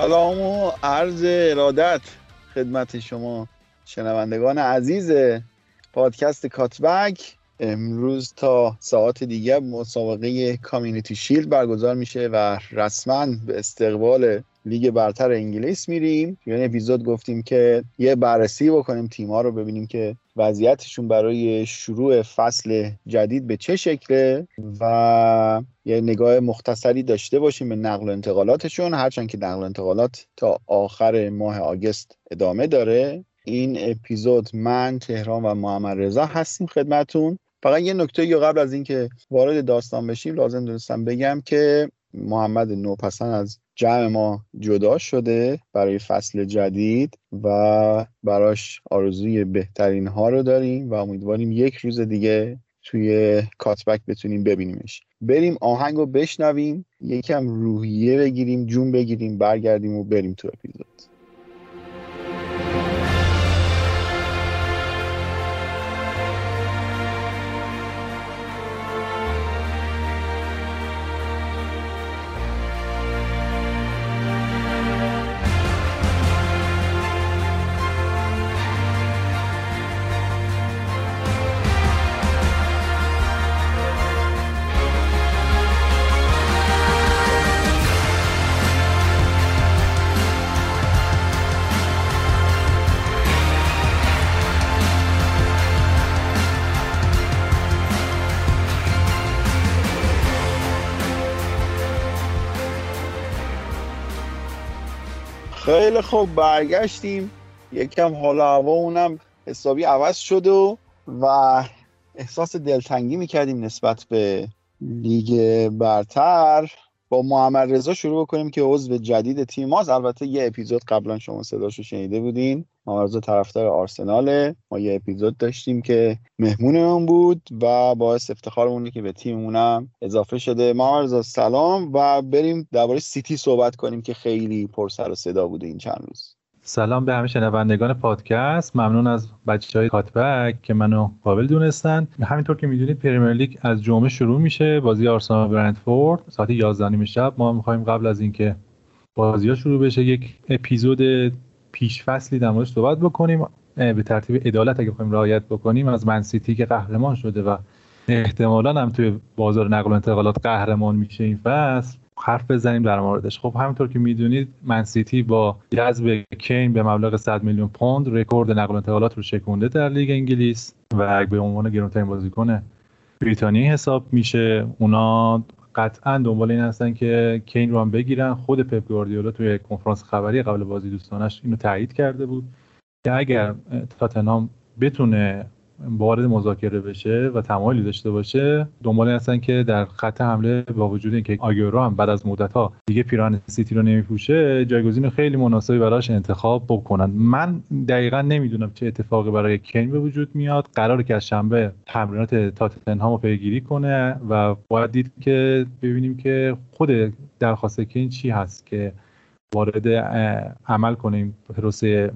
سلام و عرض ارادت خدمت شما شنوندگان عزیز پادکست کاتبک. امروز تا ساعت دیگه مسابقه کامیونیتی شیلد برگزار میشه و رسما به استقبال لیگ برتر انگلیس میریم. یعنی اپیزود گفتیم که یه بررسی بکنیم تیم‌ها رو ببینیم که وضعیتشون برای شروع فصل جدید به چه شکله و یه نگاه مختصری داشته باشیم به نقل و انتقالاتشون. هرچند که نقل و انتقالات تا آخر ماه آگست ادامه داره. این اپیزود من تهران و محمد رضا هستیم خدمتون فقط یه نکته یا قبل از اینکه وارد داستان بشیم لازم دونستم بگم که محمد نوپسند از جمع ما جدا شده برای فصل جدید و براش آرزوی بهترین ها رو داریم و امیدواریم یک روز دیگه توی کاتبک بتونیم ببینیمش. بریم آهنگ رو بشنویم یکم روحیه بگیریم جون بگیریم برگردیم و بریم تو اپیزود. خیلی خوب برگشتیم. یکم حال هوا اونم حسابی عوض شد و و احساس دلتنگی می‌کردیم نسبت به لیگ برتر. محمد رضا شروع بکنیم که عضو جدید تیم ماست. البته یه اپیزود قبلا شما صداشو شنیده بودین. محمد رضا طرفدار آرسناله. ما یه اپیزود داشتیم که مهمونمون بود و باعث افتخارمونه که به تیممونم اضافه شده. محمد رضا سلام. و بریم درباره سیتی صحبت کنیم که خیلی پر سر و صدا بوده این چند روز. سلام به همه شنوندگان پادکست. ممنون از بچه های کات‌بک که منو قابل دونستن. همینطور که می‌دونید پریمیر لیگ از جمعه شروع میشه. بازی آرسنال برنتفورد ساعت 11 نیم شب. ما می‌خوایم قبل از اینکه بازی ها شروع بشه یک اپیزود پیش فصلی در موردش صحبت بکنیم. به ترتیب عدالت اگه بخوایم رعایت بکنیم از منسیتی که قهرمان شده و احتمالا هم توی بازار نقل و انتقالات قهرمان میشه این فصل. حرف بزنیم در موردش. خب همینطور که می‌دونید منسیتی با جذب کین به مبلغ 100 میلیون پوند رکورد نقل و انتقالات رو شکونده در لیگ انگلیس و به عنوان گرونترین بازیکن بریتانیایی حساب میشه اونا قطعا دنبال این هستن که کین رو هم بگیرن. خود پپ گواردیولا توی کنفرانس خبری قبل بازی دوستانش اینو تایید کرده بود که اگر تاتنهام بتونه وارد مذاکره بشه و تمایلی داشته باشه دنبال هستن که در خط حمله با وجود اینکه آگورو هم بعد از مدت ها دیگه پیران سیتی رو نمیپوشه جایگزین خیلی مناسبی براش انتخاب بکنن. من دقیقا نمی‌دونم چه اتفاقی برای کین به وجود میاد. قرار که از شنبه تمرینات تاتنهام رو پیگیری کنه و باید دید که ببینیم که خود درخواست کین چی هست که وارد عمل کنیم پروسه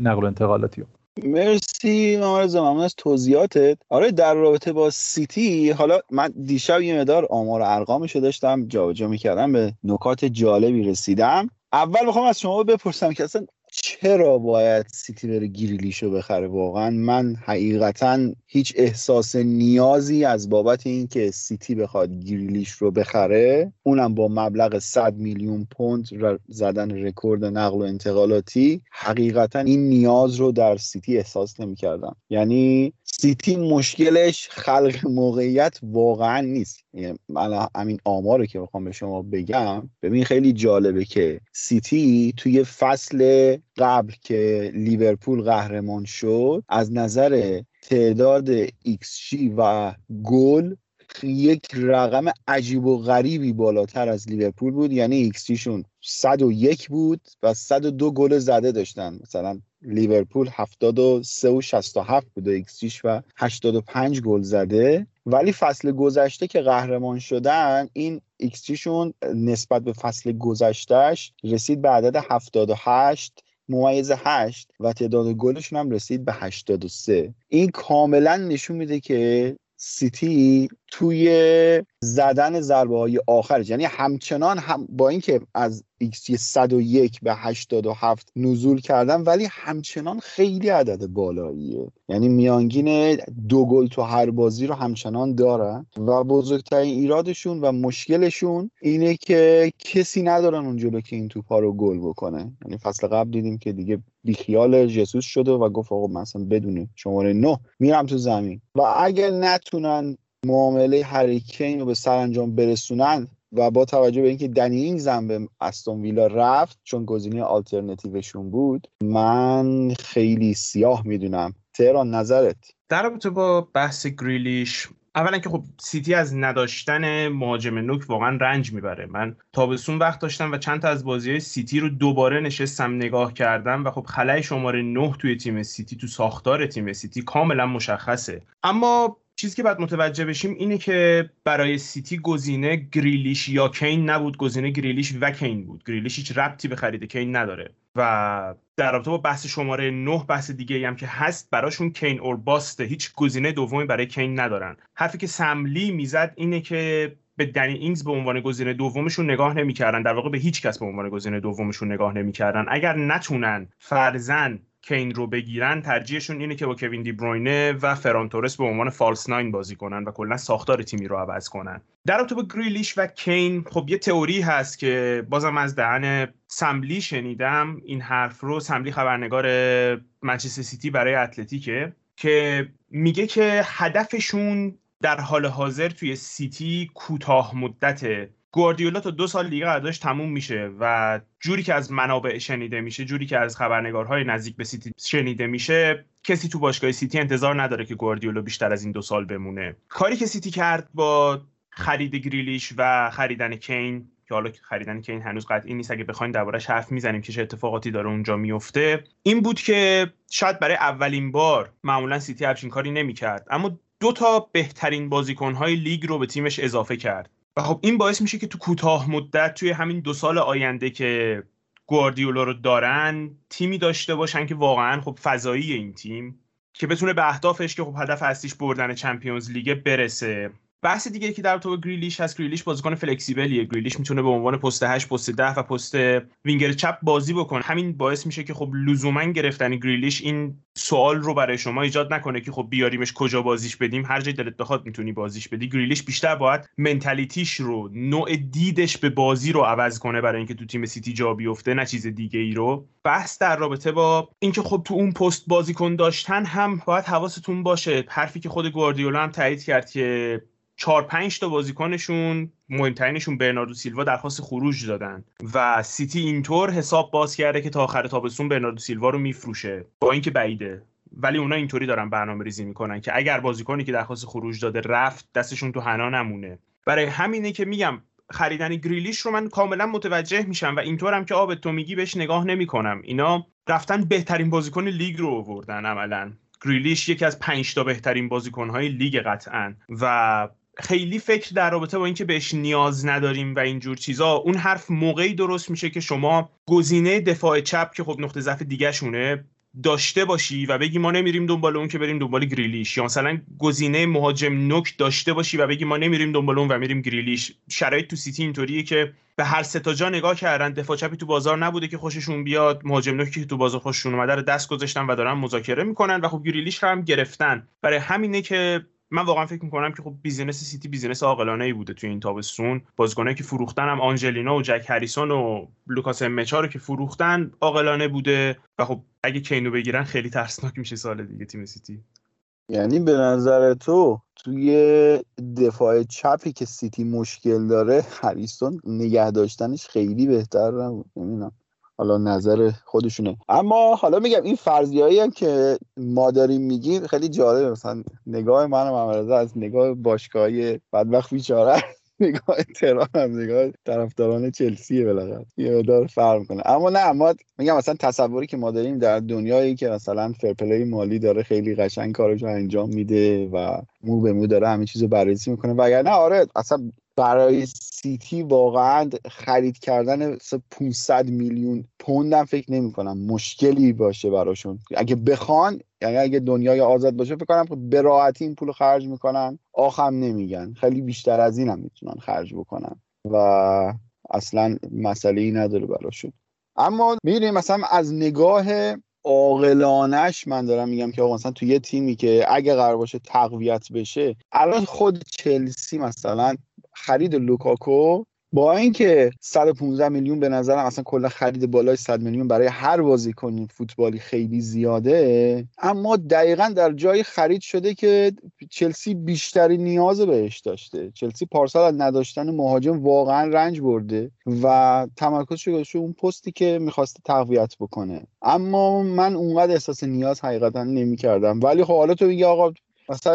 نقل و انتقالاتی مرسی ممارز ممنون از توضیحاتت. آره در رابطه با سیتی حالا من دیشب یه مدار آمار ارقامشو داشتم جابجا می‌کردم به نکات جالبی رسیدم. اول می‌خوام از شما بپرسم که اصلا چرا باید سیتی بره گریلیشو بخره واقعا؟ من حقیقتا هیچ احساس نیازی از بابت اینکه سیتی بخواد گریلیش رو بخره اونم با مبلغ 100 میلیون پوند زدن رکورد نقل و انتقالاتی حقیقتا این نیاز رو در سیتی احساس نمی‌کردم. یعنی سیتی مشکلش خلق موقعیت واقعا نیست. یعنی من همین آمار که بخوام به شما بگم ببین خیلی جالبه که سیتی توی فصل قبل که لیورپول قهرمان شد از نظر تعداد XG و گل یک رقم عجیب و غریبی بالاتر از لیورپول بود. یعنی XG شون 101 بود و 102 گل زده داشتن. مثلا لیورپول 73 و 67 بود XG و 85 گل زده. ولی فصل گذشته که قهرمان شدن این XG شون نسبت به فصل گذشتهش رسید به عدد 78 ممیز 8 و تعداد گلشون هم رسید به 83 این کاملا نشون میده که سیتی توی زدن ضربه های آخرش. یعنی همچنان هم با اینکه از XG 101 به 87 نزول کردن ولی همچنان خیلی عدد بالاییه. یعنی میانگین دو گل تو هر بازی رو همچنان دارن. و بزرگترین ایرادشون و مشکلشون اینه که کسی ندارن اون جلو که این توپا رو گل بکنه. یعنی فصل قبل دیدیم که دیگه بیخیال جسوس شده و گفت آقا مثلا بدونه شماره 9 میرم تو زمین. و اگر نتونن معامله هریکین رو به سرانجام برسونن و با توجه به اینکه دنی زن به استون ویلا رفت چون گزینه آلترنتیوشون بود من خیلی سیاه می‌دونم. تهران نظرت؟ در رابطه با بحث گریلیش اولا که خب سیتی از نداشتن مهاجم نوک واقعا رنج می‌بره. من تابستون وقت داشتم و چند تا از بازی سیتی رو دوباره نشستم نگاه کردم و خب خلای شماره 9 توی تیم سیتی تو ساختار تیم سیتی کاملا مشخصه. اما چیزی که باید متوجه بشیم اینه که برای سیتی گزینه گریلیش یا کین نبود. گزینه گریلیش و کین بود. گریلیش هیچ ربطی به خرید کین نداره. و در رابطه با بحث شماره 9 بحث دیگه هم که هست براشون کین or bust ه هیچ گزینه دومی برای کین ندارن. حرفی که سم لی می‌زد اینه که به دنی اینگز به عنوان گزینه دومشون نگاه نمی‌کردن. در واقع به هیچ کس به عنوان گزینه دومشون نگاه نمی‌کردن. اگر نتونن فرضا کین رو بگیرن ترجیحشون اینه که با کوین دی بروینه و فران تورس به عنوان false nine بازی کنن و کلا ساختار تیمی رو عوض کنن. در رابطه با گریلیش و کین خب یه تئوری هست که بازم از دهن سم لی شنیدم. این حرف رو سم لی خبرنگار منچستر سیتی برای اتلتیکه که میگه که هدفشون در حال حاضر توی سیتی کوتاه مدته گواردیولا تا دو سال دیگه قراردادش تموم میشه و جوری که از منابع شنیده میشه جوری که از خبرنگارهای نزدیک به سیتی شنیده میشه کسی تو باشگاه سیتی انتظار نداره که گواردیولا بیشتر از این دو سال بمونه. کاری که سیتی کرد با خرید گریلیش و خریدن کین که حالا خریدن کین هنوز قطعی نیست اگه بخوایم دربارش حرف می‌زنیم که چه اتفاقاتی داره اونجا میفته این بود که شاید برای اولین بار معمولا سیتی همچین کاری نمی‌کرد. اما دو تا بهترین بازیکنهای لیگ رو به تیمش اضافه کرد. و خب این باعث میشه که تو کوتاه مدت توی همین دو سال آینده که گواردیولا رو دارن تیمی داشته باشن که واقعا خب فضایی این تیم که بتونه به اهدافش که خب هدف اصلیش بردن چمپیونز لیگ برسه. بحث دیگه که در تو گریلیش هست گریلیش بازیکن flexible یه. گریلیش می‌تونه به عنوان پست 8 پست 10 و پست وینگر چپ بازی بکنه. همین باعث میشه که خب لزوما گرفتن گریلیش این سوال رو برای شما ایجاد نکنه که خب بیاریمش کجا بازیش بدیم. هر جای دلت بخواد می‌تونی بازیش بدی. گریلیش بیشتر باید mentality ش رو نوع دیدش به بازی رو عوض کنه برای اینکه تو تیم سیتی جا بیفته نه چیز دیگه ای رو. بحث در رابطه با اینکه خب تو اون پست بازیکن داشتن هم باید حواستون باشه. حرفی که خود گواردیولا هم تایید کرد که چهار پنج تا بازیکنشون مهمترینشون برناردو سیلوا درخواست خروج دادن و سیتی اینطور حساب باز کرده که تا آخر تابستون برناردو سیلوا رو میفروشه. با اینکه بعیده. ولی اونا اینطوری دارن برنامه ریزی می‌کنن که اگر بازیکنی که درخواست خروج داده رفت دستشون تو حنا نمونه. برای همینه که میگم خریدن گریلیش رو من کاملا متوجه میشم و اینطورم که آب تو میگی بهش نگاه نمی‌کنم. اینا رفتن بهترین بازیکن لیگ رو آوردن عملا. گریلیش یکی از پنج تا بهترین بازیکنهای لیگ قطعا. و خیلی فکر در رابطه با اینکه بهش نیاز نداریم و اینجور چیزا اون حرف موقعی درست میشه که شما گزینه دفاع چپ که خب نقطه ضعف دیگه شونه داشته باشی و بگی ما نمیریم دنبال اون که بریم دنبال گریلیش. یا مثلا گزینه مهاجم نوک داشته باشی و بگی ما نمیریم دنبال اون و میریم گریلیش. شرایط تو سیتی اینطوریه که به هر سه تا جا نگاه کردن دفاع چپی تو بازار نبوده که خوششون بیاد مهاجم نوکی که تو بازار خوششون اومده رو دست گذاشتن و دارن مذاکره می‌کنن و خب گریلیش هم گرفتن. برای همینه که من واقعا فکر می‌کنم که خب business سیتی business عاقلانه ای بوده توی این تابستون. بازیکنایی که فروختن هم آنجلینو و جک هریسون و لوکاس نمچا رو که فروختن عاقلانه بوده و خب اگه کینو بگیرن خیلی ترسناک میشه سال دیگه تیم سیتی. یعنی به نظر تو توی دفاع چپی که سیتی مشکل داره هریسون نگه داشتنش خیلی بهتر نبود. نمی‌دونم. حالا نظر خودشونه. اما حالا میگم این فرضیایی هم که ما داریم میگیم خیلی جالبه. مثلا نگاه من و از نگاه باشگاهی بدبخت بیچاره نگاه تهران هم نگاه طرفداران چلسیه بالاخره. یه مقدار فرق می‌کنه. اما نه ما میگم مثلا تصوری که ما داریم در دنیایی که مثلا fair play مالی داره خیلی قشنگ کارش رو انجام میده و مو به مو داره همه چیزو بررسی می‌کنه. وگرنه آره اصلا برای سیتی واقعا خرید کردن 500 میلیون پوند هم فکر نمی کنم. مشکلی باشه براشون. اگه بخوان یعنی اگه دنیای آزاد باشه فکر کنم به راحتی این پول خرج می‌کنن. آخم نمیگن. خیلی بیشتر از این هم می‌تونن خرج بکنن. و اصلا مسئله ای نداره براشون. اما می‌دونیم مثلا از نگاه عاقلانش من دارم میگم که مثلا تو یه تیمی که اگه قرار باشه تقویت بشه الان خود چلسی مثلا خرید لوکاکو با اینکه 115 میلیون به نظرم اصلا کلا خرید بالای 100 میلیون برای هر بازیکن فوتبالی خیلی زیاده. اما دقیقا در جای خرید شده که چلسی بیشتری نیاز بهش داشته. چلسی پارسال از نداشتن مهاجم واقعا رنج برده و تمرکز شده اون پستی که می‌خواسته تقویت بکنه. اما من اونقدر احساس نیاز حقیقتا نمی‌کردم. ولی خب حالا تو میگی آقا مثلا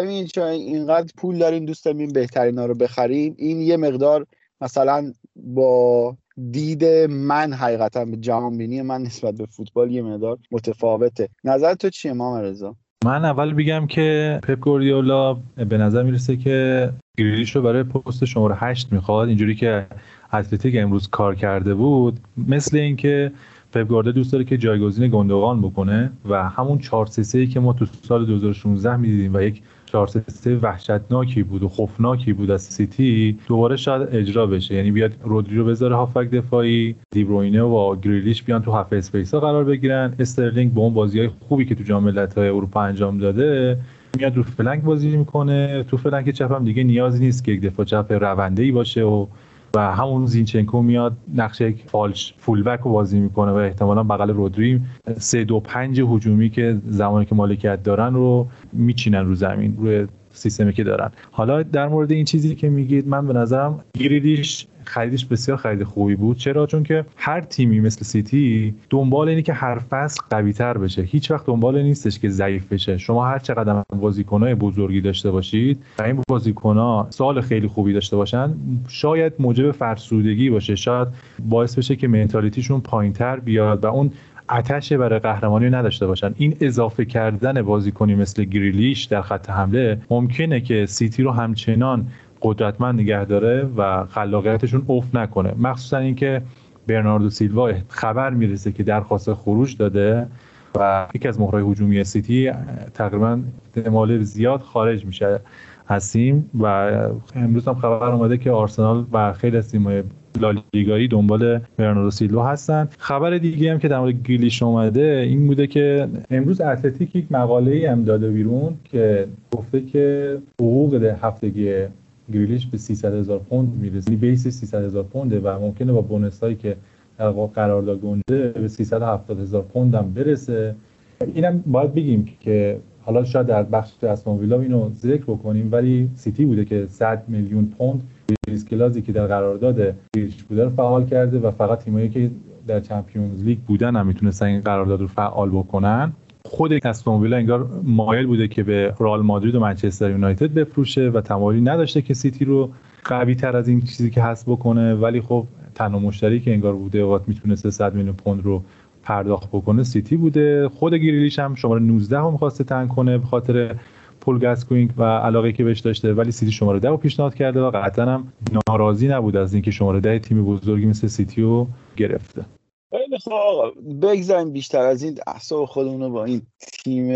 اینقدر پول داریم دوست داریم بهترین ها رو بخریم این یه مقدار مثلا با دید من حقیقتا به جهان بینی من نسبت به فوتبال یه مقدار متفاوته. نظر تو چیه مام رضا؟ من اول بگم که پپ گوردیولا به نظر می‌رسه که گریلیش رو برای پست شماره 8 می‌خواد. اینجوری که اتلتیک امروز کار کرده بود مثل اینکه پپ گوردیولا دوست داره که جایگزین گندوغان بکنه و همون 4 3 که ما تو سال 2016 می‌دیدیم و یک 4 وحشتناکی بود و خوفناکی بود از سیتی دوباره شاید اجرا بشه. یعنی بیاد رودری رو بذاره هافبک دفاعی دیبروینه و گریلیش بیان تو half space ها قرار بگیرن. استرلینگ با اون بازی های خوبی که تو جام ملت‌های اروپا انجام داده میاد رو flank بازی می‌کنه. تو flank چپ هم دیگه نیازی نیست که یک دفاع چپ رونده ای باشه و و همون زینچنکو میاد نقش یک false fullback رو بازی می‌کنه و احتمالا بغل رودری سه دو پنج هجومی که زمانی که مالکیت دارن رو میچینن رو زمین روی سیستمی که دارن. حالا در مورد این چیزی که میگید من به نظرم گریلیش خریدش بسیار خرید خوبی بود. چرا؟ چون که هر تیمی مثل سیتی دنبال اینه که هر فصل قوی تر بشه. هیچ وقت دنبال نیستش که ضعیف بشه. شما هر چقدر بازیکنهای بزرگی داشته باشید و این بازیکنها سال خیلی خوبی داشته باشن شاید موجب فرسودگی باشه. شاید باعث بشه که منتالیتیشون پایینتر بیاد و اون اتش برای قهرمانی نداشته باشن. این اضافه کردن بازیکنی مثل گریلیش در خط حمله ممکنه که سیتی رو همچنان قدرتمند نگه داره و خلاقیتشون افت نکنه. مخصوصا اینکه برناردو سیلوا خبر می‌رسه که درخواست خروج داده و یکی از مهرهای هجومی سیتی تقریبا احتمال زیاد خارج میشه هستیم و امروز هم خبر اومده که آرسنال و خیلی از تیم‌های لالیگایی دنبال برناردو سیلوا هستن. خبر دیگه هم که در مورد گیلیش اومده این بوده که امروز اتلتیک یک مقاله ای هم داده بیرون که گفته که حقوق هفتگی گریلیش به 300 هزار پوند می‌رسه. یعنی بیس 300 هزار پونده و ممکنه با بونس هایی که در واقع قرارداد گنده به 370 هزار پوند هم برسه. اینم باید بگیم که حالا شاید در بخش اسمون ویلا اینو ذکر بکنیم ولی سیتی بوده که 100 میلیون پوند release clause ی که در قرارداد گریلیش بوده رو فعال کرده و فقط تیمایی که در Champions League بودن هم می‌تونستن این قرارداد رو فعال بکنن. خود استون انگار مایل بوده که به رئال مادرید و منچستر یونایتد بفروشه و تمایلی نداشته که سیتی رو قوی تر از این چیزی که هست بکنه. ولی خب تنها مشتری که انگار بوده اوقات می‌تونسته 100 میلیون پوند رو پرداخت بکنه سیتی بوده. خود گریلیش هم شماره 19 هم می‌خواسته تن کنه به خاطر پل گسکوین و علاقه که بهش داشته ولی سیتی شماره 10 رو پیشنهاد کرده و قطعا هم ناراضی نبود از اینکه شماره 10 تیم بزرگی مثل سیتی رو گرفته. خیلی خب بگذاریم بیشتر از این اعصاب خودمون رو با این تیم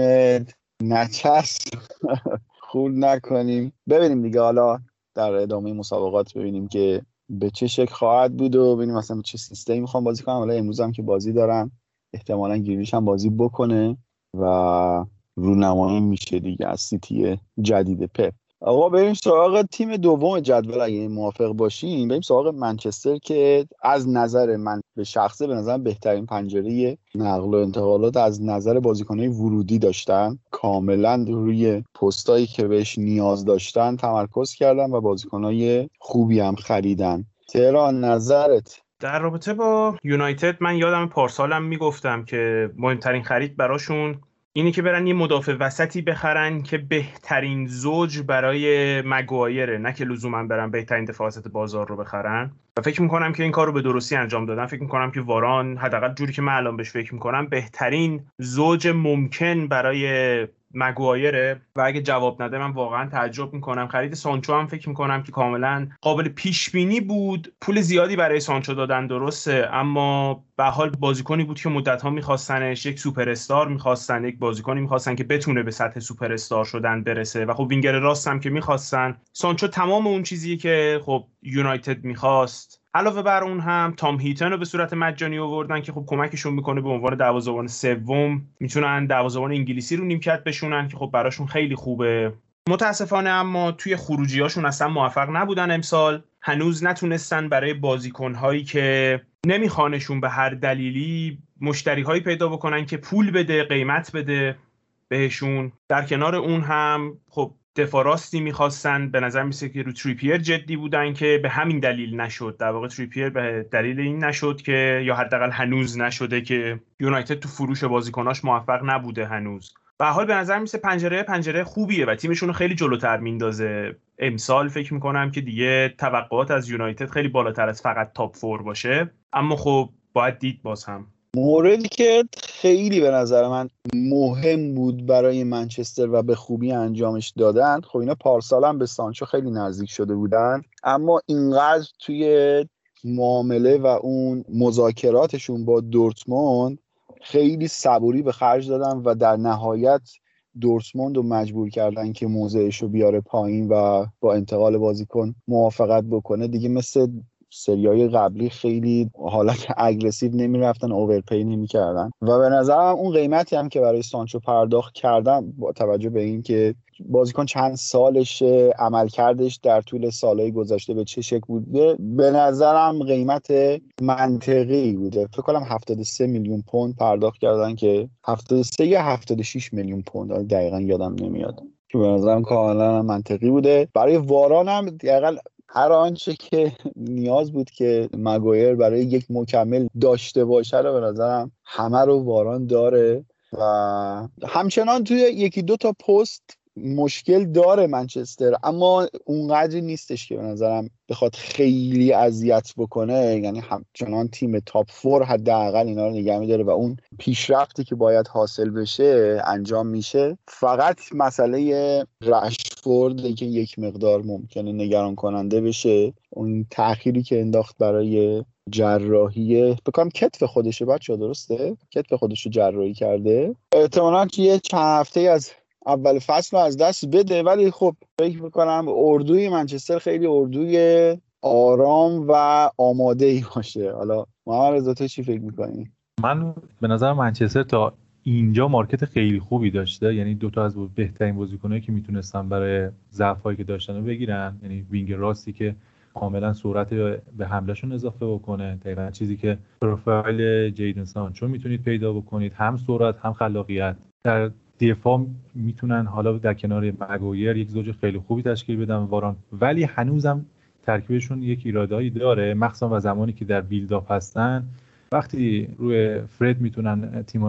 نچسب خود نکنیم. ببینیم دیگه حالا در ادامه مسابقات ببینیم که به چه شکل خواهد بود و ببینیم مثلا چه سیستمی می‌خوام بازی کنم حالا امروز هم که بازی دارم احتمالا گیریش هم بازی بکنه و رونمایی میشه دیگه از سیتی جدید پپ. آقا بریم سراغ تیم دوم جدول اگه موافق باشیم بریم سراغ منچستر که از نظر من به شخصه به نظر بهترین پنجره نقل و انتقالات از نظر بازیکنهای ورودی داشتن. کاملا روی پستایی که بهش نیاز داشتن تمرکز کردن و بازیکنهای خوبی هم خریدن. تهران نظرت؟ در رابطه با یونایتد من یادم پارسالم می‌گفتم که مهمترین خرید براشون اینی که برن یه مدافع وسطی بخرن که بهترین زوج برای مگوایره نه که لزوما برن بهترین دفاع وسط بازار رو بخرن. و فکر می‌کنم که این کار رو به درستی انجام دادن. فکر می‌کنم که وران حداقل جوری که من الان بهش فکر می‌کنم بهترین زوج ممکن برای مگوایره و اگه جواب نده من واقعا تعجب می‌کنم. خرید سانچو هم فکر می‌کنم که کاملا قابل پیش بینی بود. پول زیادی برای سانچو دادن درسته اما به حال بازیکنی بود که مدت ها میخواستنش یک سوپر استار می‌خواستن یک بازیکنی می‌خواستن که بتونه به سطح سوپر استار شدن برسه و خب وینگر راست هم که می‌خواستن. سانچو تمام اون چیزی که خب یونایتد می‌خواست علاوه بر اون هم تام هیتن رو به صورت مجانی آوردن که خب کمکشون می‌کنه به عنوان دروازه‌بان سوم می‌تونن دروازه‌بان انگلیسی رو نیمکت بشونن که خب براشون خیلی خوبه. متاسفانه اما توی خروجیاشون اصلا موفق نبودن امسال. هنوز نتونستن برای بازیکنهایی که نمیخوانشون به هر دلیلی مشتری هایی پیدا بکنن که پول بده قیمت بده بهشون. در کنار اون هم خب دفاع راستی می‌خواستن. به نظر میسه که رو تریپیر جدی بودن که به همین دلیل نشد. در واقع تریپیر به دلیل این نشد که یا حداقل هنوز نشده که یونایتد تو فروش بازیکناش موفق نبوده هنوز. به حال به نظر میسه پنجره پنجره خوبیه و تیمشون خیلی جلوتر میندازه. امسال فکر می‌کنم که دیگه توقعات از یونایتد خیلی بالاتر از فقط تاپ فور باشه. اما خب باید دید باز هم. موردی که خیلی به نظر من مهم بود برای منچستر و به خوبی انجامش دادن خب اینا پارسال هم به سانچو خیلی نزدیک شده بودن اما اینقدر توی معامله و اون مذاکراتشون با دورتموند خیلی صبوری به خرج دادن و در نهایت دورتموند رو مجبور کردن که موضعش رو بیاره پایین و با انتقال بازیکن موافقت بکنه. دیگه مثل سریای قبلی خیلی حالت اگرسیو نمی‌رفتن اوورپی نمی‌کردن. و به نظرم اون قیمتی هم که برای سانچو پرداخت کردم با توجه به اینکه بازیکن چند سالش عملکردش در طول سالهای گذشته به چه شکل بوده به نظرم قیمت منطقی بوده. فکر کنم 73 میلیون پوند پرداخت کردن که 73 یا 76 میلیون پوند دقیقا یادم نمیاد. که به نظرم کاملا منطقی بوده. برای واران هم دقیقا هر آنچه که نیاز بود که مگایر برای یک مکمل داشته باشه رو به نظرم همه رو واران داره و همچنان توی یکی دو تا پست مشکل داره منچستر اما اونقدری نیستش که به نظرم بخواد خیلی اذیت بکنه. یعنی همچنان تیم تاپ فور حداقل اینا رو نگه میداره و اون پیشرفتی که باید حاصل بشه انجام میشه. فقط مسئله رشفورد که یک مقدار ممکنه نگران کننده بشه. اون تأخیری که انداخت برای جراحی بکنم کتف خودشه بچه درسته؟ کتف خودش رو جراحی کرده. احتمالا یه چند هفته از اول فصل رو از دست بده ولی خب فکر می‌کنم اردوی منچستر خیلی اردوی آرام و آماده ای باشه. حالا محمد رضا تو چی فکر می‌کنی؟ من به نظر منچستر تا اینجا market خیلی خوبی داشته. یعنی دوتا از بهترین بازیکنایی که می‌تونستن برای ضعفایی که داشتن رو بگیرن. یعنی wing راستی که کاملا سرعت به حملهشون اضافه بکنه. دقیقا چیزی که پروفایل جیدن سانچو می‌تونید پیدا بکنید. هم سرعت هم خلاقیت. در دفاع می‌تونن حالا در کنار مگویر یک زوج خیلی خوبی تشکیل بدن واران. ولی هنوزم ترکیبشون یک ایرادایی داره مخصوصا و زمانی که در بیلداپ هستن. وقتی روی فرد می‌تونن تیم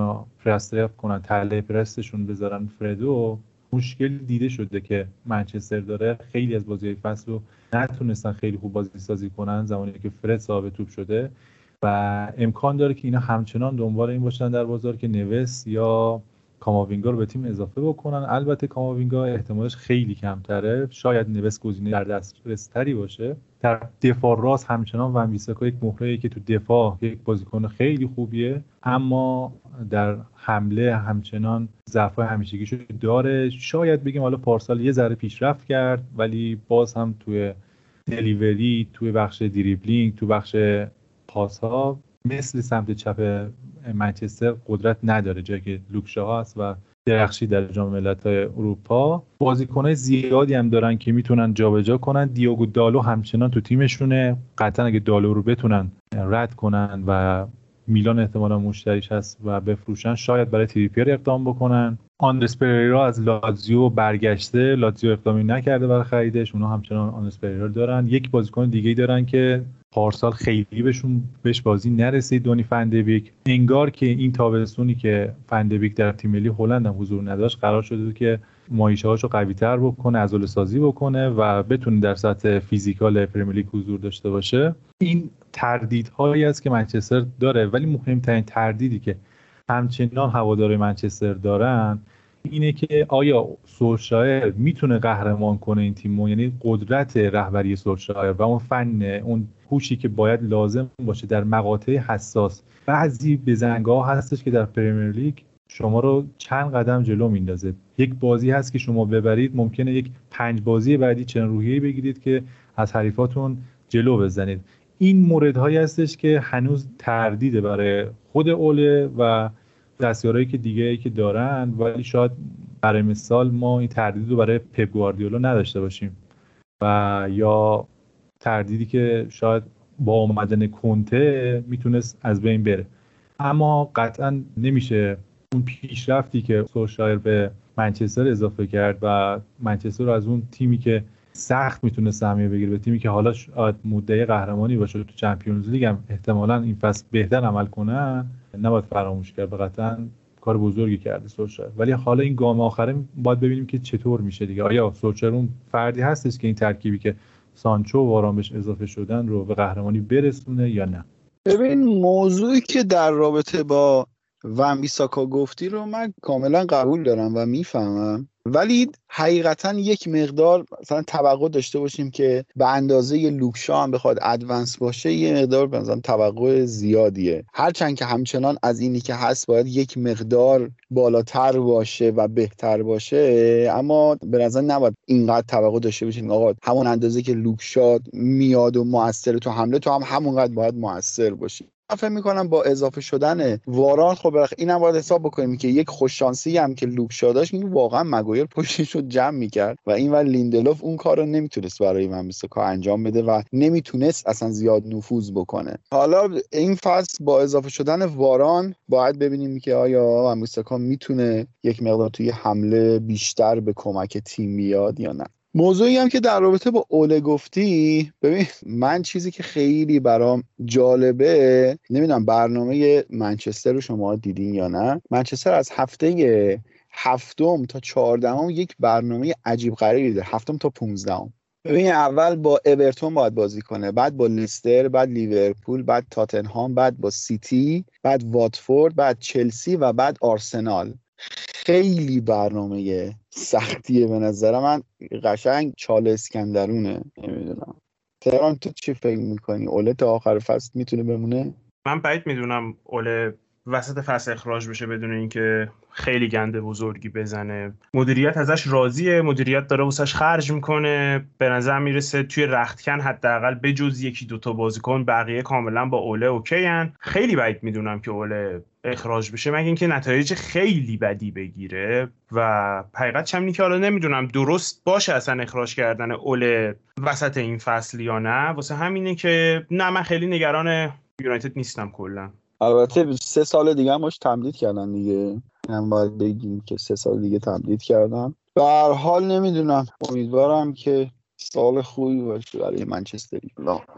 پرسترف کنن تله پرستشون بذارن فردو مشکل دیده شده که منچستر داره. خیلی از بازی فصل رو نتونستن خیلی خوب بازی سازی کنن زمانی که فرد صاحب توپ شده. و امکان داره که اینا همچنان دنبال این باشن در بازار که نوس یا کاماوینگا رو به تیم اضافه بکنن. البته کاماوینگا احتمالش خیلی کمتره. شاید نوست گزینه در دسترس تری باشه. در دفاع راست همچنان ون بیساکا یک مهره که تو دفاع یک بازیکن خیلی خوبیه. اما در حمله همچنان ضعف همیشگیشو داره. شاید بگیم حالا پارسال یه ذره پیشرفت کرد ولی باز هم توی دلیوری توی بخش دریبلینگ تو بخش پاس ها مثل سمت چپ منچستر قدرت نداره جایی که لوکشا هست و درخشی در جام ملت‌های اروپا. بازیکنای زیادی هم دارن که می‌تونن جابجا کنن. دیوگو دالو همچنان تو تیمشونه. قطعا اگه دالو رو بتونن رد کنن و میلان احتمالا مشتریش هست و بفروشن شاید برای تریپیر اقدام بکنن. آندرس پریرا از لاتزیو برگشته. لاتزیو اقدامی نکرده برای خریدش. اونا همچنان آندرس پریرا دارن. یک بازیکن دیگه دارن که پارسال خیلی بهشون بهش بازی نرسید. دونی فندبیک انگار که این تابستونی که فندبیک در تیم ملی هلند هم حضور نداشت قرار شده که ماهیچه هاشو قوی تر بکنه عضله سازی بکنه و بتونه در سطح physical Premier حضور داشته باشه. این تردیدهایی است که منچستر داره. ولی مهمترین تردیدی که همچنان هوادار منچستر دارن اینه که آیا سولشایر می‌تونه قهرمان کنه این تیمو؟ یعنی قدرت رهبری سولشایر و اون فن اون هوشی که باید لازم باشه در مقاطع حساس. بعضی بزنگاه هستش که در پریمیر لیگ شما رو چند قدم جلو میندازه. یک بازی هست که شما ببرید ممکنه یک پنج بازی بعدی چنین روحیه‌ای بگیرید که از حریفاتون جلو بزنید. این موردهایی هستش که هنوز تردیده برای خود اوله و دستیارهایی که دیگه ای که دارن ولی شاید برای مثال ما این تردید رو برای پپ گواردیولا نداشته باشیم و یا تردیدی که شاید با آمدن کنته می‌تونست از بین بره. اما قطعا نمیشه اون پیشرفتی که سوشایر به منچستر اضافه کرد و منچستر رو از اون تیمی که سخت می‌تونه سهمیه بگیره به تیمی که حالا مدعی قهرمانی باشه تو Champions League هم احتمالا این فصل بهتر عمل کنه نباید فراموش کرد قطعا کار بزرگی کرده سولشایر ولی حالا این گام آخره باید ببینیم که چطور میشه دیگه. آیا سولشایر اون فردی هستش که این ترکیبی که سانچو و بهش اضافه شدن رو به قهرمانی برسونه یا نه؟ ببین موضوعی که در رابطه با وان بیساکا گفتی رو من کاملا قبول دارم و می‌فهمم. ولی حقیقتا یک مقدار مثلا توقع داشته باشیم که به اندازه لوک شا هم بخواد advance باشه یه مقدار به توقع زیادیه. هرچند که همچنان از اینی که هست باید یک مقدار بالاتر باشه و بهتر باشه اما به نظر نباید اینقدر توقع داشته باشیم. آقا همون اندازه که لوکشا میاد و موثر تو حمله تو هم همونقدر باید موثر باشی. فکر می‌کنم با اضافه شدن واران خب اینم باید حساب بکنیم که یک خوششانسی هم که لوک داشت این واقعا مگایر پشتش رو جمع می‌کرد و این ور لیندلوف اون کار رو نمی‌تونست برای من کار انجام بده و نمی‌تونست اصلا زیاد نفوذ بکنه. حالا این فصل با اضافه شدن واران باید ببینیم که آیا امریکا می‌تونه یک مقدار توی حمله بیشتر به کمک تیم بیاد یا نه. موضوعی هم که در رابطه با اوله گفتی ببین من چیزی که خیلی برام جالبه نمی‌دونم برنامه منچستر رو شما دیدین یا نه منچستر از هفته هفتم تا چهاردهم یک برنامه عجیب غریبی داره هفتم تا پونزدهم. ببین اول با اورتون باید بازی کنه بعد با لیستر بعد لیورپول بعد تاتنهام بعد با سیتی بعد واتفورد بعد چلسی و بعد آرسنال. خیلی برنامه سختیه به نظر من. قشنگ چاله اسکندرونه نمی‌دونم. تهران تو چی فکر می‌کنی؟ اوله تا آخر فصل می‌تونه بمونه؟ من بعید می‌دونم اوله وسط فصل اخراج بشه بدون اینکه خیلی گنده بزرگی بزنه. مدیریت ازش راضیه مدیریت داره واسش خرج می‌کنه. به نظر می‌رسه توی رختکن حداقل بجز یکی دوتا بازیکن بقیه کاملا با اوله اوکی خیلی بعید می‌دونم که اوله اخراج بشه مگه اینکه نتایج خیلی بدی بگیره. و حقیقت همینی که حالا نمی‌دونم درست باشه اصلا اخراج کردن اول وسط این فصل یا نه. واسه همینه که نه من خیلی نگران یونایتد نیستم کلا. البته سه سال دیگه هم تمدید کردن دیگه. هم باید بگیم که سه سال دیگه تمدید کردن. به هر حال نمی‌دونم. امیدوارم که سال خوبی باشه برای منچستری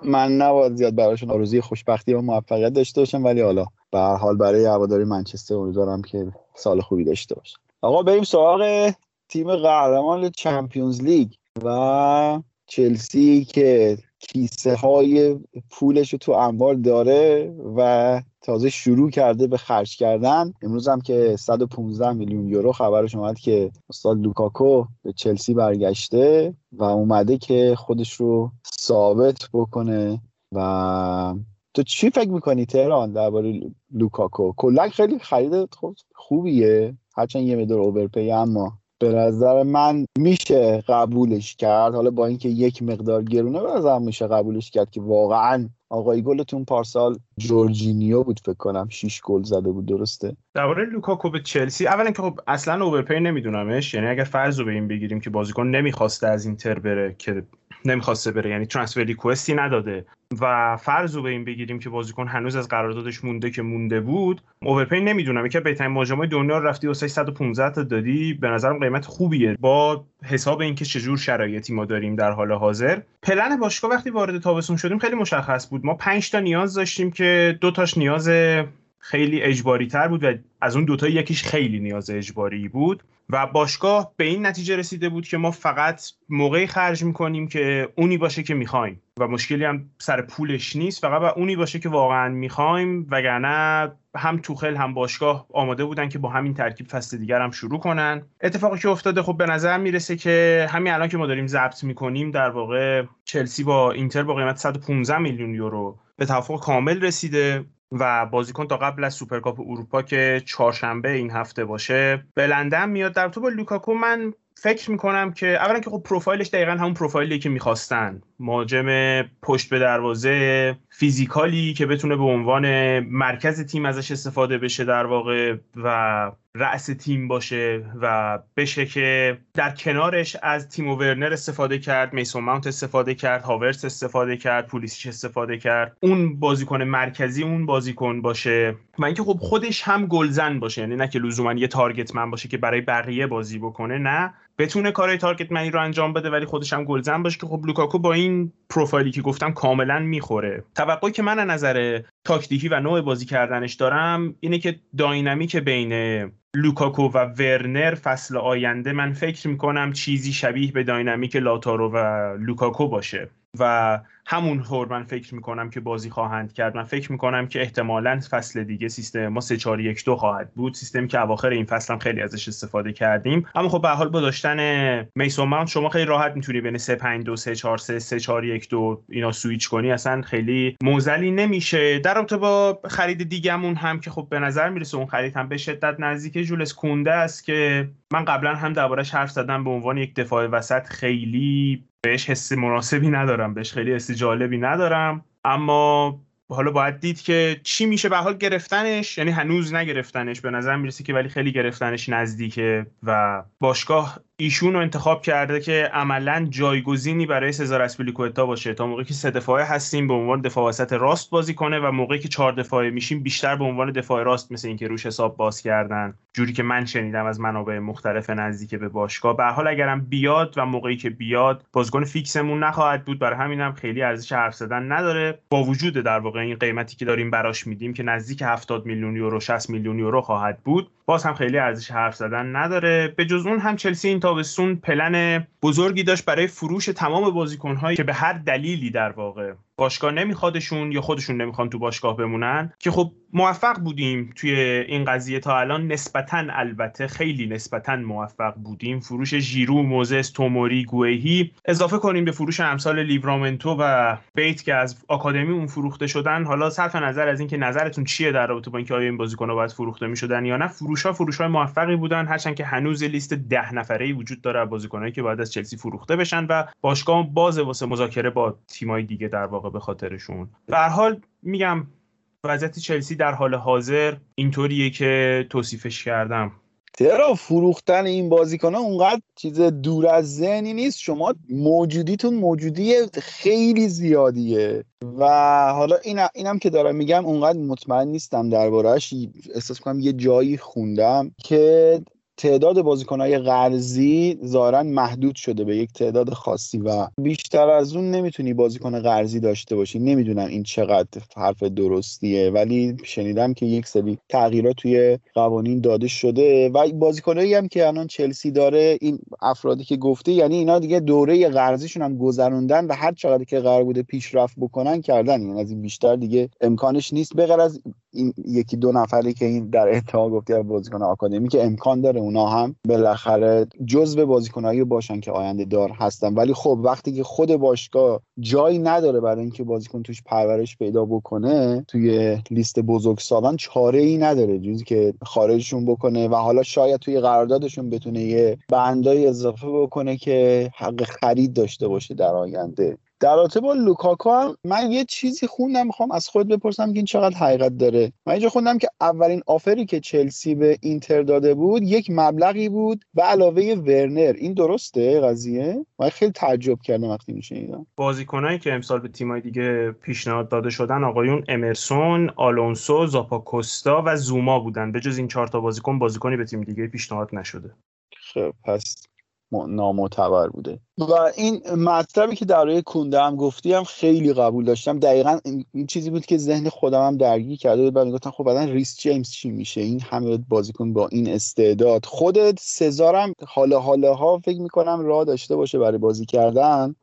من نباید زیاد براشون آرزوی خوشبختی و موفقیت داشته باشم ولی حالا به هر حال برای هواداری منچستر امیدوارم که سال خوبی داشته باشه آقا بریم سراغ تیم قهرمان چمپیونز لیگ و چلسی که کیسه های پولش رو تو انبار داره و تازه شروع کرده به خرج کردن. امروز هم که 115 میلیون یورو خبرش اومد که استاد لوکاکو به چلسی برگشته و اومده که خودش رو ثابت بکنه و تو چی فکر می‌کنی تهران درباره لوکاکو؟ کلا خیلی خرید خوبیه. هرچند یه مقدار overpay اما به نظر من میشه قبولش کرد. حالا با اینکه یک مقدار گرونه به میشه قبولش کرد که واقعا آقای گلتون پارسال جورجینیو بود فکر کنم 6 گل زده بود درسته؟ درباره لوکاکو به چلسی اولا که خب اصلا overpay نمیدونمش. یعنی اگر فرض رو به این بگیریم که بازیکن نمی‌خواسته از اینتر بره که نمی‌خواسته بره یعنی ترانسفر ریکوستی نداده. و فرض رو به این بگیریم که بازیکن هنوز از قراردادش مونده که مونده بود اوورپی نمی‌دونم. که بهترین مهاجمای دنیا رفتی واسه 115 تا دادی. به نظرم قیمت خوبیه. با حساب اینکه چجور شرایطی ما داریم در حال حاضر. پلن باشگاه وقتی وارد تابستون شدیم خیلی مشخص بود. ما 5 تا نیاز داشتیم که دو تاش نیاز خیلی اجباری تر بود و از اون دوتا یکیش خیلی نیاز اجباری بود و باشگاه به این نتیجه رسیده بود که ما فقط موقعی خرج می‌کنیم که اونی باشه که می‌خوایم و مشکلی هم سر پولش نیست فقط با اونی باشه که واقعا می‌خوایم وگرنه هم توخل هم باشگاه آماده بودن که با همین ترکیب فصل دیگر هم شروع کنن. اتفاقی که افتاده خب به نظر می‌رسه که همین الان که ما داریم ضبط می‌کنیم در واقع چلسی با اینتر با قیمت 115 میلیون یورو به توافق کامل رسیده. و بازیکن تا قبل از سوپرکاپ اروپا که چهارشنبه این هفته باشه به میاد. در رابطه با لوکاکو من فکر می‌کنم که اولا که خب پروفایلش دقیقا همون پروفایلی که می‌خواستن. مهاجم پشت به دروازه physical ی که بتونه به عنوان مرکز تیم ازش استفاده بشه در واقع و رأس تیم باشه و بشه که در کنارش از تیمو ورنر استفاده کرد میسون ماونت استفاده کرد هاورس استفاده کرد پولیسیش استفاده کرد. اون بازیکن مرکزی اون بازیکن باشه. و اینکه خب خودش هم گلزن باشه یعنی نه که لزوما یه target man باشه که برای بقیه بازی بکنه نه. بتونه کارهای target man ی رو انجام بده ولی خودش هم گلزن باشه که خب لوکاکو با این پروفایلی که گفتم کاملا می‌خوره. توقعی که من از نظر تاکتیکی و نوع بازی کردنش دارم اینه که داینامیک بین لوکاکو و ورنر فصل آینده من فکر می‌کنم چیزی شبیه به داینامیک لائوتارو و لوکاکو باشه. و همون طور من فکر می‌کنم که بازی خواهند کرد. من فکر می‌کنم که احتمالا فصل دیگه سیستم ما 3 4 1 2 خواهد بود. سیستمی که اواخر این فصل هم خیلی ازش استفاده کردیم. اما خب به حال با داشتن میسون ماونت شما خیلی راحت می‌تونی بین 3 5 2 3 4 3 3 4 1 2 اینا سویچ کنی. اصلا خیلی معضلی نمیشه. در رابطه با خرید دیگهمون هم که خب به نظر می‌رسه اون خرید هم به شدت نزدیک. جولس کونده است که من قبلا هم دربارش حرف زدم. به عنوان یک دفاع وسط خیلی بهش حس مناسبی ندارم بهش خیلی حس جالبی ندارم. اما حالا باید دید که چی میشه به حال گرفتنش یعنی هنوز نگرفتنش به نظر می‌رسه که ولی خیلی گرفتنش نزدیکه و باشگاه ایشون رو انتخاب کرده که عملا جایگزینی برای سزار اسپیلیکوتا باشه. تا موقعی که سه دفاعه هستیم به عنوان دفاع وسط راست بازی کنه و موقعی که چهار دفاعه میشیم بیشتر به عنوان دفاع راست مثل اینکه روش حساب باز کردن. جوری که من شنیدم از منابع مختلف نزدیک به باشگاه. به حال اگرم بیاد و موقعی که بیاد بازیکن فیکسمون نخواهد بود. برای همینم خیلی ارزش حرف زدن نداره. با وجود در واقع این قیمتی که داریم براش میدیم که نزدیک 70 میلیون یورو 60 میلیون یورو خواهد بود. باز هم خیلی ارزش حرف زدن نداره. به جز اون هم چلسی این تابستون پلن بزرگی داشت برای فروش تمام بازیکنهایی که به هر دلیلی در واقع باشگاه نمیخوادشون یا خودشون نمی‌خوان تو باشگاه بمونن؟ که خب موفق بودیم توی این قضیه تا الان نسبتا البته خیلی نسبتا موفق بودیم. فروش ژیرو موزس توموری گوهی. اضافه کنیم به فروش امثال لیورامنتو و بیت که از آکادمی اون فروخته شدن. حالا صرف نظر از اینکه نظرتون چیه در رابطه با اینکه آیا این بازیکن‌ها باید فروخته می‌شدن یا نه فروش ها فروش های موفقی بودن. هرچند که هنوز لیست ده نفره وجود داره بازیکنایی که باید از چلسی فروخته بشن و باشگاه باز واسه مذاکره با تیمای دیگه در واقع به خاطرشون. به حال میگم وضعیت چلسی در حال حاضر اینطوریه که توصیفش کردم. چرا فروختن این بازیکن اونقدر چیز دور از ذهنی نیست. شما موجودیتون موجودی خیلی زیادیه. و حالا این اینم که دارم میگم اونقدر مطمئن نیستم دربارهش احساس کنم یه جایی خوندم که تعداد بازیکنهای قرضی ظاهرا محدود شده به یک تعداد خاصی و بیشتر از اون نمی‌تونی بازیکن قرضی داشته باشی. نمی‌دونم این چقدر حرف درستیه ولی شنیدم که یک سری تغییرات توی قوانین داده شده و بازیکنایی هم که الان چلسی داره این افرادی که گفته یعنی اینا دیگه دوره قرضیشون هم گذروندن و هر چقدر که قرار بوده پیشرفت بکنن کردن. یعنی از این بیشتر دیگه امکانش نیست. بغیر از این یکی دو نفری که این در اتحاد گفتی بازیکن آکادمی که امکان داره اونا هم بالاخره جزو بازیکنایی باشن که آینده دار هستن. ولی خب وقتی که خود باشگاه جایی نداره برای اینکه بازیکن توش پرورش پیدا بکنه توی لیست بزرگ سالان چاره ای نداره. جزی که خارجشون بکنه و حالا شاید توی قراردادشون بتونه یه بندای اضافه بکنه که حق خرید داشته باشه در آینده. در رابطه با لوکاکو هم من یه چیزی خوندم می‌خوام از خود بپرسم که این چقدر حقیقت داره. من اینجا خوندم که اولین آفری که چلسی به اینتر داده بود یک مبلغی بود و علاوه ورنر. این درسته قضیه؟ من خیلی تعجب کردم وقتی میشنیدم. بازیکنایی که امسال به تیمای دیگه پیشنهاد داده شدن آقایون امرسون آلونسو زاپاکوستا و زوما بودن. به جز این چهار تا بازیکن بازیکنی به تیم دیگه پیشنهاد نشده. خب پس نامعتبر بوده. و این مطلبی که درباره کونده هم گفتی هم خیلی قبول داشتم. دقیقا این چیزی بود که ذهن خودم هم درگیر کرده بود. بعد گفتم خب بعدا ریس جیمز چی میشه؟ این همه بازیکن با این استعداد. خودت سزارم حالا حالا ها فکر می‌کنم راه داشته باشه برای بازی کردن.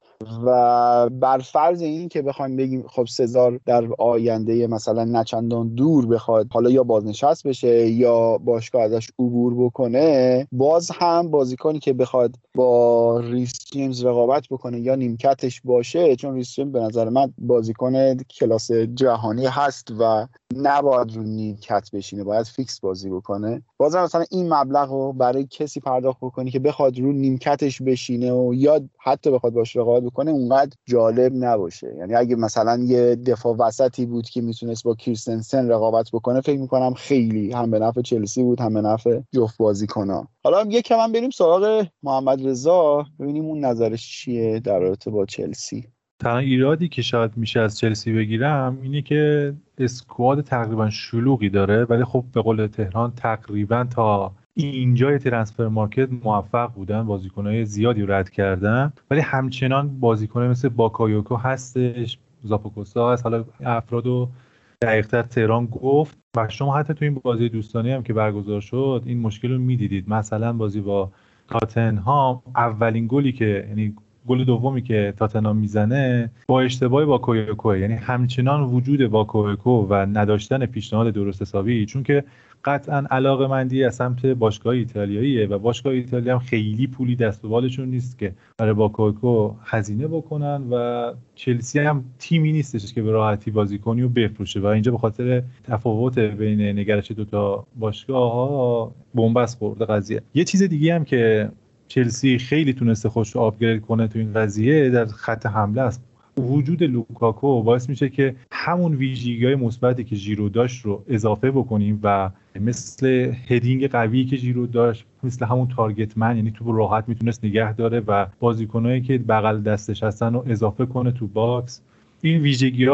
و بر فرض این که بخوایم بگیم خب سزار در آینده مثلا نچندان دور بخواد حالا یا بازنشست بشه یا باشگاه ازش عبور بکنه باز هم بازیکنی که بخواد با ریس جیمز رقابت بکنه یا نیمکتش باشه چون ریس جیمز به نظر من بازیکن کلاس جهانی هست و نباید رو نیمکت بشینه باید فیکس بازی بکنه. بازم مثلا این مبلغ رو برای کسی پرداخت بکنی که بخواد رو نیمکتش بشینه و یا حتی بخواد باش رقابت بکنه اونقدر جالب نباشه. یعنی اگه مثلا یه دفاع وسطی بود که می‌تونست با کریستنسن رقابت بکنه فکر می‌کنم خیلی هم به نفع چلسی بود هم به نفع جفت بازی کنه حالا هم یک هم بریم سراغ محمد رضا ببینیم اون نظرش چیه در رابطه با چلسی. تنها ایرادی که شاید میشه از چلسی بگیرم اینه که squad تقریبا شلوغی داره ولی خب به قول تهران تقریبا تا اینجای transfer market موفق بودن بازیکنهای زیادی رد کردن. ولی همچنان بازیکنهای مثل باکایوکو هستش زاپاکوستا هست. حالا افراد و دقیقتر تهران گفت. و شما حتی تو این بازی دوستانی هم که برگزار شد این مشکل رو می‌دیدید. مثلا بازی با تاتنهام اولین گلی که یعنی گل دومی که تاتنهام می‌زنه با اشتباه با کویکو یعنی همچنان وجود با کویکو و نداشتن پیشنهاد درست حسابی چون که قطعا علاقه مندی از سمت باشگاه ایتالیاییه و باشگاه ایتالیا هم خیلی پولی دست و بالشون نیست که برای باکوکو هزینه بکنن و چلسی هم تیمی نیستش که به راحتی بازی کنی و بفروشه. و اینجا به خاطر تفاوت بین نگرش دوتا باشگاه ها بنبست خورده قضیه. یه چیز دیگه هم که چلسی خیلی تونسته خودش رو upgrade کنه تو این قضیه در خط حمله است. وجود لوکاکو باعث میشه که همون ویژگی های مثبتی که ژیرو داشت رو اضافه بکنیم و مثل heading قوی که ژیرو داشت مثل همون target man یعنی تو راحت می‌تونست نگه داره و بازیکنایی که بغل دستش هستن رو اضافه کنه تو box. این ویژگی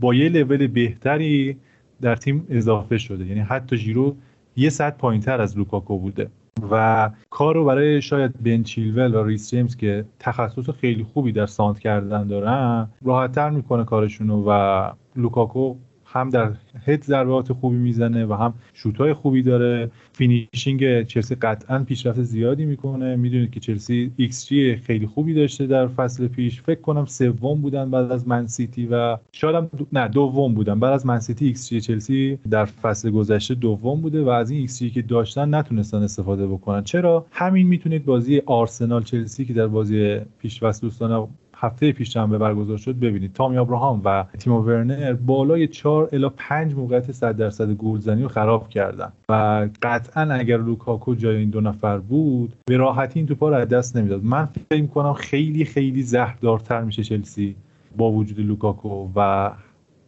با یه لول بهتری در تیم اضافه شده. یعنی حتی ژیرو یه سطح پایینتر از لوکاکو بوده. و کار رو برای شاید بن چیلول و ریس جیمز که تخصص خیلی خوبی در سانتر کردن دارن راحتتر می‌کنه کارشونو و لوکاکو هم در هد ضربات خوبی می‌زنه و هم شوتای خوبی داره. finishing چلسی قطعا پیشرفت زیادی می‌کنه. می‌دونید که چلسی ایکس جی خیلی خوبی داشته در فصل پیش. فکر کنم سوم بودن بعد از من سیتی و شاید هم نه دوم بودن. بعد از من سیتی ایکس جی چلسی در فصل گذشته دوم بوده و از این ایکس جی که داشتن نتونستن استفاده بکنن. چرا؟ همین می‌تونید بازی آرسنال چلسی که در بازی پیش دوستان هفته پیش برگزار شد ببینید. تامی ابراهام و تیمو ورنر بالای 4 الی 5 موقعیت 100 درصد گلزنی رو خراب کردن. و قطعا اگر لوکاکو جای این دو نفر بود به راحتی این توپا رو از دست نمی‌داد. من فکر می‌کنم خیلی خیلی زهردارتر میشه چلسی با وجود لوکاکو و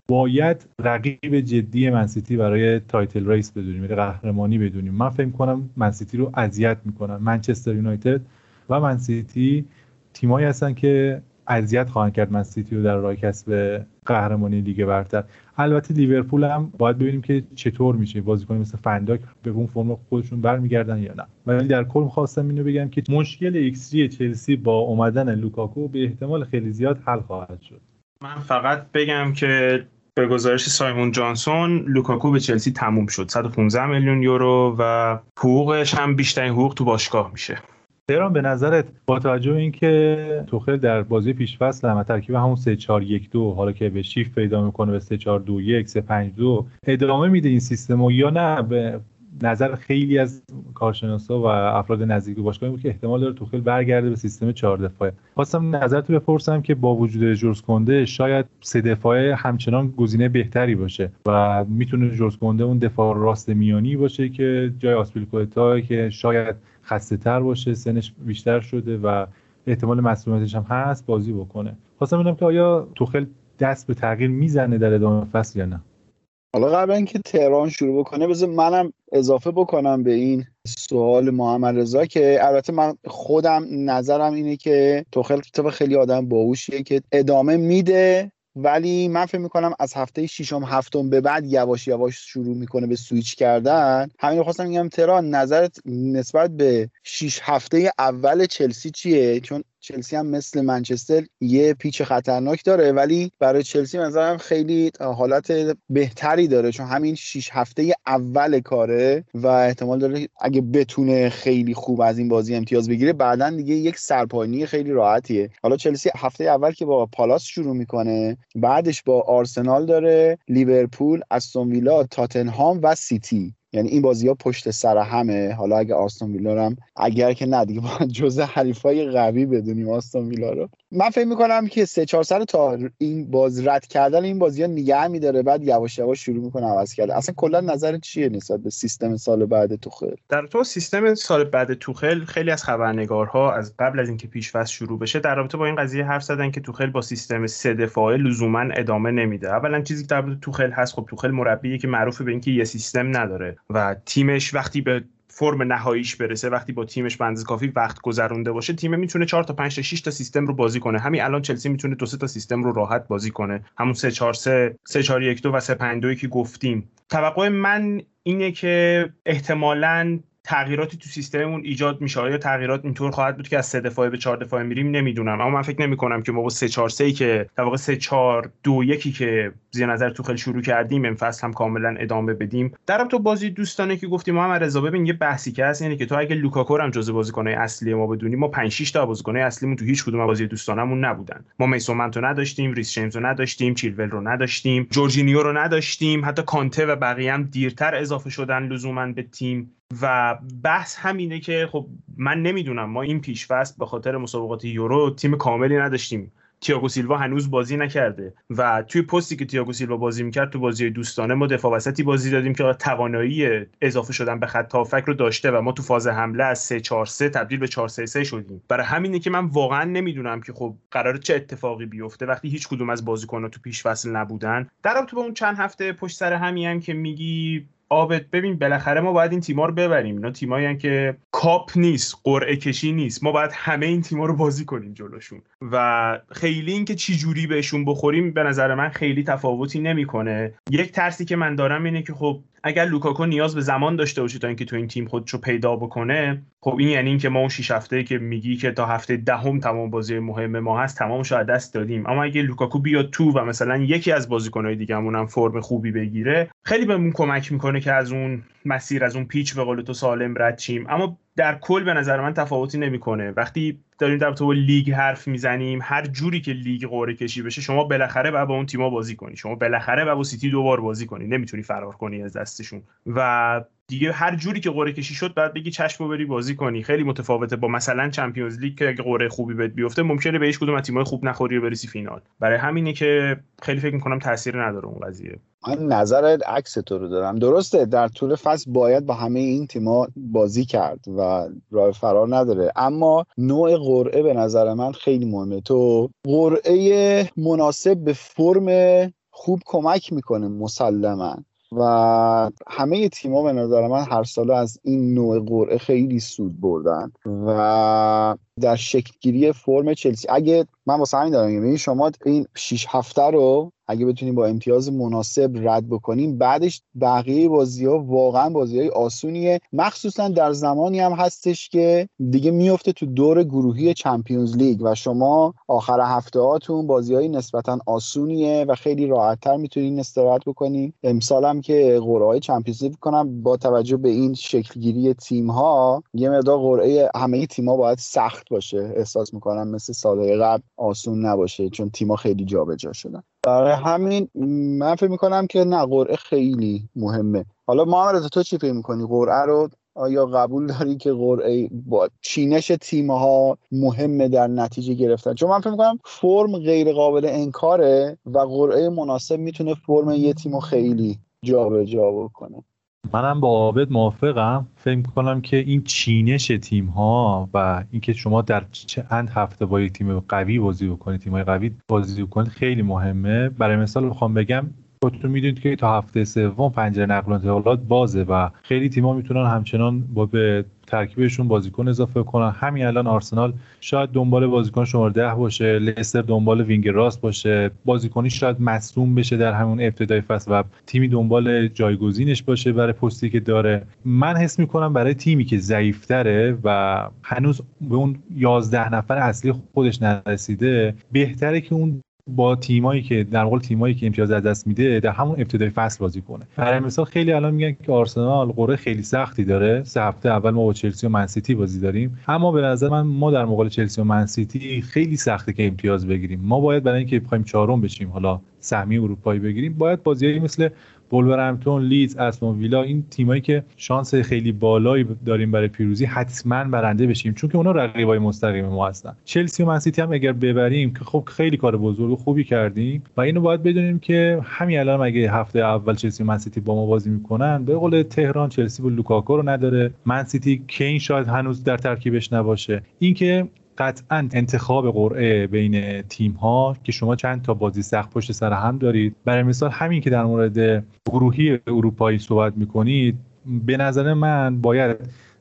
باید رقیب جدی منسیتی برای title race بدونیم یعنی قهرمانی بدونیم. من فکر کنم منسیتی رو اذیت می‌کنن. منچستر یونایتد و منسیتی تیمایی هستن که اذیت خواهند کرد من سیتی رو در راه کسب قهرمانی لیگ برتر. البته لیورپول هم باید ببینیم که چطور میشه بازیکن مثل فن‌دایک به اون فرم خودشون برمیگردن یا نه. ولی در کل خواستم اینو بگم که مشکل ایکس چلسی با اومدن لوکاکو به احتمال خیلی زیاد حل خواهد شد. من فقط بگم که به گزارش سایمون جانسون لوکاکو به چلسی تموم شد. 115 میلیون یورو و حقوقش هم بیشترین حقوق تو باشگاه میشه. تهران به نظرت با توجه به اینکه توخل در بازی پیش فصل هم ترکیب همون 3 4 1 2 حالا که به شیف پیدا می‌کنه به 3 4 2 1 3 5 2 ادامه میده این سیستم یا نه؟ به نظر خیلی از کارشناسا و افراد نزدیک باشگاه بود که احتمال داره توخل برگرده به سیستم 4 دفاعه. خواستم نظرتو بپرسم که با وجود جورج کنده شاید سه دفاعه همچنان گزینه بهتری باشه و می‌تونه جورج کنده اون دفاع راست میانی باشه که جای آسپیلکوتا که شاید خسته تر باشه سنش بیشتر شده و احتمال مسئولیتش هم هست بازی بکنه. خواستم ببینم که آیا توخل دست به تغییر می‌زنه در ادامه فصل یا نه؟ حالا قبل اینکه تهران شروع بکنه بذار منم اضافه بکنم به این سوال محمد رضا که البته من خودم نظرم اینه که توخل طبق خیلی آدم باهوشیه که ادامه میده. ولی من فکر می‌کنم از هفته ششم هفتم به بعد یواش یواش شروع می‌کنه به سویچ کردن. همین خواستم میگم ترا نظرت نسبت به 6 هفته اول چلسی چیه؟ چون چلسی هم مثل منچستر یه پیچ خطرناک داره ولی برای چلسی نظرم خیلی حالت بهتری داره چون همین 6 هفته اول کاره و احتمال داره اگه بتونه خیلی خوب از این بازی امتیاز بگیره بعدا دیگه یک سرپاینی خیلی راحتیه. حالا چلسی هفته اول که با پالاس شروع می‌کنه بعدش با آرسنال داره لیورپول استون ویلا تاتنهام و سیتی. یعنی این بازی ها پشت سر همه. حالا اگه آستون ویلا هم اگر که نه دیگه جزء حریفای قوی بدونیم آستون ویلا رو. من فکر می‌کنم که سه چهار سر تا این باز رد کردن این بازی ها نگه میداره بعد یواش یواش شروع می‌کنه عوض کرده اصلا کلا نظر چیه نسبت به سیستم سال بعد توخل؟ در تو سیستم سال بعد توخل خیلی از خبرنگارها از قبل از اینکه پیش شروع بشه در رابطه با این قضیه حرف زدن که توخل با سیستم سه دفاعه لزوما ادامه نمیده. اولا چیزی که در رابطه توخل هست خب توخل مربیه که معروفه به اینکه یه سیستم نداره و تیمش وقتی به فرم نهاییش برسه وقتی با تیمش به کافی وقت گذرونده باشه تیم می‌تونه 4 تا 5 تا 6 تا سیستم رو بازی کنه. همین الان چلسی می‌تونه دو سه تا سیستم رو راحت بازی کنه. همون 3 4 3 3 4 1 2 و 3 5 2 که گفتیم. توقع من اینه که احتمالاً تغییراتی تو سیستممون ایجاد میشه. آیا تغییرات اینطور خواهد بود که از سه دفاعه به چهار دفاعه میریم؟ نمی‌دونم. اما من فکر نمی کنم که ما با 3 4 3 که در واقع 3 4 2 1 که زیر نظر توخل شروع کردیم این فصل هم کاملا ادامه بدیم. در تو بازی دوستانه که گفتیم محمد رضا ببین یه بحثی که هست یعنی که تو اگه لوکاکو هم جزء بازیکنای اصلی ما بدونیم ما 5 6 تا بازیکن اصلیمون تو هیچ کدوم بازی دوستانمون نبودن. ما میسون رو نداشتیم ریس جیمز رو نداشتیم چیلول رو نداشتیم جورجینیو رو نداشتیم حتی کانته و بقیه هم دیرتر اضافه شدن لزوما به تیم. و بحث همینه که خب من نمی‌دونم ما این پیش به خاطر مسابقات یورو تیم کاملی نداشتیم. تییاگو سیلوا هنوز بازی نکرده و توی پستی که تییاگو سیلوا بازی می‌کرد تو بازی دوستانه ما دفاع وسطی بازی دادیم که توانایی اضافه شدن به خط هافک رو داشته و ما تو فاز حمله از 3 4 3 تبدیل به 4 3 3 شدیم. برای همینه که من واقعا نمی‌دونم که خب قرار چه اتفاقی بیفته وقتی هیچ کدوم از بازیکن‌ها تو پیش فصل نبودن. در رابطه با اون چند هفته پشت سر همی هم که میگی آبت ببین بالاخره ما باید این تیما رو ببریم. اینا تیمایی که کاپ نیست قرعه کشی نیست. ما باید همه این تیما رو بازی کنیم جلوشون. و خیلی اینکه چی جوری بهشون بخوریم به نظر من خیلی تفاوتی نمی‌کنه. یک ترسی که من دارم اینه که خب اگر لوکاکو نیاز به زمان داشته باشه تا اینکه تو این تیم خودشو پیدا بکنه خب این یعنی اینکه ما اون 6 هفته که میگی که تا هفته دهم تمام بازی مهم ما هست تمامش از دست دادیم. اما اگه لوکاکو بیاد تو و مثلا یکی از بازیکنهای دیگه‌مون هم فرم خوبی بگیره خیلی بهمون کمک می‌کنه که از اون مسیر از اون پیچ به قول تو سالم رد شیم اما در کل به نظر من تفاوتی نمی‌کنه. وقتی داریم در تو لیگ حرف می‌زنیم هر جوری که لیگ قرعه کشی بشه شما بالاخره باید با اون تیما بازی کنی. شما بالاخره باید با سیتی دوبار بازی کنی. نمی‌تونی فرار کنی از دستشون. و دیگه هر جوری که قرعه کشی شد باید بگی چشم بری بازی کنی. خیلی متفاوته با مثلا Champions League که اگه قرعه خوبی بهت بیفته ممکنه به هیچ کدوم از تیم‌های خوب نخوری و برسی فینال. برای همینه که خیلی فکر می‌کنم تاثیر نداره اون قضیه. من نظر عکس تو رو دارم. درسته در طول فصل باید با همه این تیما بازی کرد و راه فرار نداره. اما نوع قرعه به نظر من خیلی مهمه. تو قرعه مناسب به فرم خوب کمک می‌کنه مسلما. و همه تیما به نظر من هر سال از این نوع قرعه خیلی سود بردن و در شکلگیری فرم چلسی. اگه من واسه همین دارم شما این 6 هفته رو اگه بتونیم با امتیاز مناسب رد بکنیم بعدش بقیه بازی ها واقعا بازی های آسونیه. مخصوصا در زمانی هم هستش که دیگه میفته تو دور گروهی چمپیونز لیگ و شما آخر هفته هاتون بازی های نسبتا آسونیه و خیلی راحت تر می‌تونین استراحت بکنین. امسال هم که قرعه های چمپیونز لیگ کنم با توجه به این شکلگیری تیم ها یه مقدار قرعه همه تیم ها باید سخت باشه احساس می‌کنم مثل سالهای قبل آسون نباشه چون تیم‌ها خیلی جابجا شدن. برای همین من فکر می‌کنم که نه قرعه خیلی مهمه. حالا محمد تو چی فکر می‌کنی؟ قرعه رو آیا قبول داری که قرعه با چینش تیمها مهمه در نتیجه گرفتن؟ چون من فکر می‌کنم فرم غیر قابل انکاره و قرعه مناسب می‌تونه فرم یه تیم خیلی جابجا جا بکنه. منم با عابد موافقم. فکر کنم که این چینش تیم ها و اینکه شما در چند هفته با یک تیم قوی بازی بکنید تیم های قوی بازی بکنید خیلی مهمه. برای مثال بخوام بگم خودتون می‌دونید که تا هفته سوم پنجره نقل و انتقالات بازه و خیلی تیم‌ها می‌تونن همچنان با به ترکیبشون بازیکن اضافه کنن. همین الان آرسنال شاید دنبال بازیکن شماره ده باشه لستر دنبال وینگ راست باشه. بازیکنی شاید مصدوم بشه در همون ابتدای فصل و تیمی دنبال جایگزینش باشه برای پستی که داره. من حس می‌کنم برای تیمی که ضعیفتره و هنوز به اون 11 نفر اصلی خودش نرسیده بهتره که اون با تیمایی که در مقابل تیمایی که امتیاز از دست میده در همون ابتدای فصل بازی کنه. برای مثال خیلی الان میگن که آرسنال قرعه خیلی سختی داره. سه هفته اول ما با چلسی و منسیتی بازی داریم. اما به نظر من ما در مقابل چلسی و منسیتی خیلی سخته که امتیاز بگیریم. ما باید برای اینکه بخوایم چهارم بشیم حالا سهمی اروپایی بگیریم باید بازیایی مثل ولورهمپتون لیدز اسمون ویلا این تیمایی که شانس خیلی بالایی داریم برای پیروزی حتما برنده بشیم. چون که اونا رقیبای مستقیم ما هستن. چلسی و منسیتی هم اگر ببریم که خب خیلی کار بزرگ و خوبی کردیم و اینو باید بدونیم که همین الان اگه هفته اول چلسی و منسیتی با ما بازی می‌کنن به قول تهران چلسی با لوکاکو رو نداره. منسیتی کین شاید هنوز در ترکیبش نباشه. اینکه قطعا انتخاب قرعه بین تیم ها که شما چند تا بازی سخت پشت سر هم دارید. برای مثال همین که در مورد گروهی اروپایی صحبت می‌کنید به نظر من باید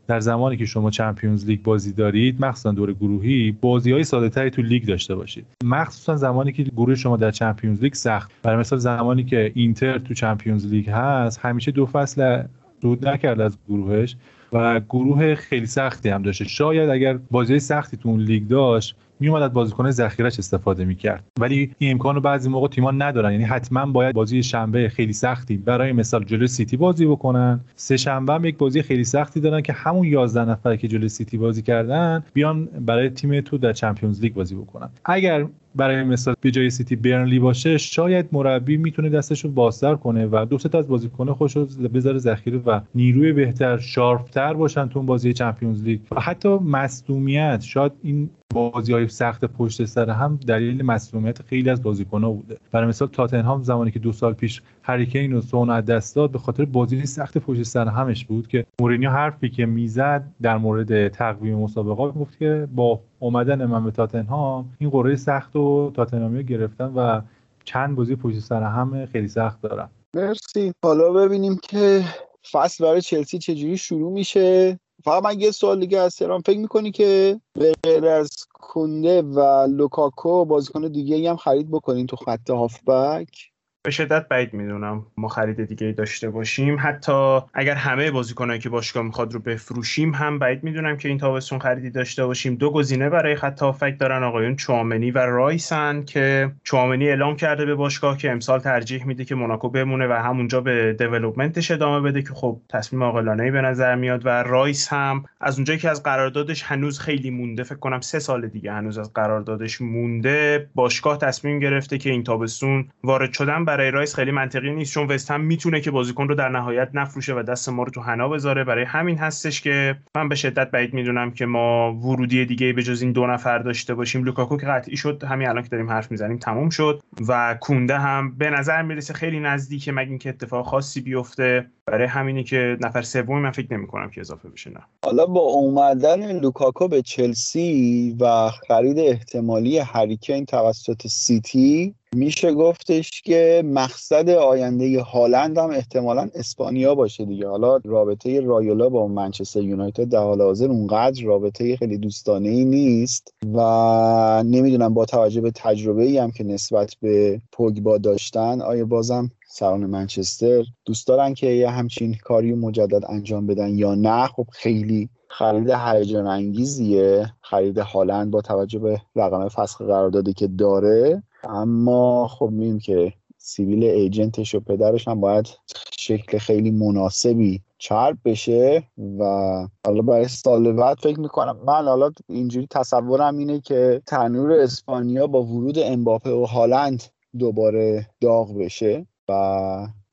در زمانی که شما Champions League بازی دارید مخصوصا دور گروهی بازی های ساده تری تو لیگ داشته باشید. مخصوصا زمانی که گروه شما در Champions League سخت. برای مثال زمانی که اینتر تو Champions League هست همیشه دو فصل صعود نکرده از گروهش. و گروه خیلی سختی هم داشته شاید اگر بازی سختی تو اون لیگ داشت میومد از بازیکن ذخیرش استفاده می‌کرد. ولی این امکان بعضی موقع تیم‌ها ندارن. یعنی حتما باید بازی شنبه خیلی سختی برای مثال جلوی سیتی بازی بکنن. سه شنبه هم یک بازی خیلی سختی دارن که همون 11 نفر که جلوی سیتی بازی کردن بیان برای تیم تو در Champions League بازی بکنن. اگر برای مثال به جای سیتی برنلی باشه شاید مربی می‌تونه دستش رو بازتر کنه و دو تا از بازیکن خوش بذاره ذخیره و نیروی بهتر شارفتر باشن تو بازی چمپیونز لیگ. و حتی مصدومیت شاید این بازی های سخت پشت سر هم دلیل مسئولیت خیلی از بازیکن ها بوده. برای مثال تاتنهام زمانی که دو سال پیش هریکین و سون از دست داد به خاطر بازی سخت پشت سر همش بود که مورینیو حرفی که می‌زد در مورد تقویم مسابقات گفت که با اومدن من به تاتنهام این قرعه سخت و تاتنهامی گرفتن و چند بازی پشت سر هم خیلی سخت دارن. مرسی. حالا ببینیم که فصل برای چلسی چجوری شروع میشه. فقط من یه سوال دیگه از تهران. فکر می‌کنی که به غیر از کونده و لوکاکو بازیکن دیگه هم خرید بکنین تو خط هافبک؟ به شدت بعید می‌دونم ما خرید دیگه داشته باشیم. حتی اگر همه بازیکنایی که باشگاه می‌خواد رو بفروشیم هم بعید می‌دونم که این تابستون خریدی داشته باشیم. دو گزینه برای خط هافبک دارن آقایون چوامنی و رایسن که چوامنی اعلام کرده به باشگاه که امسال ترجیح میده که موناکو بمونه و همونجا به development ش ادامه بده که خب تصمیم عاقلانه به نظر میاد و رایس هم از اونجایی که از قراردادش هنوز خیلی مونده فکر کنم سه سال دیگه هنوز از قراردادش مونده باشگاه تصمیم گرفته که این تابستون وارد شدن برای رایس خیلی منطقی نیست چون وست هم می‌تونه که بازیکن رو در نهایت نفروشه و دست ما رو تو حنا بذاره. برای همین هستش که من به شدت بعید می‌دونم که ما ورودی دیگه به جز این دو نفر داشته باشیم. لوکاکو که قطعی شد همین الان که داریم حرف می‌زنیم تموم شد. و کونده هم به نظر می‌رسه خیلی نزدیکه مگه اینکه اتفاق خاصی بیفته. برای همینی که نفر سومی من فکر نمی کنم که اضافه بشه نه. حالا با اومدن لوکاکو به چلسی و خرید احتمالی هریکین توسط سیتی میشه گفتش که مقصد آینده هالند هم احتمالا اسپانیا باشه دیگه. حالا رابطه رایولا با منچستر یونایتد در حال حاضر اونقدر رابطه خیلی دوستانه ای نیست و نمی‌دونم با توجه به تجربه ای هم که نسبت به پوگبا داشتن آیا بازم سران منچستر دوست دارن که یه همچین کاری مجدد انجام بدن یا نه؟ خب خیلی خرید هیجان انگیزیه خرید هالند با توجه به رقم فسخ قراردادی که داره. اما خب می‌بینیم که سیویل agent ش و پدرش هم باید شکل خیلی مناسبی چرب بشه و حالا برای سال بعد فکر می‌کنم من حالا اینجوری تصورم اینه که تنور اسپانیا با ورود امباپه و هالند دوباره داغ بشه و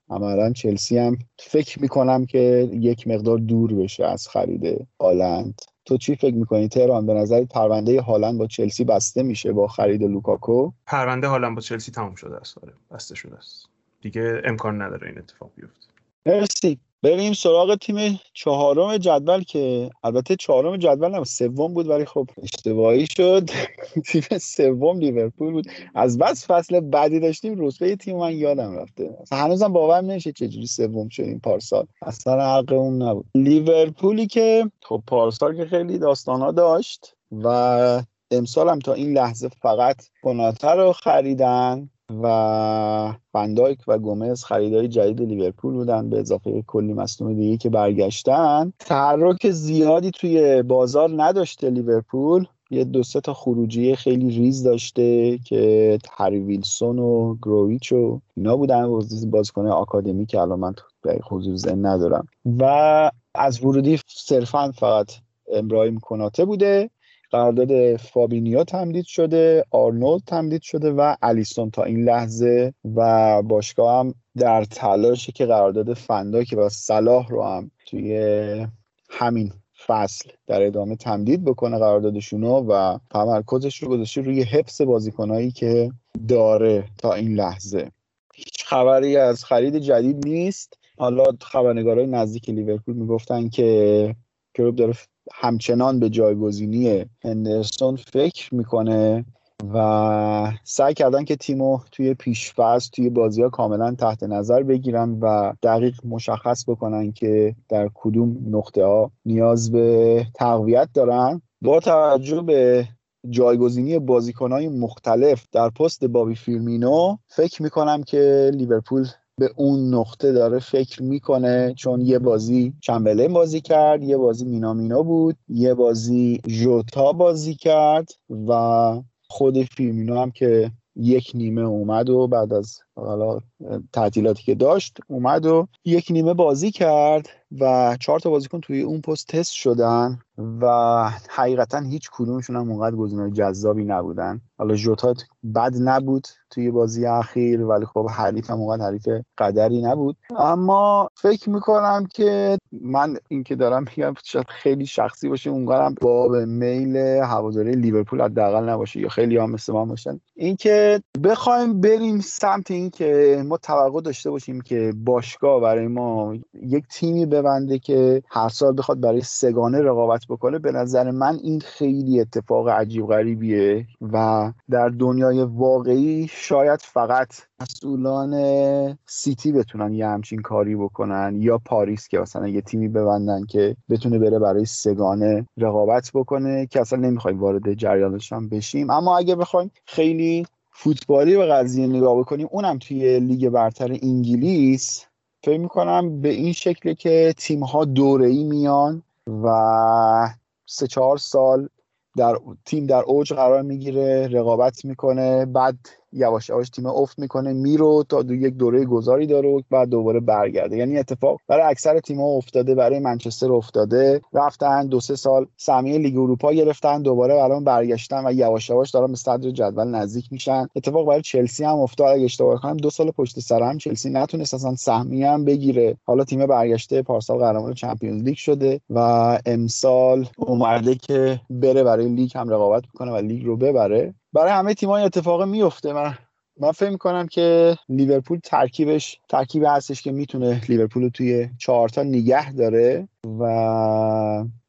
عملا چلسی هم فکر می‌کنم که یک مقدار دور بشه از خرید هالند. تو چی فکر می‌کنی؟ تهران به نظر پرونده هالند با چلسی بسته میشه با خرید لوکاکو؟ پرونده هالند با چلسی تموم شده است آره. بسته شده است. دیگه امکان نداره این اتفاق بیفته. مرسی. بریم سراغ تیم چهارم جدول که البته چهارم جدول نه سوم بود ولی خب اشتباهی شد. تیم سوم لیورپول بود. از بس فصل بعدی داشتیم رتبه تیم من یادم رفته. هنوزم باورم نمیشه چجوری سوم شدیم پارسال. اصلا حق اون نبود. لیورپولی که خب پارسال که خیلی داستانا داشت و امسال هم تا این لحظه فقط کناته رو خریدن. و فندایک و گومز خریدای جدید لیورپول بودن به اضافه کلی مصنوم دیگه که برگشتن. تحرک زیادی توی بازار نداشته لیورپول. یه دو سه تا خروجی خیلی ریز داشته که هری ویلسون و گرویچ و اینا بودن. بازیکن آکادمی که الان من حضور ذهن ندارم. و از ورودی صرفا فقط ابراهیم کناته بوده. قرارداد فابینیو تمدید شده آرنولد تمدید شده و الیسون تا این لحظه و باشگاه هم در تلاشه که قرارداد فنداک و صلاح رو هم توی همین فصل در ادامه تمدید بکنه قراردادشونو و تمرکزش رو گذاشته روی حفظ بازیکنهایی که داره تا این لحظه. هیچ خبری از خرید جدید نیست. حالا خبرنگارای نزدیک لیورپول می‌گفتن که کلوب داره همچنان به جایگزینی هندرسون فکر می‌کنه و سعی کردن که تیمو توی پیشفرض توی بازی ها کاملا تحت نظر بگیرن و دقیق مشخص بکنن که در کدوم نقطه ها نیاز به تقویت دارن. با توجه به جایگزینی بازیکنهای مختلف در پست بابی فیرمینو فکر می‌کنم که لیورپول به اون نقطه داره فکر می‌کنه چون یه بازی چمبلین بازی کرد یه بازی مینامینو بود یه بازی ژوتا بازی کرد و خود فیرمینو هم که یک نیمه اومد و بعد از حالا تعطیلاتی که داشت اومد و یک نیمه بازی کرد و چهار تا بازیکن توی اون پست تست شدن و حقیقتا هیچ کدومشون هم اونقدر گزینه‌های جذابی نبودن. حالا ژوتا بد نبود توی بازی اخیر ولی خب حریف هم اونقدر حریف قدری نبود. اما فکر می‌کنم که من اینکه دارم میگم شاید خیلی شخصی باشه اونقدرم با به میل هواداری لیورپول حداقل نباشه یا خیلی هم مثل من باشن. اینکه بخوایم بریم سمت اینکه ما توقع داشته باشیم که باشگاه برای ما یک تیمی ببنده که هر سال بخواد برای سگانه رقابت بکنه به نظر من این خیلی اتفاق عجیب غریبیه و در دنیای واقعی شاید فقط مسئولان سیتی بتونن یه همچین کاری بکنن یا پاریس که مثلا یه تیمی ببندن که بتونه بره برای سگانه رقابت بکنه که اصلا نمی‌خوایم وارد جریانش هم بشیم. اما اگه بخوایم خیلی فوتبالی به قضیه نگاه بکنیم اونم توی لیگ برتر انگلیس فکر می‌کنم به این شکل که تیم ها دوره ای میان و سه چهار سال در تیم در اوج قرار می‌گیره رقابت می‌کنه بعد یواش یواش تیم افت می‌کنه میرو تا دو یک دوره گذاری داره و بعد دوباره برگرده. یعنی اتفاق برای اکثر تیم ها افتاده برای منچستر افتاده. رفتن دو سه سال سهمیه لیگ اروپا گرفتن دوباره الان برگشتن و یواش یواش دارن به صدر جدول نزدیک میشن. اتفاق برای چلسی هم افتاد. اگه اشتباه کنم دو سال پشت سر هم چلسی نتونست اصلا سهمیه هم بگیره. حالا تیم برگشته پارسال قهرمان چمپیونز لیگ شده و امسال اومده که بره برای لیگ هم رقابت کنه و لیگ رو ببره. برای همه تیم‌ها این اتفاق میفته من من فکر می‌کنم که لیورپول ترکیبش ترکیب هستش که می‌تونه لیورپول رو توی چهارتا نگه داره و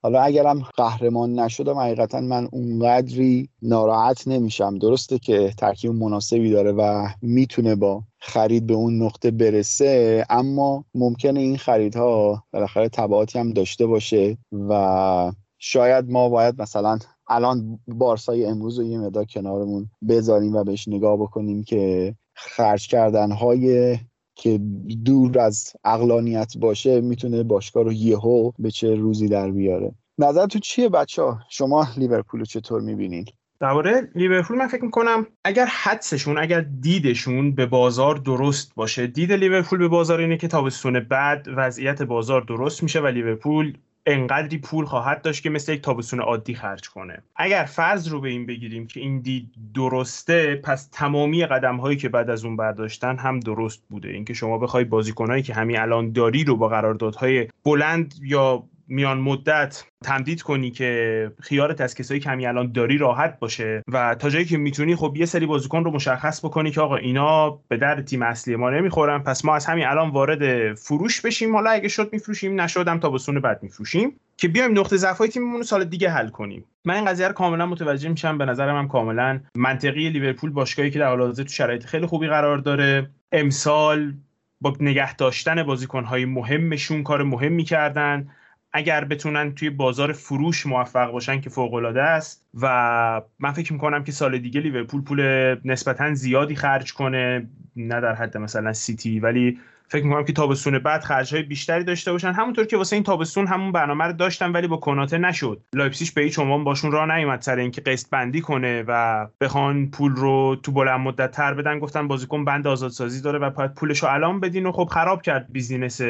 حالا اگرم قهرمان نشدم حقیقتا من اونقدری ناراحت نمیشم. درسته که ترکیب مناسبی داره و می‌تونه با خرید به اون نقطه برسه اما ممکنه این خریدها بالاخره تبعاتی هم داشته باشه و شاید ما باید مثلا الان بارسای امروز رو یه مدار کنارمون بذاریم و بهش نگاه بکنیم که خرج کردن های که دور از اقلانیت باشه می‌تونه باشگاه رو یهو به چه روزی در بیاره نظر تو چیه بچه ها؟ شما لیورپول رو چطور می‌بینین؟ درباره لیورپول من فکر می‌کنم اگر حدسشون اگر دیدشون به بازار درست باشه دید لیورپول به بازار اینه که تابستون بعد وضعیت بازار درست میشه و لیورپول انقدری پول خواهد داشت که مثل یک تابستون عادی خرج کنه. اگر فرض رو به این بگیریم که این دید درسته پس تمامی قدم هایی که بعد از اون برداشتن هم درست بوده. اینکه شما بخوای بازیکنهایی که همین الان داری رو با قراردادهای بلند یا میان مدت تمدید کنی که خیارت از کسایی کمی الان داری راحت باشه و تا جایی که می‌تونی خب یه سری بازیکن رو مشخص بکنی که آقا اینا به درد تیم اصلی ما نمی‌خورن پس ما از همین الان وارد فروش بشیم. حالا اگه شد میفروشیم نشدم تا بسون بعد میفروشیم. که بیایم نقطه ضعفای تیممون رو سال دیگه حل کنیم. من این قضیه رو کاملا متوجه میشم. به نظرم هم کاملا منطقی لیورپول باشگاهی که در حال تو شرایط خیلی خوبی قرار داره. امسال با نگه داشتن بازیکنهای مهمشون کار مهمی کردن. اگر بتونن توی بازار فروش موفق باشن که فوق العاده است و من فکر می‌کنم که سال دیگه لیورپول پول نسبتا زیادی خرج کنه نه در حد مثلا سیتی ولی فکر می‌کنم که تابستون بعد خرج های بیشتری داشته باشن. همونطور که واسه این تابستون همون برنامه رو داشتن ولی با کناته نشد. لایپسیش به هیچ عنوان باشون راه نیومد سر اینکه قسط بندی کنه و بخوان پول رو تو بلند مدت تر بدن. گفتن بازیکن بند آزادسازی داره و باید پولش رو الان بدین و خب خراب کرد business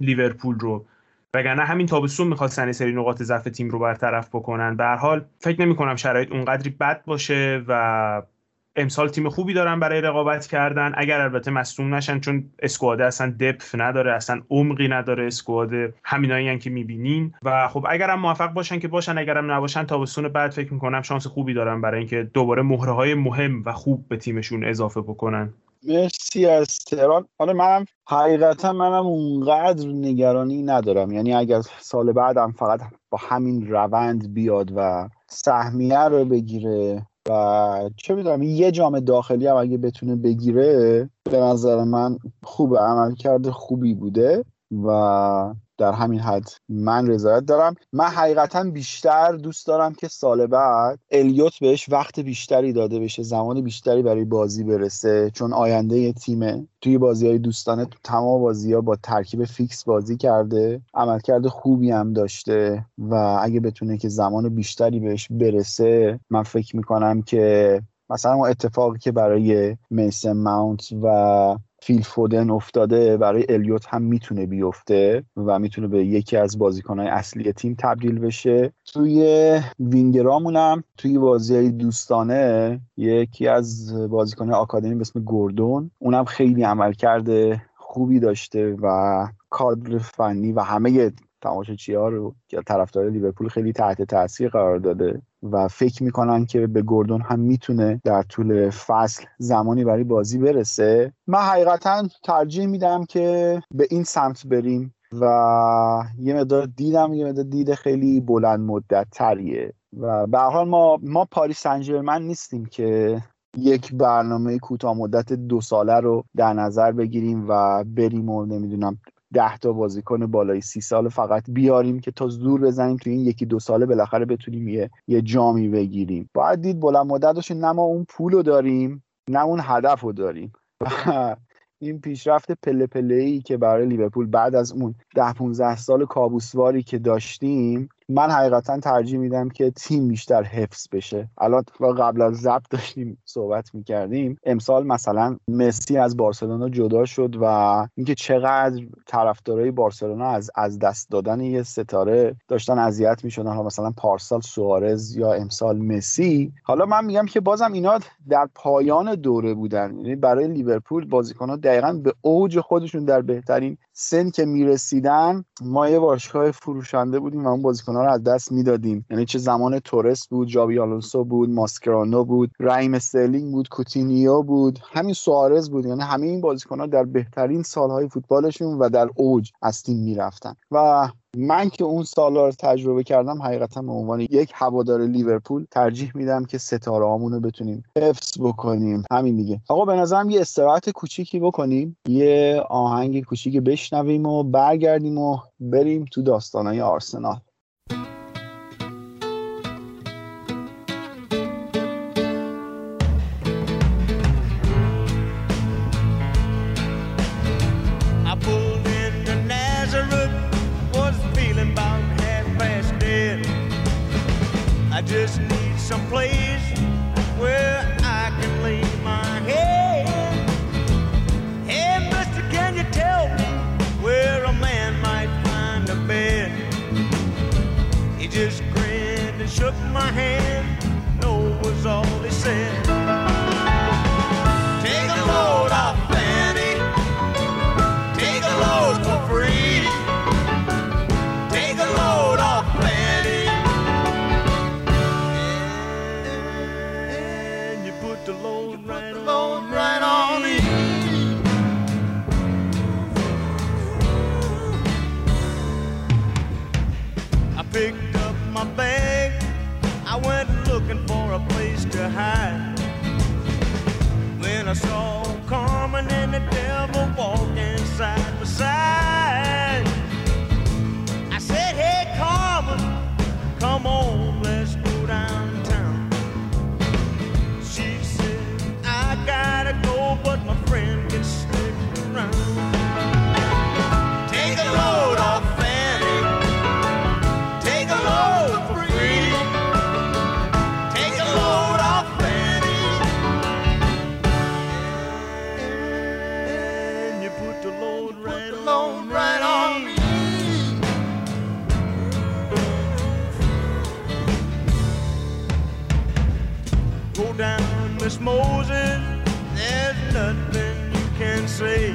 لیورپول رو. وگرنه همین تابستون می‌خواستن سری نقاط ضعف تیم رو برطرف بکنن. به هر حال فکر نمی کنم شرایط اونقدری بد باشه و امسال تیم خوبی دارن برای رقابت کردن. اگر البته مصدوم نشن چون اسکواده اصلا دپف نداره اصلا عمقی نداره اسکواد همینایی که می‌بینین. و خب اگرم موفق باشن که باشن اگرم نباشن تابستون بعد فکر می‌کنم شانس خوبی دارن برای اینکه دوباره مهره های مهم و خوب به تیمشون اضافه بکنن. مرسی از تهران. آره منم حقیقتا منم اونقدر نگرانی ندارم. یعنی اگر سال بعدم فقط با همین روند بیاد و سهمیه رو بگیره و چه می‌دونم یه جام داخلی هم اگه بتونه بگیره به نظر من خوب عمل کرده خوبی بوده و در همین حد من رضایت دارم. من حقیقتا بیشتر دوست دارم که سال بعد الیوت بهش وقت بیشتری داده بشه زمان بیشتری برای بازی برسه. چون آینده تیمه. توی بازی های دوستانه تو تمام بازی ها با ترکیب فیکس بازی کرده. عملکرد خوبی هم داشته و اگه بتونه که زمان بیشتری بهش برسه من فکر می‌کنم که مثلا اون اتفاقی که برای میسن ماونت و فیل فودن افتاده برای الیوت هم می‌تونه بیفته و می‌تونه به یکی از بازیکنهای اصلی تیم تبدیل بشه. توی وینگرامون هم توی بازی دوستانه یکی از بازیکنهای آکادمی به اسم گوردون اونم خیلی عمل کرده خوبی داشته و کادر فنی و همه تماشاچی ها رو که طرفدار لیورپول خیلی تحت تاثیر قرار داده و فکر می‌کنن که به گردون هم می‌تونه در طول فصل زمانی برای بازی برسه. من حقیقتا ترجیح میدم که به این سمت بریم و یه مقدار دیدم یه مقدار دید خیلی بلند مدت تریه و به حال ما ما پاریس سن نیستیم که یک برنامه کوتاه مدت دو ساله رو در نظر بگیریم و بریم و نمی‌دونم ده تا بازیکن بالای سی سال فقط بیاریم که تا زور بزنیم تو این یکی دو ساله بالاخره بتونیم یه, یه جامی بگیریم. باید دید بلند مدت نه ما اون پول رو داریم نه اون هدف رو داریم این پیشرفت پله پله ای که برای لیورپول بعد از اون ده 15 سال کابوسواری که داشتیم من حقیقتا ترجیح میدم که تیم بیشتر حفظ بشه. الان قبل از ضبط داشتیم صحبت می‌کردیم. امسال مثلا مسی از بارسلونا جدا شد و اینکه چقدر طرفدارای بارسلونا از از دست دادن یه ستاره داشتن اذیت می‌شدن. حالا مثلا پارسال سوارز یا امسال مسی. حالا من میگم که بازم اینا در پایان دوره بودن. یعنی برای لیورپول بازیکنها دقیقا به اوج خودشون در بهترین سن که می‌رسیدن ما یه باشگاه فروشنده بودیم و اون بازیکن‌ها رو از دست می‌دادیم. یعنی چه زمان تورس بود جاوی آلونسو بود ماسکرانو بود رحیم استرلینگ بود کوتینیو بود همین سوارز بود. یعنی همه این بازیکن‌ها در بهترین سالهای فوتبالشون و در اوج از تیم می‌رفتن. و من که اون سالا رو تجربه کردم حقیقتا به عنوان یک هوادار لیورپول ترجیح میدم که ستاره رو بتونیم حفظ بکنیم. همین دیگه. آقا به نظرم یه استراحت کوچیکی بکنیم. یه آهنگ کوچیکی بشنویم و برگردیم و بریم تو داستانهای آرسنال. just grinned and shook my hand. No was all he said. a song, Carmen and the devil walk. Moses. There's nothing you can say.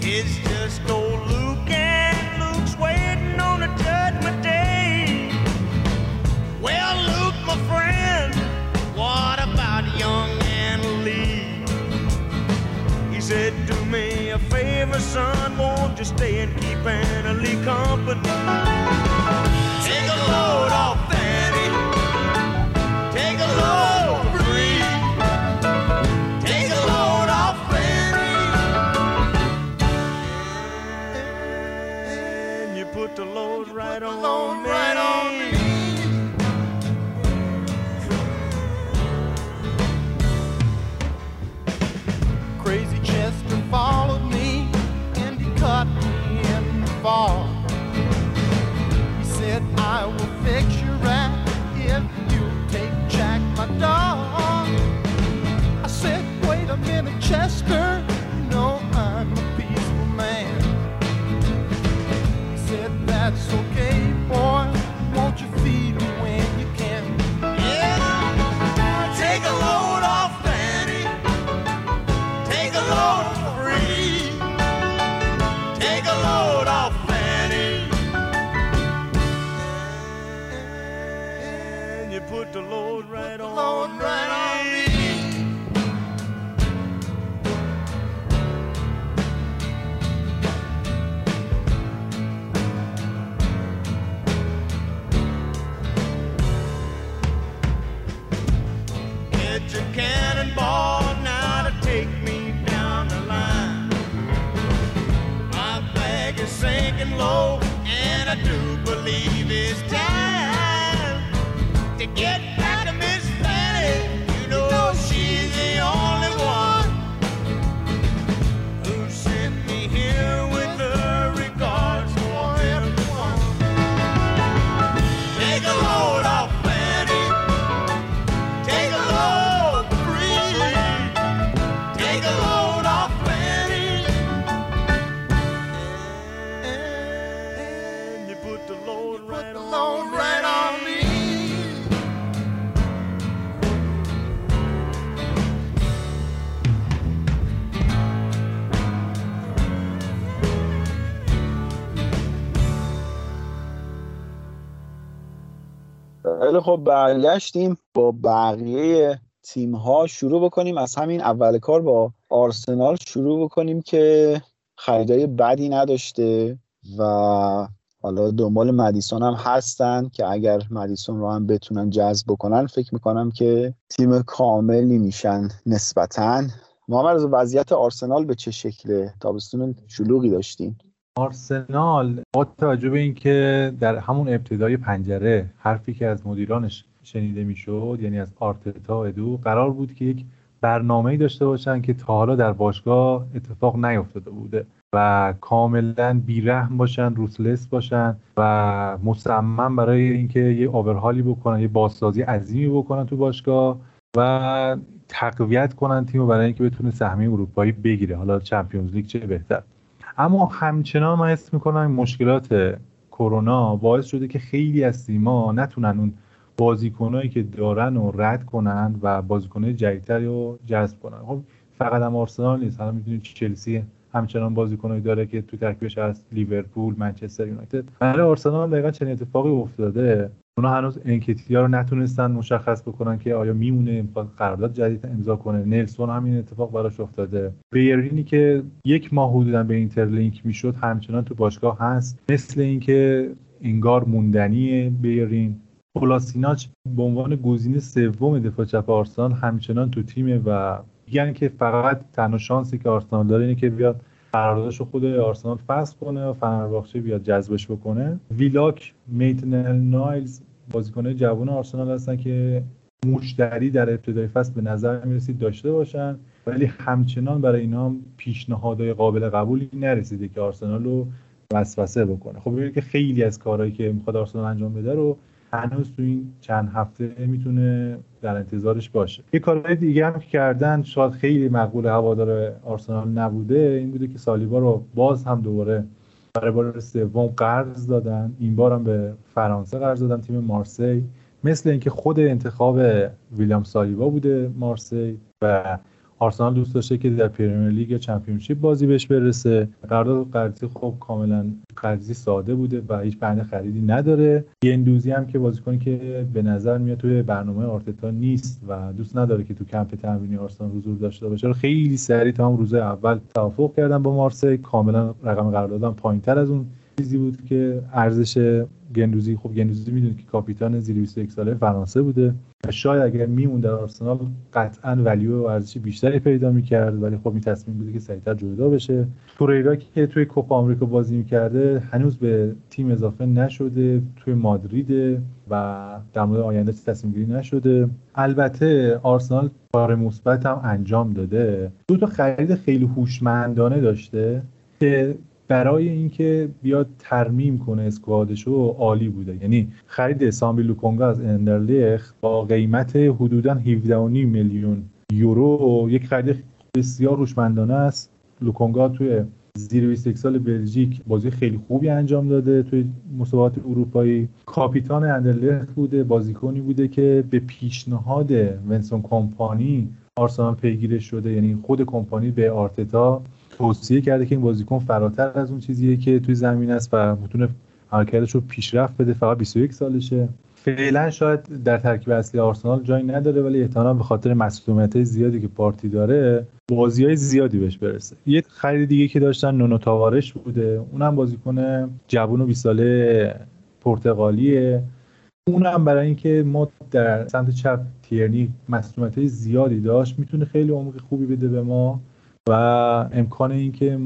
It's just old Luke and Luke's waiting on a judgment day. Well, Luke, my friend, what about young Anna Lee? He said, Do me a favor, son, won't you stay and keep Anna Lee company? Take a load off right on. Right on me. Believe it's time to get خیلی خب برگشتیم با بقیه تیم ها شروع بکنیم. از همین اول کار با آرسنال شروع بکنیم که خریدای بدی نداشته و حالا دنبال مدیسون هم هستن که اگر مدیسون رو هم بتونن جذب بکنن فکر می‌کنم که تیم کاملی میشن نسبتا. محمد از وضعیت آرسنال به چه شکله تابستون شلوغی داشتیم آرسنال با توجه به اینکه در همون ابتدای پنجره حرفی که از مدیرانش شنیده می‌شد یعنی از آرتتا ادو قرار بود که یک برنامه داشته باشن که تا حالا در باشگاه اتفاق نیفتاده بوده و کاملا بیرحم باشن روسلس باشن و مصمم برای اینکه یه آورهالی بکنن یه بازسازی عظیمی بکنن تو باشگاه و تقویت کنن تیم برای اینکه بتونه سهمیه اروپایی بگیره. حالا چمپیونز لیگ چه بهتر؟ اما همچنان من حس می‌کنم مشکلات کرونا باعث شده که خیلی از تیم‌ها نتونن اون بازیکنایی که دارن و رد کنن و بازیکنای جدیدتری رو جذب کنن. خب فقط هم آرسنال نیست. حالا می‌دونید چلسی همچنان بازیکنایی داره که تو ترکیبش هست لیورپول منچستر یونایتد. برای آرسنال دقیقا چنین اتفاقی افتاده. اونا هنوز انکتیا رو نتونستن مشخص بکنن که آیا میمونه قرارداد جدید امضا کنه. نلسون هم این اتفاق براش افتاده. بیرینی که یک ماه حدودا به اینتر لینک می‌شد همچنان تو باشگاه هست. مثل اینکه انگار موندنی بیرین. پولاسیناچ به عنوان گزینه سوم دفاع چپ آرسنال همچنان تو تیمه و میگن که فقط تنها شانسی که آرسنال داره اینه که بیاد قراردادش رو خود آرسنال فصل کنه و فنرباخچه بیاد جذبش بکنه. ویلاک میتنل نایلز بازیکنه جوان آرسنال هستن که مشتری در ابتدای فصل به نظر می‌رسید داشته باشن ولی همچنان برای اینا هم پیشنهادهای قابل قبولی نرسیده که آرسنال رو وسوسه بکنه. خب ببینید که خیلی از کارهایی که می‌خواد آرسنال انجام بده رو هنوز تو این چند هفته می‌تونه در انتظارش باشه. یه کارهای دیگه هم که کردن شاید خیلی مقبول هوادار آرسنال نبوده این بوده که سالیبا رو باز هم دوباره برای بار سوم قرض دادن. این بار هم به فرانسه قرض دادن تیم مارسی. مثل اینکه خود انتخاب ویلیام سالیبا بوده مارسی و آرسنال دوست داشته که در پرمیر لیگ یا چمپیونشیپ بازی بهش برسه. قرارداد قرضی خب کاملا قرضی ساده بوده و هیچ بند خریدی نداره. گندوزی هم که بازیکنی که به نظر میاد توی برنامه آرتتا نیست و دوست نداره که تو کمپ تمرینی آرسنال حضور داشته باشه. خیلی سریع تا هم روز اول توافق کردن با مارسی کاملا رقم قراردادم پایینتر از اون چیزی بود که ارزش گندوزی خب گندوزی می‌دونید که کاپیتان زیر 21 ساله فرانسه بوده و شاید اگر میمون در آرسنال قطعا ولیو و ارزش بیشتری پیدا می‌کرد ولی خب این تصمیم بوده که سریعتر جدا بشه. توریرا که توی کوپا آمریکا بازی می‌کرده هنوز به تیم اضافه نشده توی مادرید و در مورد آینده تصمیم گیری نشده. البته آرسنال کار مثبت هم انجام داده. دو تا خرید خیلی هوشمندانه داشته که برای اینکه بیاد ترمیم کنه اسکوادشو عالی بوده. یعنی خرید سامبی لوکونگا از اندرلیخ با قیمت حدودا 17.5 میلیون یورو یک خرید بسیار هوشمندانه است. لوکونگا توی زیر 21 سال بلژیک بازی خیلی خوبی انجام داده. توی مسابقات اروپایی کاپیتان اندرلخت بوده بازیکنی بوده که به پیشنهاد ونسون کمپانی آرسنال پیگیرش شده. یعنی خود کمپانی به آرتتا توصیه کرده که این بازیکن فراتر از اون چیزیه که توی زمین است و می‌تونه عملکردش رو پیشرفت بده. فقط 21 سالشه. فعلا شاید در ترکیب اصلی آرسنال جایی نداره ولی احتمالاً به خاطر مسئولیت زیادی که پارتی داره بازی های زیادی بهش برسه. یه خرید دیگه که داشتن نونو تاوارش بوده. اونم بازیکن جوون و 20 ساله پرتغالیه. اونم برای اینکه ما در سمت چپ تیرنی مسئولیت زیادی داشت می‌تونه خیلی عمق خوبی بده به ما. و امکان اینکه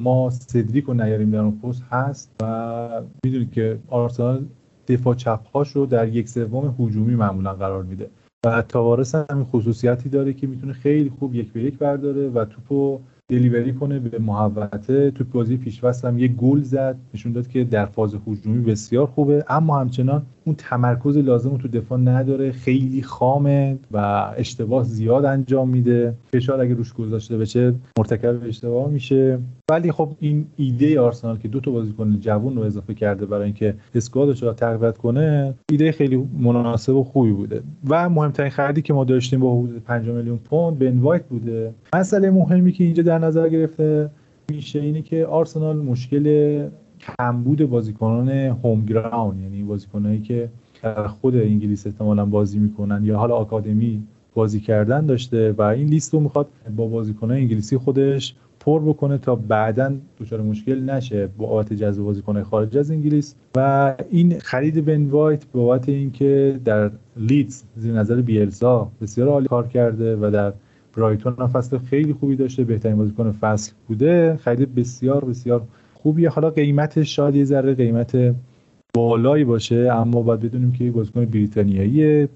ما سدریک رو نیاریم در اون پست هست و می‌دونید که آرسنال دفاع چپ رو در یک سوم هجومی معمولا قرار میده. و تاوارس هم خصوصیتی داره که می‌تونه خیلی خوب یک به یک برداره و توپو دلیوری کنه به محوطه. تو بازی پیشوست هم یه گل زد نشون داد که در فاز هجومی بسیار خوبه. اما همچنان اون تمرکز لازم تو دفاع نداره. خیلی خامه و اشتباه زیاد انجام میده. فشار اگه روش گذاشته بشه مرتکب اشتباه میشه. ولی خب این ایده آرسنال که دو تا بازیکن جوون رو اضافه کرده برای اینکه اسکوادش رو تقویت کنه ایده خیلی مناسب و خوبی بوده. و مهمترین خریدی که ما داشتیم با حدود 5 میلیون پوند بن وایت بوده. مسئله مهمی که اینجا در نظر گرفته میشه اینه که آرسنال مشکل کمبود بازیکنان هوم گراوند یعنی بازیکنایی که در خود انگلیس احتمالا بازی می‌کنن یا حالا آکادمی بازی کردن داشته و این لیست رو می‌خواد با بازیکنان انگلیسی خودش پر بکنه تا بعدا دچار مشکل نشه با بابت جذب بازیکن خارج از انگلیس. و این خرید بن وایت بابت اینکه در لیدز زیر نظر بیلسا بسیار عالی کار کرده و در برایتون هم فصل خیلی خوبی داشته بهترین بازیکن فصل بوده خرید بسیار بسیار خوبیه. حالا قیمتش شاید یه ذره قیمت بالایی باشه اما باید بدونیم که بازیکن بریتانیایی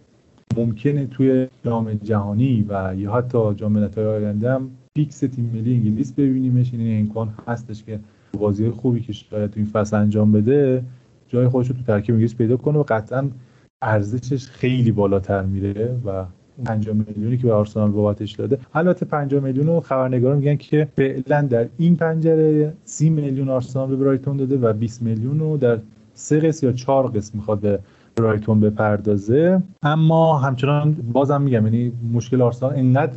ممکنه توی جام جهانی و یا حتی جام ملت‌های آینده هم پیکس تیم ملی انگلیس ببینیمش. این امکان هستش که بازی خوبی که شاید تو این فصل انجام بده جای خودش رو تو ترکیب انگلیس پیدا کنه و قطعا ارزشش خیلی بالاتر میره و 5 میلیونی که به آرسنال بابتش داده. البته 5 میلیون رو خبرنگارا میگن که فعلا در این پنجره 30 میلیون آرسنال به برایتون داده و 20 میلیون رو در سه قسم یا چهار قسم می‌خواد به برایتون بپردازه. اما همچنان بازم میگم یعنی مشکل آرسنال انقدر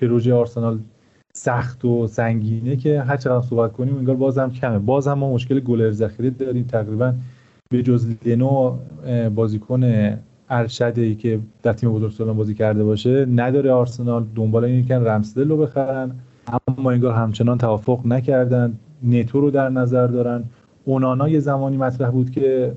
پروژه آرسنال سخت و سنگینه که هر چقدر صحبت کنیم انگار بازم کمه. بازم ما مشکل گلر ذخیره داریم تقریبا به جز لنو بازیکن ارشدی که در تیم بزرگسالان بازی کرده باشه نداره آرسنال. دنبال این که رمسدل رو بخرن. اما انگار همچنان توافق نکردن. نتو رو در نظر دارن. اونانا یه زمانی مطرح بود که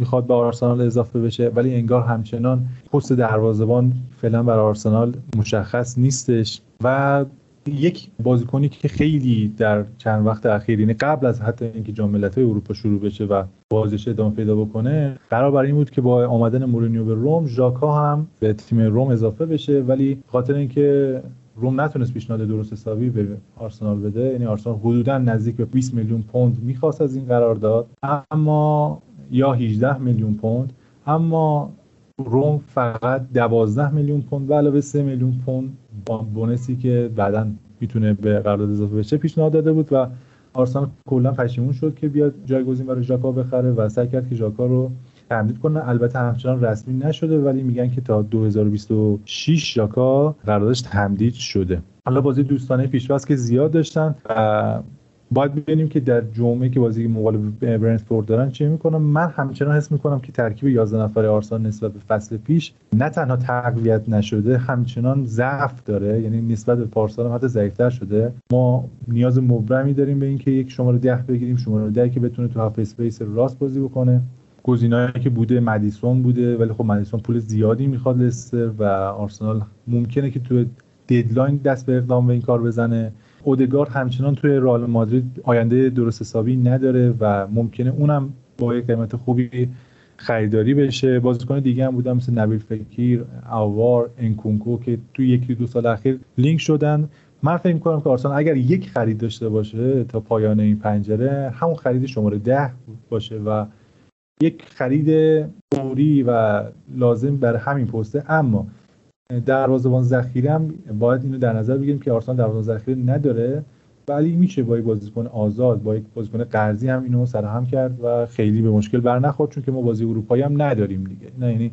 می‌خواد به آرسنال اضافه بشه ولی انگار همچنان پست دروازه‌بان فعلا برای آرسنال مشخص نیستش و یک بازیکنی که خیلی در چند وقت اخیر یعنی قبل از حتی اینکه جام ملت‌های اروپا شروع بشه و بازیش ادامه پیدا بکنه قرار بر این بود که با آمدن مورینیو به روم ژاکا هم به تیم روم اضافه بشه. ولی خاطر اینکه روم نتونست پیشنهاد درست حسابی به آرسنال بده یعنی آرسنال حدودا نزدیک به 20 میلیون پوند می‌خواست از این قرارداد اما یا 18 میلیون پوند اما روم فقط 12 میلیون پوند به علاوه 3 میلیون پوند بونسی که بعدا می‌تونه به قرارداد اضافه بشه پیشنهاد داده بود و آرسنال کلا پشیمون شد که بیاد جایگزین برای ژاکا بخره و سعی کرد که ژاکا رو تمدید کنه. البته همچنان رسمی نشده ولی میگن که تا 2026 ژاکا قراردادش تمدید شده. حالا بازی دوستانه پیش‌فصل که زیاد داشتن و باید ببینیم که در جمعه که بازی مقابل برنتفورد دارن چه می‌کنن. من همچنان حس می‌کنم که ترکیب 11 نفره آرسنال نسبت به فصل پیش نه تنها تقویت نشده همچنان ضعف داره. یعنی نسبت به پارسال هم حتی ضعیفتر شده. ما نیاز مبرمی داریم به اینکه یک شماره ده بگیریم شماره ده که بتونه تو half-space راست بازی بکنه. گزینه‌ای که بوده مدیسون بوده ولی خب مدیسون پول زیادی می‌خواد لستر و آرسنال ممکنه که تو deadline دست به اقدام به این کار بزنه. اودگارد همچنان توی رئال مادرید آینده درست حسابی نداره و ممکنه اونم با یک قیمت خوبی خریداری بشه. بازیکن دیگه هم بودن مثل نبیل فکیر اوار انکونکو که توی یکی دو سال اخیر لینک شدن. من فکر کنم که آرسنال اگر یک خرید داشته باشه تا پایان این پنجره همون خرید شماره ده باشه و یک خرید فوری و لازم برای همین پسته. اما دروازه‌بان ذخیره هم باید اینو در نظر بگیریم که آرسنال دروازه‌بان ذخیره نداره ولی میشه با یک بازیکن آزاد با یک بازیکن قرضی هم اینو سرهم کرد و خیلی به مشکل بر نخورد چون که ما بازی اروپایی هم نداریم دیگه. نه یعنی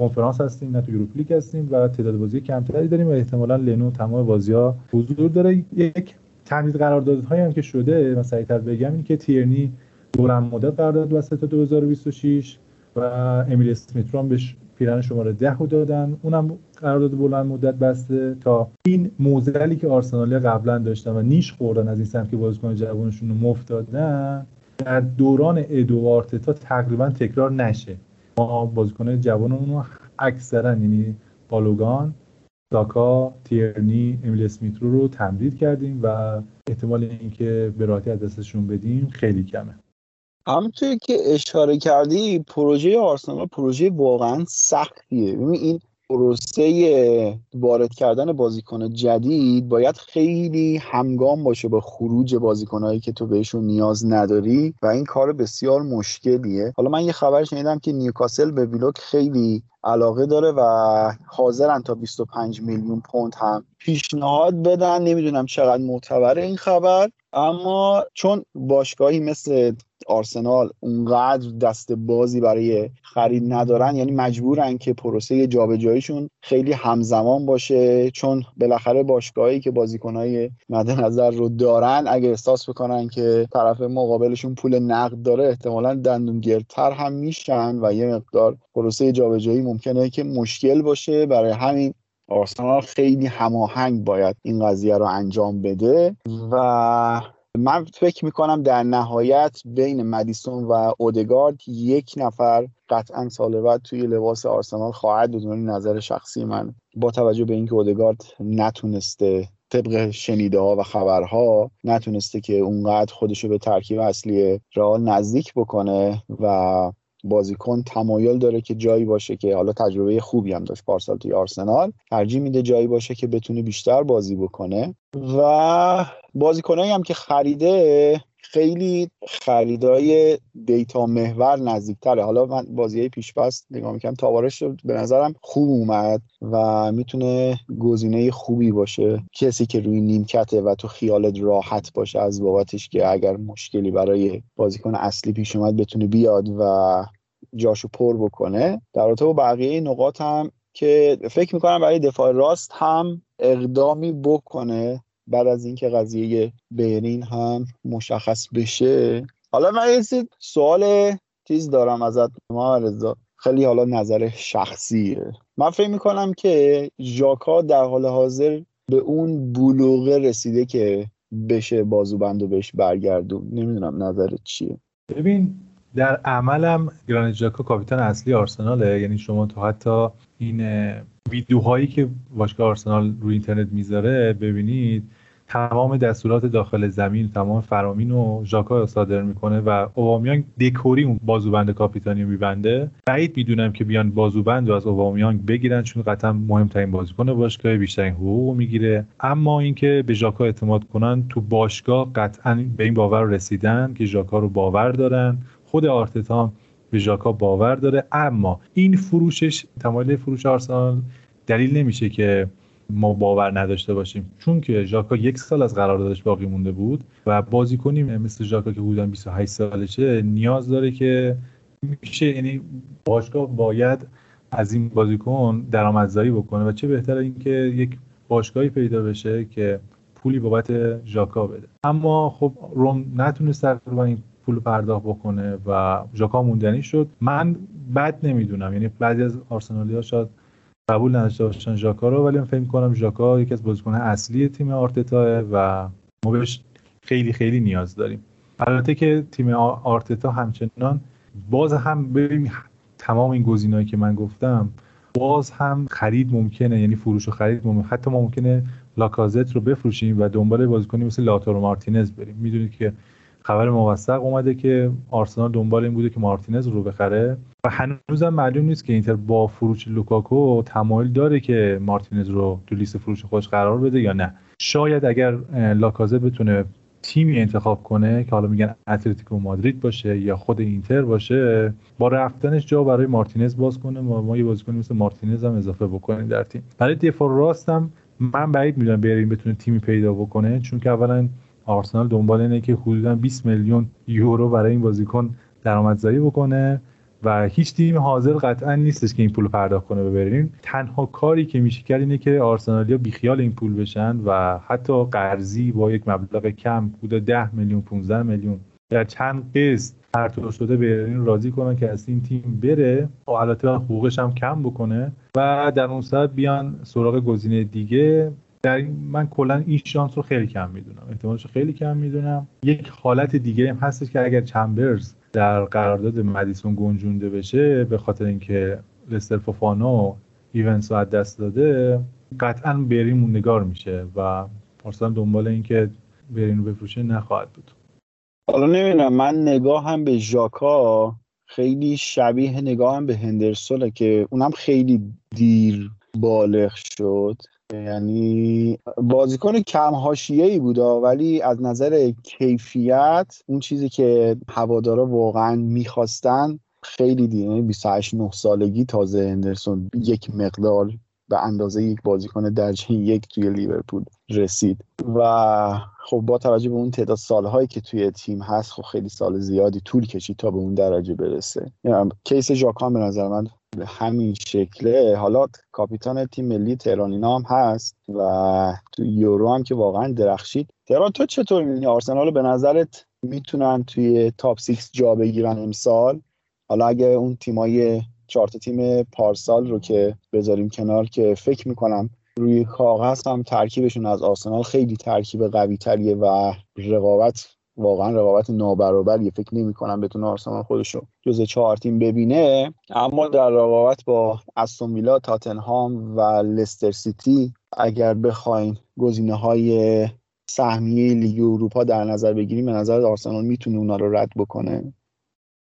کنفرانس هستیم نه تو یوروپ لیگ هستیم و تعداد بازی کمتری داریم و احتمالا لنو تمام بازی ها حضور داره. یک تمدید قراردادهایی هم که شده من سریعتر بگم این که تیرنی دورم مدت قرارداد تا 2026 و امیل اسمیت بهش پیرن شماره ده رو دادن. اونم قرارداد بلند مدت بسته تا این موزلی که آرسنالی قبلا داشتن و نیش خوردن از این سمت که بازیکن جوانشون رو مفت دادن در دوران ادو تا تقریبا تکرار نشه. ما بازیکن جوانمون رو اکثرا یعنی بالوگان ساکا تیرنی امیل اسمیت رو رو تمدید کردیم و احتمال اینکه به راحتی از دستشون بدیم خیلی کمه. همونطور که اشاره کردی پروژه آرسنال پروژه واقعا سختیه. ببین این پروسه وارد کردن بازیکن جدید باید خیلی همگام باشه با خروج بازیکنهایی که تو بهشون نیاز نداری و این کار بسیار مشکلیه. حالا من یه خبر شنیدم که نیوکاسل به ویلوک خیلی علاقه داره و حاضرن تا 25 میلیون پوند هم پیشنهاد بدن. نمی‌دونم چقدر معتبره این خبر اما چون باشگاهی مثل آرسنال اونقدر دست بازی برای خرید ندارن یعنی مجبورن که پروسه جابجاییشون خیلی همزمان باشه چون بالاخره باشگاهی که بازیکنهای مد نظر رو دارن اگه احساس بکنن که طرف مقابلشون پول نقد داره احتمالا دندونگرتر هم میشن و یه مقدار پروسه جابجایی ممکنه که مشکل باشه. برای همین آرسنال خیلی هماهنگ باید این قضیه رو انجام بده و من فکر می‌کنم در نهایت بین مدیسون و اودگارد یک نفر قطعا سال بعد توی لباس آرسنال خواهد بود. نظر شخصی من با توجه به اینکه اودگارد نتونسته طبق شنیده ها و خبرها نتونسته که اونقدر خودشو به ترکیب اصلی رئال نزدیک بکنه و بازیکن تمایل داره که جایی باشه که حالا تجربه خوبی هم داشت پارسال توی آرسنال ترجیح میده جایی باشه که بتونه بیشتر بازی بکنه. و بازیکنایی هم که خریده خیلی خریدای دیتا محور نزدیکتره. حالا من بازی پیش پس نگاه می‌کنم تاوارش به نظرم خوب اومد و می‌تونه گزینه خوبی باشه. کسی که روی نیمکته و تو خیالت راحت باشه از بابتش که اگر مشکلی برای بازیکن اصلی پیش اومد بتونه بیاد و جاشو پر بکنه. در رابطه با بقیه نقاط هم که فکر می‌کنم برای دفاع راست هم اقدامی بکنه بعد از اینکه قضیه برین هم مشخص بشه. حالا من یه سوال چیز دارم ازت ما خیلی حالا نظر شخصیه. من فکر می‌کنم که ژاکا در حال حاضر به اون بلوغه رسیده که بشه بازوبند و بهش برگردون. نمی‌دونم نظرت چیه. ببین در عملم گرانیت ژاکا کاپیتان اصلی آرسناله. یعنی شما تو حتی این ویدیوهایی که باشگاه آرسنال روی اینترنت می‌ذاره ببینید تمام دستورات داخل زمین تمام فرامین و ژاکا صادر می‌کنه و اوبامیانگ دکوری اون بازوبند کاپیتانی میبنده. بعید می‌دونم که بیان بازوبند رو از اوبامیانگ بگیرن چون قطعا مهمترین بازیکن باشگاه بیشترین حقوق می‌گیره. اما اینکه به ژاکا اعتماد کنن تو باشگاه قطعا به این باور رسیدن که ژاکا رو باور دارن. خود آرتتا به ژاکا باور داره. اما این فروشش تمایل فروش آرسنال دلیل نمیشه که ما باور نداشته باشیم. چون که ژاکا یک سال از قراردادش باقی مونده بود و بازیکنی مثل ژاکا که حدودا 28 سالشه نیاز داره که میشه یعنی باشگاه باید از این بازیکن درآمدزایی بکنه و چه بهتره اینکه یک باشگاهی پیدا بشه که پولی بابت ژاکا بده. اما خب روم نتونست تقریبا این پول پرداخت بکنه و ژاکا موندنی شد. من بد نمی‌دونم یعنی بعضی از آرسنالی شاید قبول نداشته باشن ژاکا رو ولی من فکر می‌کنم ژاکا یکی از بازیکن‌های اصلی تیم آرتتا و ما بهش خیلی خیلی نیاز داریم. البته که تیم آرتتا همچنان باز هم ببین تمام این گزینه‌ای که من گفتم باز هم خرید ممکنه یعنی فروش و خرید ممکنه. حتی ما ممکنه لاکازت رو بفروشیم و دنبال بازیکنی مثل لاتارو مارتینز بریم. می‌دونید که خبر موثق اومده که آرسنال دنبال این بوده که مارتینز رو بخره. و هنوزم معلوم نیست که اینتر با فروش لوکاکو تمایل داره که مارتینز رو تو لیست فروش خودش قرار بده یا نه. شاید اگر لاکازت بتونه تیمی انتخاب کنه که حالا میگن اتلتیکو مادرید باشه یا خود اینتر باشه با رفتنش جا برای مارتینز باز کنه. و ما یه بازیکن مثل مارتینز هم اضافه بکنیم در تیم. برای دفاع راستم من بعید می‌دونم بلرین بتونه تیمی پیدا بکنه چون که اولا آرسنال دنبال اینه که حدودا 20 میلیون یورو برای این بازیکن درآمدزایی بکنه و هیچ تیم حاضر قطعا نیستش که این پول پرداخت کنه ببرین تنها کاری که میشه کرد اینه که آرسنالیا بیخیال این پول بشن و حتی قرضی با یک مبلغ کم حدود 10 میلیون 15 میلیون در چند قسط پرتو شده برلین راضی کنن که از این تیم بره. و البته حقوقش هم کم بکنه و در اون صورت بیان سراغ گزینه دیگه. در من کلا این شانس رو خیلی کم می‌دونم. احتمالش رو خیلی کم می‌دونم. یک حالت دیگه هم هستش که اگر چمبرز در قرارداد مدیسون گنجونده بشه به خاطر اینکه لستر فوفانا ایونس رو دست داده قطعا برین موندگار میشه و آرسنال دنبال اینکه برین رو بفروشه نخواهد بود. حالا نمی‌دونم من نگاه هم به ژاکا خیلی شبیه نگاه هم به هندرسونه که اونم خیلی دیر بالغ شد. یعنی بازیکن کم ای بود ولی از نظر کیفیت اون چیزی که هوادارا واقعا می‌خواستن خیلی دیگه 28 9 سالگی تازه هندرسون یک مقدار به اندازه یک بازیکن درجه یک توی لیورپول رسید. و خب با توجه به اون تعداد سالهایی که توی تیم هست خب خیلی سال زیادی طول کشید تا به اون درجه برسه. یعنی کیس ژاکان به نظر من به همین شکله. حالا کاپیتان تیم ملی تهرانینا هم هست و تو یورو هم که واقعا درخشید. تهران تو چطور می‌بینی؟ آرسنال به نظرت می‌تونن توی تاپ 6 جا بگیرن امسال؟ حالا اگه اون تیمای چهار تیم پارسال رو که بذاریم کنار که فکر می‌کنم روی کاغذ هم ترکیبشون از آرسنال خیلی ترکیب قوی تریه و رقابت واقعا رقابت نابرابریه فکر نمی کنم بتونه آرسنال خودش رو جز چهار تیم ببینه. اما در رقابت با استون ویلا تاتنهام و لستر سیتی اگر بخواین گزینه های سهمیه لیگ اروپا در نظر بگیریم به نظر آرسنال می‌تونه اونا رو رد بکنه.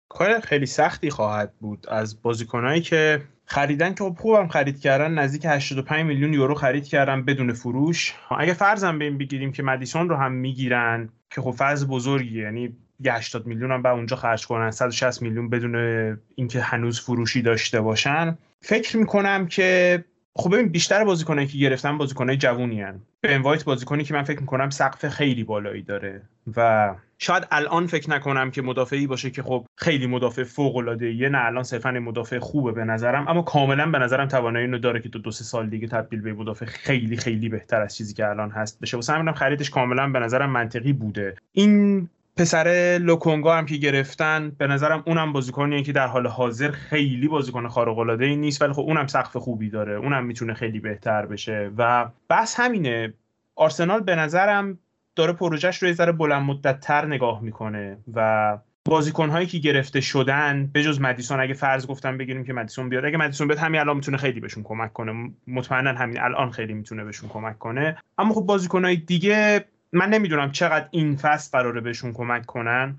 کار خیلی سختی خواهد بود. از بازیکنهایی که خریدن که خوبم خرید کردن نزدیک 85 میلیون یورو خرید کردن بدون فروش. اگه فرضم به این بگیریم که مدیسون رو هم می‌گیرن که خب فرض بزرگی یعنی یه 80 میلیون هم به اونجا خرج کنن 160 میلیون بدون اینکه هنوز فروشی داشته باشن. فکر می‌کنم که خب ببین بیشتر بازیکنایی که گرفتن بازیکنای جوونی هن. به وایت بازیکنی که من فکر می‌کنم سقف خیلی بالایی داره و شاید الان فکر نکنم که مدافعی باشه که خب خیلی مدافع فوق العاده یه نه الان صرفا مدافع خوبه به نظرم. اما کاملا به نظرم توانایی اینو داره که تو دو سه سال دیگه تبدیل به مدافع خیلی خیلی بهتر از چیزی که الان هست بشه. واسه همینم خریدش کاملا به نظرم منطقی بوده. این پسر لوکونگا هم که گرفتن به نظرم اونم بازیکنیه که در حال حاضر خیلی بازیکن خارق العاده ای نیست ولی خب اونم سقف خوبی داره. اونم می‌تونه خیلی بهتر بشه. و بس همینه. آرسنال به نظرم داره پروژهش رو یه ذره بلند مدت تر نگاه می‌کنه و بازیکنهایی که گرفته شدن به جز مدیسون اگه فرض گفتم بگیریم که مدیسون بیاد اگه مدیسون بیاد همین الان می‌تونه خیلی بهشون کمک کنه. مطمئنا همین الان خیلی می‌تونه بهشون کمک کنه. اما خب بازیکنهای دیگه من نمی‌دونم چقدر این فصل قراره بهشون کمک کنن.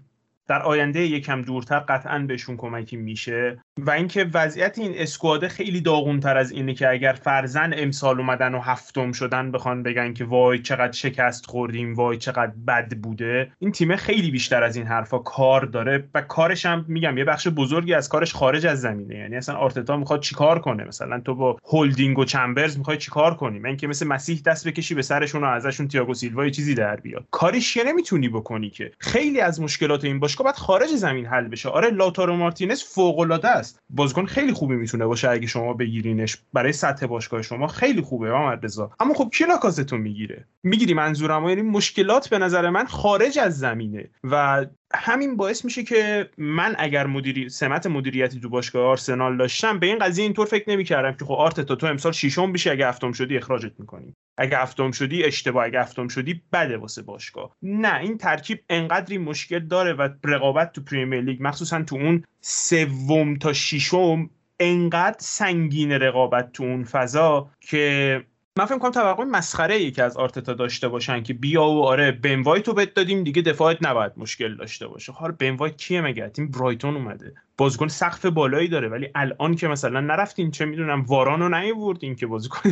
در آینده یکم دورتر قطعا بهشون کمکی میشه. و اینکه وضعیت این اسکواده خیلی داغونتر از اینه که اگر فرزن امسال اومدن و هفتم شدن بخوان بگن که وای چقدر شکست خوردیم وای چقدر بد بوده. این تیم خیلی بیشتر از این حرفا کار داره و کارش هم میگم یه بخش بزرگی از کارش خارج از زمینه. یعنی اصلا آرتتا می‌خواد چیکار کنه؟ مثلا تو با هولدینگ و چمبرز می‌خوای چیکار کنی؟ من که مثل مسیح دست بکشی به سرشون و ازشون تییاگو سیلوا چیزی در بیاد. کاریش نمی‌تونی بکنی که. خیلی از مشکلات این باشگاه باید خارج زمین حل بشه. آره لاتارو مارتینز فوق العاده است. بازیکن خیلی خوبی می‌تونه باشه اگه شما بگیرینش. برای سطح باشگاه شما خیلی خوبه محمد رضا اما خب کی لاکازتو می‌گیره؟ می‌گیری منظورم یعنی مشکلات به نظر من خارج از زمینه. و همین باعث میشه که من اگر مدیری سمت مدیریتی تو باشگاه آرسنال داشتم به این قضیه اینطور فکر نمی‌کردم که خب آرتتا تو امسال ششم بشه اگه هفتم شدی اخراجت می‌کنیم اگه هفتم شدی اشتباه اگه هفتم شدی بده واسه باشگاه. نه این ترکیب انقدری مشکل داره و رقابت تو Premier League مخصوصا تو اون سوم تا ششم انقدر سنگین رقابت تو اون فضا که من فکر کنم توقع مسخره ای که از آرتتا داشته باشن که بیا و آره بن وایت رو دادیم دیگه دفاعت نباید مشکل داشته باشه. حالا بن وایت کیه مگه؟ تیم برایتون اومده. بازیکن سقف بالایی داره ولی الان که مثلا نرفتین چه می‌دونم واران رو نیوردین که بازیکن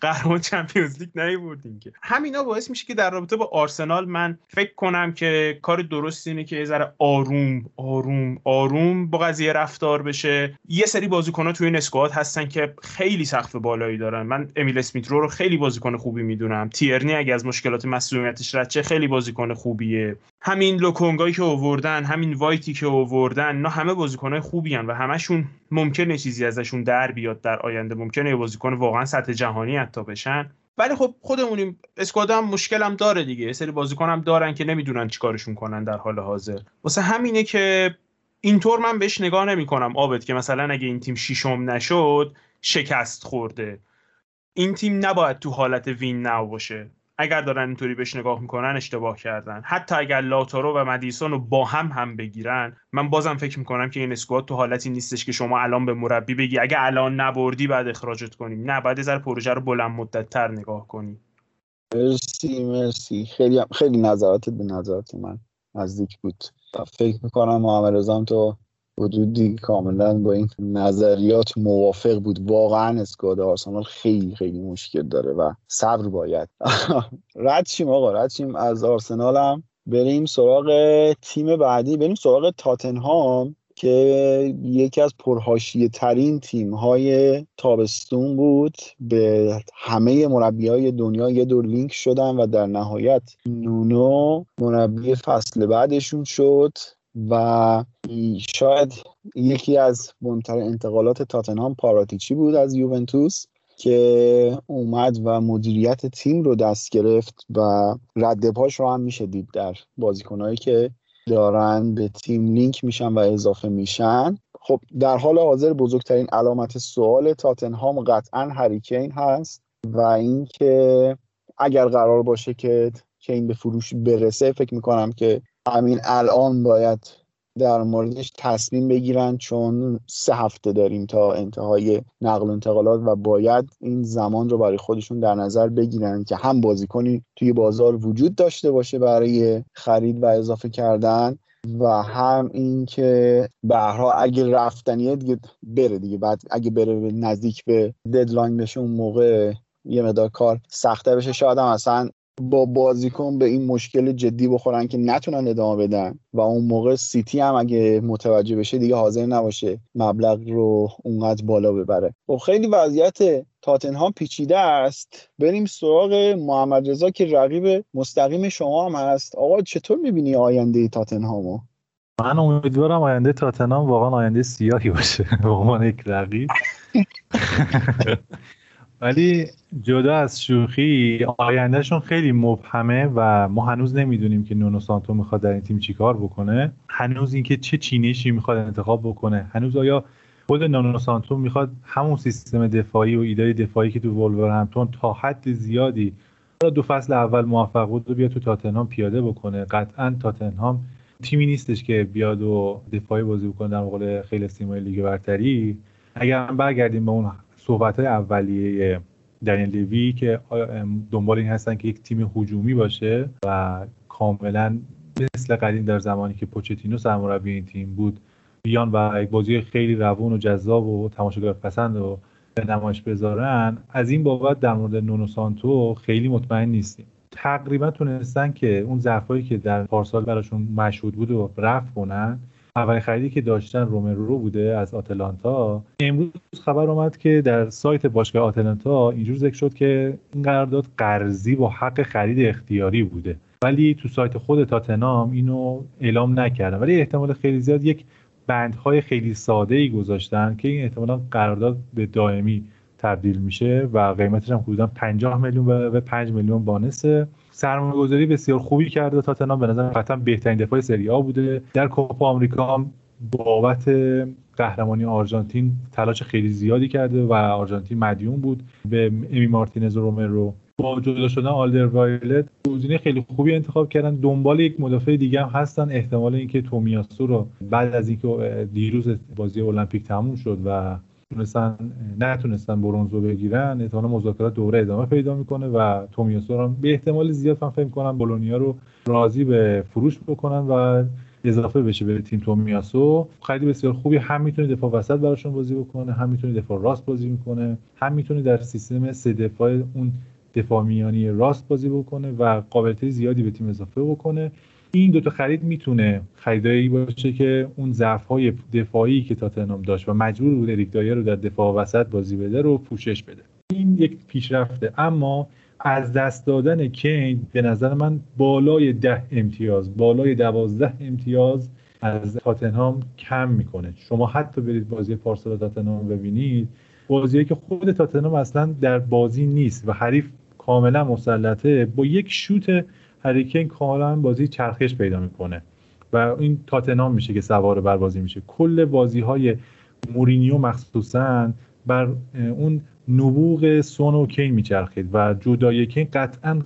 قهرمان Champions League نیوردین که. همینا باعث میشه که در رابطه با آرسنال من فکر کنم که کار درست اینه که یه ذره آروم آروم آروم با قضیه رفتار بشه. یه سری بازیکن‌ها توی این squad هستن که خیلی سقف بالایی دارن. من امیل اسمیت رو خیلی بازیکن خوبی می‌دونم. تیرنی اگه از مشکلات مسئولیتش رد چه خیلی بازیکن خوبیه. همین لوکونگایی که آوردن همین وایتی که آوردن نه همه بازیکنهای خوبی هن و همشون ممکنه چیزی ازشون در بیاد در آینده. ممکنه بازیکن واقعا سطح جهانی حتی بشن. ولی خب خودمونیم اسکواد هم مشکل هم داره دیگه. یه سری بازیکن هم دارن که نمی‌دونن چیکارشون کنن در حال حاضر. واسه همینه که اینطور من بهش نگاه نمی کنم آبد که مثلا اگه این تیم شیشم نشد شکست خورده. این تیم نباید تو حالت وین ناو باشه. اگر دارن اینطوری بهش نگاه می‌کنن اشتباه کردن. حتی اگر لاتارو و مدیسون رو با هم هم بگیرن من بازم فکر می‌کنم که این اسکواد تو حالتی نیستش که شما الان به مربی بگی. اگه الان نبردی بعد اخراجت کنیم. نه بعد ذره پروژه رو بلند مدت تر نگاه کنی. مرسی مرسی. خیلی خیلی نظراتت به نظرات من نزدیک بود. فکر می‌کنم محمد رضا تو حدودی کاملا با این نظریات موافق بود. واقعا اسکواد آرسنال خیلی خیلی مشکل داره و صبر باید. رد شیم آقا رد شیم از آرسنال هم بریم سراغ تیم بعدی. بریم سراغ تاتنهام که یکی از پرهاشیه ترین تیم های تابستون بود. به همه مربی های دنیا یه دور لینک شدن و در نهایت نونو مربی فصل بعدشون شد. و شاید یکی از مهمترین انتقالات تاتنهام پاراتیچی بود از یوونتوس که اومد و مدیریت تیم رو دست گرفت و رد پاش رو هم میشه دید در بازیکنهایی که دارن. به تیم لینک میشن و اضافه میشن. خب در حال حاضر بزرگترین علامت سوال تاتنهام قطعا هریکین هست و اینکه اگر قرار باشه که کین به فروش برسه فکر می‌کنم که همین الان باید در موردش تصمیم بگیرن چون سه هفته داریم تا انتهای نقل و انتقالات و باید این زمان رو برای خودشون در نظر بگیرن که هم بازیکنی توی بازار وجود داشته باشه برای خرید و اضافه کردن و هم اینکه بهرها اگه رفتنیه دیگه بره دیگه. بعد اگه بره نزدیک به ددلاین بشه اون موقع یه مدار کار سخته بشه. شاید هم اصلا با بازیکن به این مشکل جدی بخورن که نتونن ادامه بدن و اون موقع سیتی هم اگه متوجه بشه دیگه حاضر نباشه مبلغ رو اونقدر بالا ببره. خب خیلی وضعیت تاتنهام پیچیده است. بریم سراغ محمد رضا که رقیب مستقیم شما هم هست. آقا چطور می‌بینی آینده تاتنهامو؟ من امیدوارم آینده تاتنهام واقعا آینده سیاهی باشه. به عنوان یک رقیب. ولی جدا از شوخی آیندهشون خیلی مبهمه و ما هنوز نمی‌دونیم که نونو سانتو می‌خواد در این تیم چیکار بکنه. هنوز اینکه چه چینشی می‌خواد انتخاب بکنه. هنوز آیا خود نونو سانتو می‌خواد همون سیستم دفاعی و ایده دفاعی که تو وولورهمپتون تا حد زیادی دو فصل اول موفق بود رو بیا تو تاتنهام پیاده بکنه. قطعا تاتنهام تیمی نیستش که بیاد و دفاعی بازی بکنه در مقابل خیلی استیمای لیگ برتری. اگر برگردیم به اون صحبت اولیه دنیل لیوی که دنبال این هستن که یک تیم هجومی باشه و کاملا مثل قدیم در زمانی که پوچتینو سرمربی این تیم بود بیان و یک بازی خیلی روون و جذاب و تماشاگر پسند و به نمایش بذارن از این بابت در مورد نونو سانتو خیلی مطمئن نیستیم. تقریبا تونستن که اون ضعفایی که در پارسال براشون مشهود بود و رفت کنن اولین خریدی که داشتن رومرو بوده از آتلانتا. امروز خبر اومد که در سایت باشگاه آتلانتا اینجور ذکر شد که این قرارداد قرضی با حق خرید اختیاری بوده. ولی تو سایت خود تاتنام اینو اعلام نکردن. ولی احتمال خیلی زیاد یک بندهای خیلی ساده ای گذاشتن که این احتمالا قرارداد به دائمی تبدیل میشه و قیمتش هم حدودا 50 میلیون به 5 میلیون بانسه. سرمایه گذاری بسیار خوبی کرده. تاتنام به نظر قطعا بهترین دفاع سری آ بوده. در کوپا آمریکا هم بابت قهرمانی آرژانتین تلاش خیلی زیادی کرده و آرژانتین مدیون بود. به امی مارتینز و رومرو با جدا شدن آلدر وایلت گزینه خیلی خوبی انتخاب کردن. دنبال یک مدافع دیگه هم هستن. احتمال اینکه تومیاسو رو بعد از اینکه دیروز بازی المپیک تموم شد و تونستن نتونستن برونزو بگیرن احتمال مذاکرات دوره ادامه پیدا می‌کنه و تومیاسو رو به احتمال زیاد من فکر کنم بولونیا رو راضی به فروش بکنن و اضافه بشه به تیم تومیاسو. خیلی بسیار خوبی. هم می‌تونه دفاع وسط براشون بازی بکنه هم می‌تونه دفاع راست بازی می‌کنه هم می‌تونه در سیستم سه دفاع اون دفاع میانی راست بازی بکنه و قابلیت زیادی به تیم اضافه بکنه. این دوتا خرید می‌تونه خریدایی باشه که اون ضعف های دفاعی که تاتنهام داشت و مجبور بود اریک دایر رو در دفاع وسط بازی بده رو پوشش بده. این یک پیشرفته. اما از دست دادن کین به نظر من بالای ده امتیاز بالای دوازده امتیاز از تاتنهام کم می‌کنه. شما حتی برید بازی پارسال تاتنهام ببینید بازیایی که خود تاتنهام اصلا در بازی نیست و حریف کاملا مسلطه با یک شوت هریکین کاملا بازی چرخش پیدا می‌کنه. و این تاتنام میشه که سوار بر بازی میشه. کل بازی های مورینیو مخصوصا بر اون نبوغ سون و کین میچرخید و جدای کین قطعا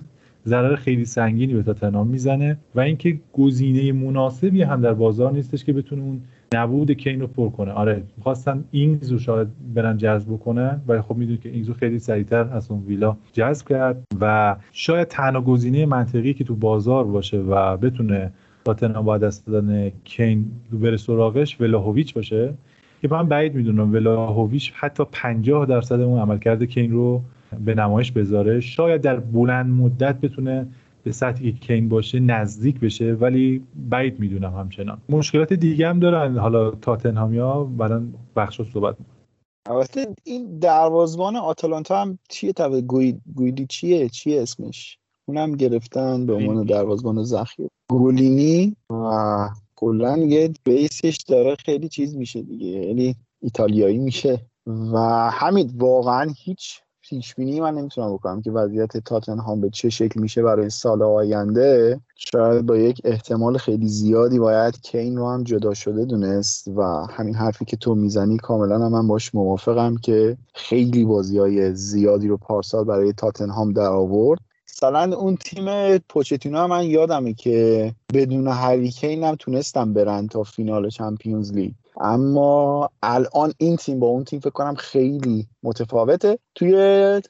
ضرر خیلی سنگینی به تاتنام می‌زنه و اینکه گزینه مناسبی هم در بازار نیستش که بتونه اون نبود کین رو پر کنه. آره می‌خواستن اینگز رو شاید برن جذب بکنن ولی خب می‌دونید که اینگز رو خیلی سریعتر از اون ویلا جذب کرد و شاید تنها گزینه منطقی که تو بازار باشه و بتونه تاتنهام با دست دادن کین رو بره سراغش ولاهویچ باشه که من بعید می‌دونم ولاهویچ حتی 50 درصد اون عملکرد کین رو به نمایش بذاره. شاید در بلند مدت بتونه به سطحی که کین باشه نزدیک بشه ولی بعید می‌دونم همچنان. مشکلات دیگه هم دارن. حالا تاتنهامیا برن بخش صحبت البته این دروازبان آتالانتا هم چیه تو گویدی چیه؟ چیه اسمش؟ اونم گرفتن به عنوان دروازبان ذخیره. گولینی؟ و کلا یه بیسش داره خیلی چیز میشه دیگه. یعنی ایتالیایی میشه. و همین واقعا هیچ پیش بینی من نمی‌تونم بکنم که وضعیت تاتنهام به چه شکل میشه برای سال آینده شاید با یک احتمال خیلی زیادی باید کین رو هم جدا شده دونست و همین حرفی که تو می‌زنی کاملا من باش موافقم که خیلی بازی های زیادی رو پارسال برای تاتنهام در آورد. مثلا اون تیم پوچتینو هم من یادمه که بدون هریکین هم تونستم برن تا فینال چمپیونز لیگ. اما الان این تیم با اون تیم فکر کنم خیلی متفاوته. توی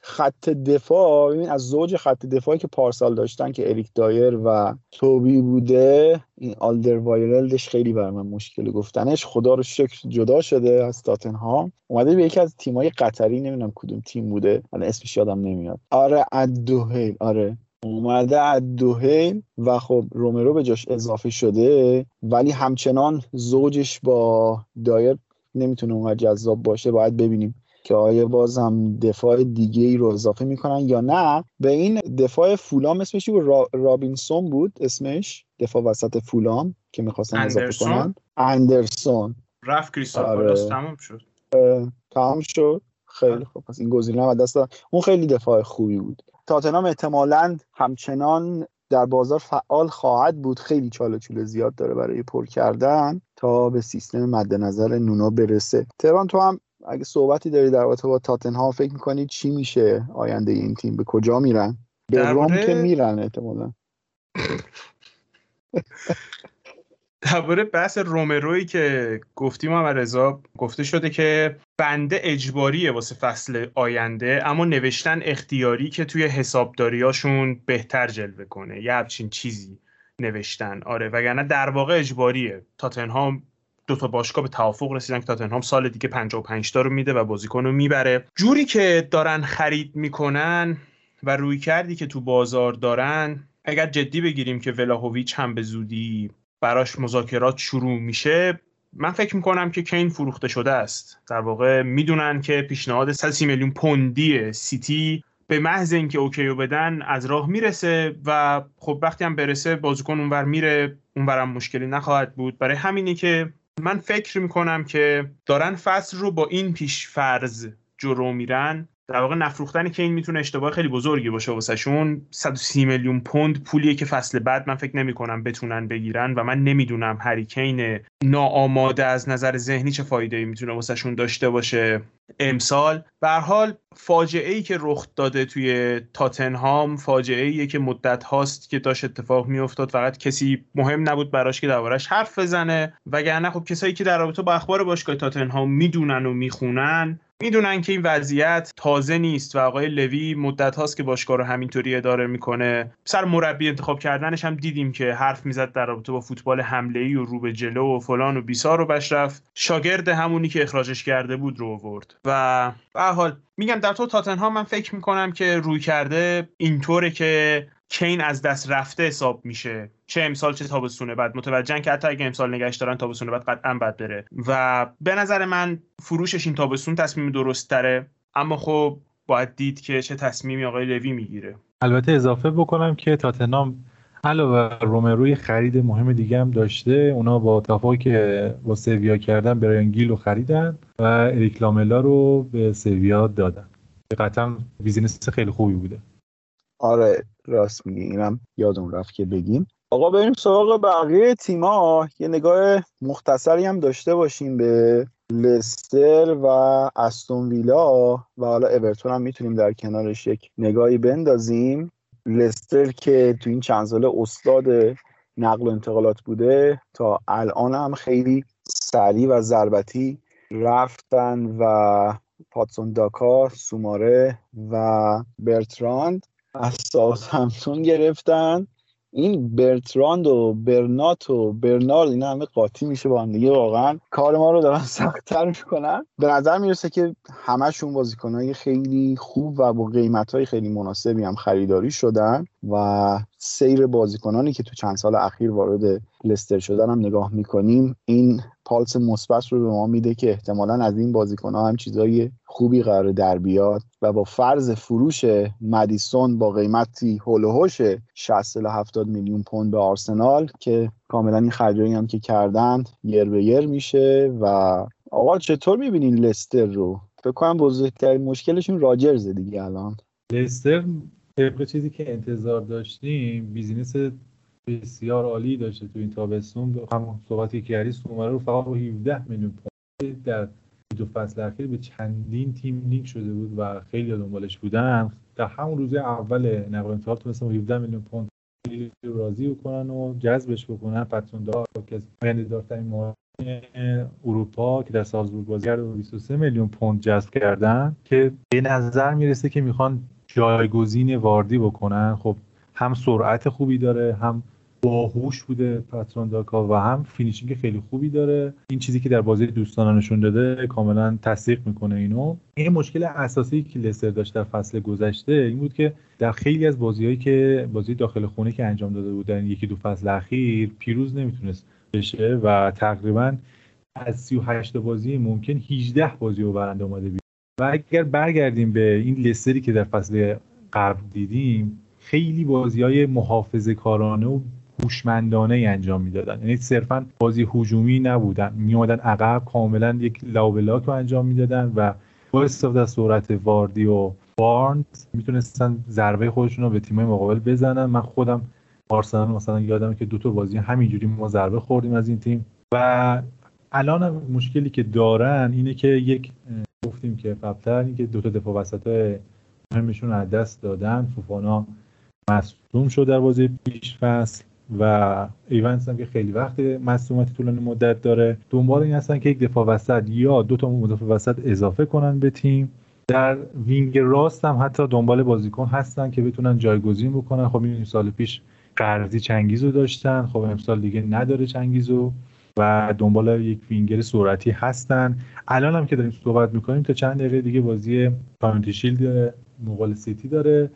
خط دفاع ببین از زوج خط دفاعی که پارسال داشتن که اریک دایر و توبی بوده این آلدر وایرلدش خیلی بر من مشکل گفتنش. خدا رو شکر جدا شده از تاتنهام. اومده به یکی از تیمای قطری نمی‌دونم کدوم تیم بوده الان اسمش یادم نمیاد. آره ادوهیل آره. اومده از دوهیل و خب رومرو به جاش اضافه شده ولی همچنان زوجش با دایر نمی‌تونه اونقدر جذاب باشه. باید ببینیم که آیا بازم دفاع دیگه ای رو اضافه می‌کنن یا نه. به این دفاع فولام اسمش را... رابینسون بود اسمش؟ دفاع وسط فولام که می‌خواستن اضافه کنن. اندرسون. رفت کریستال آره. تمام شد. تمام شد. خیلی خب پس این گزینه هم دست اون خیلی دفاع خوبی بود. تاتنام احتمالا همچنان در بازار فعال خواهد بود. خیلی چاله چوله زیاد داره برای پر کردن تا به سیستم مد نظر نونا برسه. تهران تو هم اگه صحبتی داری در رابطه با تاتنهام فکر می‌کنی چی میشه؟ آینده این تیم به کجا میرن؟ به روم که میرن احتمالا. درباره بحث رومروی که گفتیم هم رضا گفته شده که بنده اجباریه واسه فصل آینده اما نوشتن اختیاری که توی حسابداریاشون بهتر جلوه کنه. یه همچین چیزی نوشتن. آره وگرنه در واقع اجباریه. تاتنهام دو تا باشگاه به توافق رسیدن که تاتنهام سال دیگه 55 تا رو میده و بازیکن رو می‌بره. جوری که دارن خرید می‌کنن و رویکردی که تو بازار دارن اگر جدی بگیریم که ولاهویچ هم به زودی براش مذاکرات شروع میشه من فکر می‌کنم که کین فروخته شده است. در واقع می‌دونن که پیشنهاد 130 میلیون پوندی سیتی به محض اینکه okay و بدن از راه می‌رسه و خب وقتی هم برسه بازیکن اونور میره اونورم مشکلی نخواهد بود. برای همینی که من فکر می‌کنم که دارن فصل رو با این پیش فرض جلو میرن. در واقع نفروختن که این می‌تونه اشتباه خیلی بزرگی باشه واسهشون 130 میلیون پوند پولیه که فصل بعد من فکر نمی کنم بتونن بگیرن و من نمی‌دونم هریکین ناآماده از نظر ذهنی چه فایده ای می‌تونه واسهشون داشته باشه امسال. به حال فاجعه ای که رخ داده توی تاتنهام فاجعه ای که مدت هاست که داشت اتفاق میافتاد. فقط کسی مهم نبود براش که دربارش حرف بزنه. وگرنه خب کسایی که در رابطه با اخبار باشگاه تاتنهام می‌دونن و می‌خونن می‌دونن که این وضعیت تازه نیست و آقای لوی مدت هاست که باشگاه رو همینطوری اداره می‌کنه. سر مربی انتخاب کردنش هم دیدیم که حرف می‌زد در رابطه با فوتبال حمله ای و رو به جلو و فلان و بیسار و بشرف شاگرد همونی که اخراجش کرده بود رو آورد. و به حال میگم در تو تاتنهام من فکر می‌کنم که روی کرده اینطوره که کین از دست رفته حساب میشه. چه امسال چه تابستونه. بعد متوجهن که حتی اگه امسال نگهش دارن تابستونه بعد قطعا بد بره. و به نظر من فروشش این تابستون تصمیم درست تره اما خب باید دید که چه تصمیمی آقای لوی می‌گیره. البته اضافه بکنم که تاتنهام علاوه رومرو یه خرید مهم دیگه هم داشته. اونا با اتفاقی که با سویا کردن برایان گیل رو خریدن و اریک لاملا رو به سویا دادن. قطعا business خیلی خوبی بوده. آره راست میگی. اینم یادم رفت که بگیم. آقا بریم سراغ بقیه تیما یه نگاه مختصری هم داشته باشیم به لستر و استون ویلا و حالا اورتون هم می‌تونیم در کنارش یک نگاهی بندازیم. لستر که تو این چند ساله استاد نقل و انتقالات بوده تا الان هم خیلی سریع و ضربتی رفتن و پاتسون داکا سوماره و برتراند از همتون گرفتن. این برتراند و برنات و برنارد اینا همه قاطی میشه با هم دیگه. واقعا کار ما رو دارن سختتر می‌کنن. به نظر می‌رسه که همشون بازیکنهای خیلی خوب و با قیمت های خیلی مناسبی هم خریداری شدن و سیر بازیکنانی که تو چند سال اخیر وارد لستر شدن هم نگاه می‌کنیم. این پالس مثبت رو به ما میده که احتمالا از این بازیکن ها هم چیزای خوبی قرار در بیاد و با فرض فروش مدیسون با قیمتی هولوهوش 60 تا 70 میلیون پوند به آرسنال که کاملا این خریدایی هم که کردن یر به یر میشه و آقا چطور می‌بینین لستر رو؟ فکر کنم بزرگترین مشکلشون راجرزه دیگه الان. لستر طبق چیزی که انتظار داشتیم business بسیار عالی داشته تو این تابستون. همون صحبتی که کردی سومره رو فقط با 17 میلیون پوند در دو فصل اخیر به چندین تیم لینک شده بود و خیلی دنبالش بودن. در همون روز اول نقل و انتقال تونستن 17 میلیون پوند راضی بکنن و جذبش بکنن. پتسون داکا که آینده دارترین اروپا که در سالزبورگ و 23 میلیون پوند جذب کردن که به نظر می‌رسه که می‌خوان جایگزین واردی بکنن. خب هم سرعت خوبی داره هم باهوش بوده پتسون داکا و هم finishing خیلی خوبی داره. این چیزی که در بازی دوستانه نشون داده کاملا تصدیق می‌کنه اینو. این مشکل اساسی که لستر داشت در فصل گذشته این بود که در خیلی از بازیهایی که بازی داخل خونه که انجام داده بودن یکی دو فصل اخیر پیروز نمی‌تونست بشه و تقریبا از 38 بازی ممکن 18 بازی رو برنده اومده بید و اگر برگردیم به این لستری که در فصل قبل دیدیم خیلی بازی های محافظه کارانه و هوشمندانه انجام می‌دادن. یعنی صرفا بازی هجومی نبودن. میومدن عقب کاملا یک لاوبلاک رو انجام می‌دادن و با استفاده از سرعت واردی و بارنز می‌تونستن ضربه خودشون رو به تیمای مقابل بزنن. من خودم آرسنال مثلا یادم که دو تا بازی همینجوری ما ضربه خوردیم از این تیم. و الان مشکلی که دارن اینه که یک گفتیم که قبلتر اینکه دو تا دفاع وسط مهمشون از دست دادن. فوفانا مصدوم شد در بازی پیش فصل. و ایوانز هم که خیلی وقت مصدومیت طولانی مدت داره. دنبال این هستن که یک دفاع وسط یا دو تا مدافع وسط اضافه کنن به تیم. در wing راست هم حتی دنبال بازیکن هستن که بتونن جایگزین بکنن. خب می‌دونیم سال پیش قرضی چنگیزو داشتن. خب امسال دیگه نداره چنگیزو و دنبال یک وینگر سرعتی هستن. الان هم که داریم صحبت می‌کنیم تا چند دقیقه دیگه بازی Community Shield مقابل سیتی داره.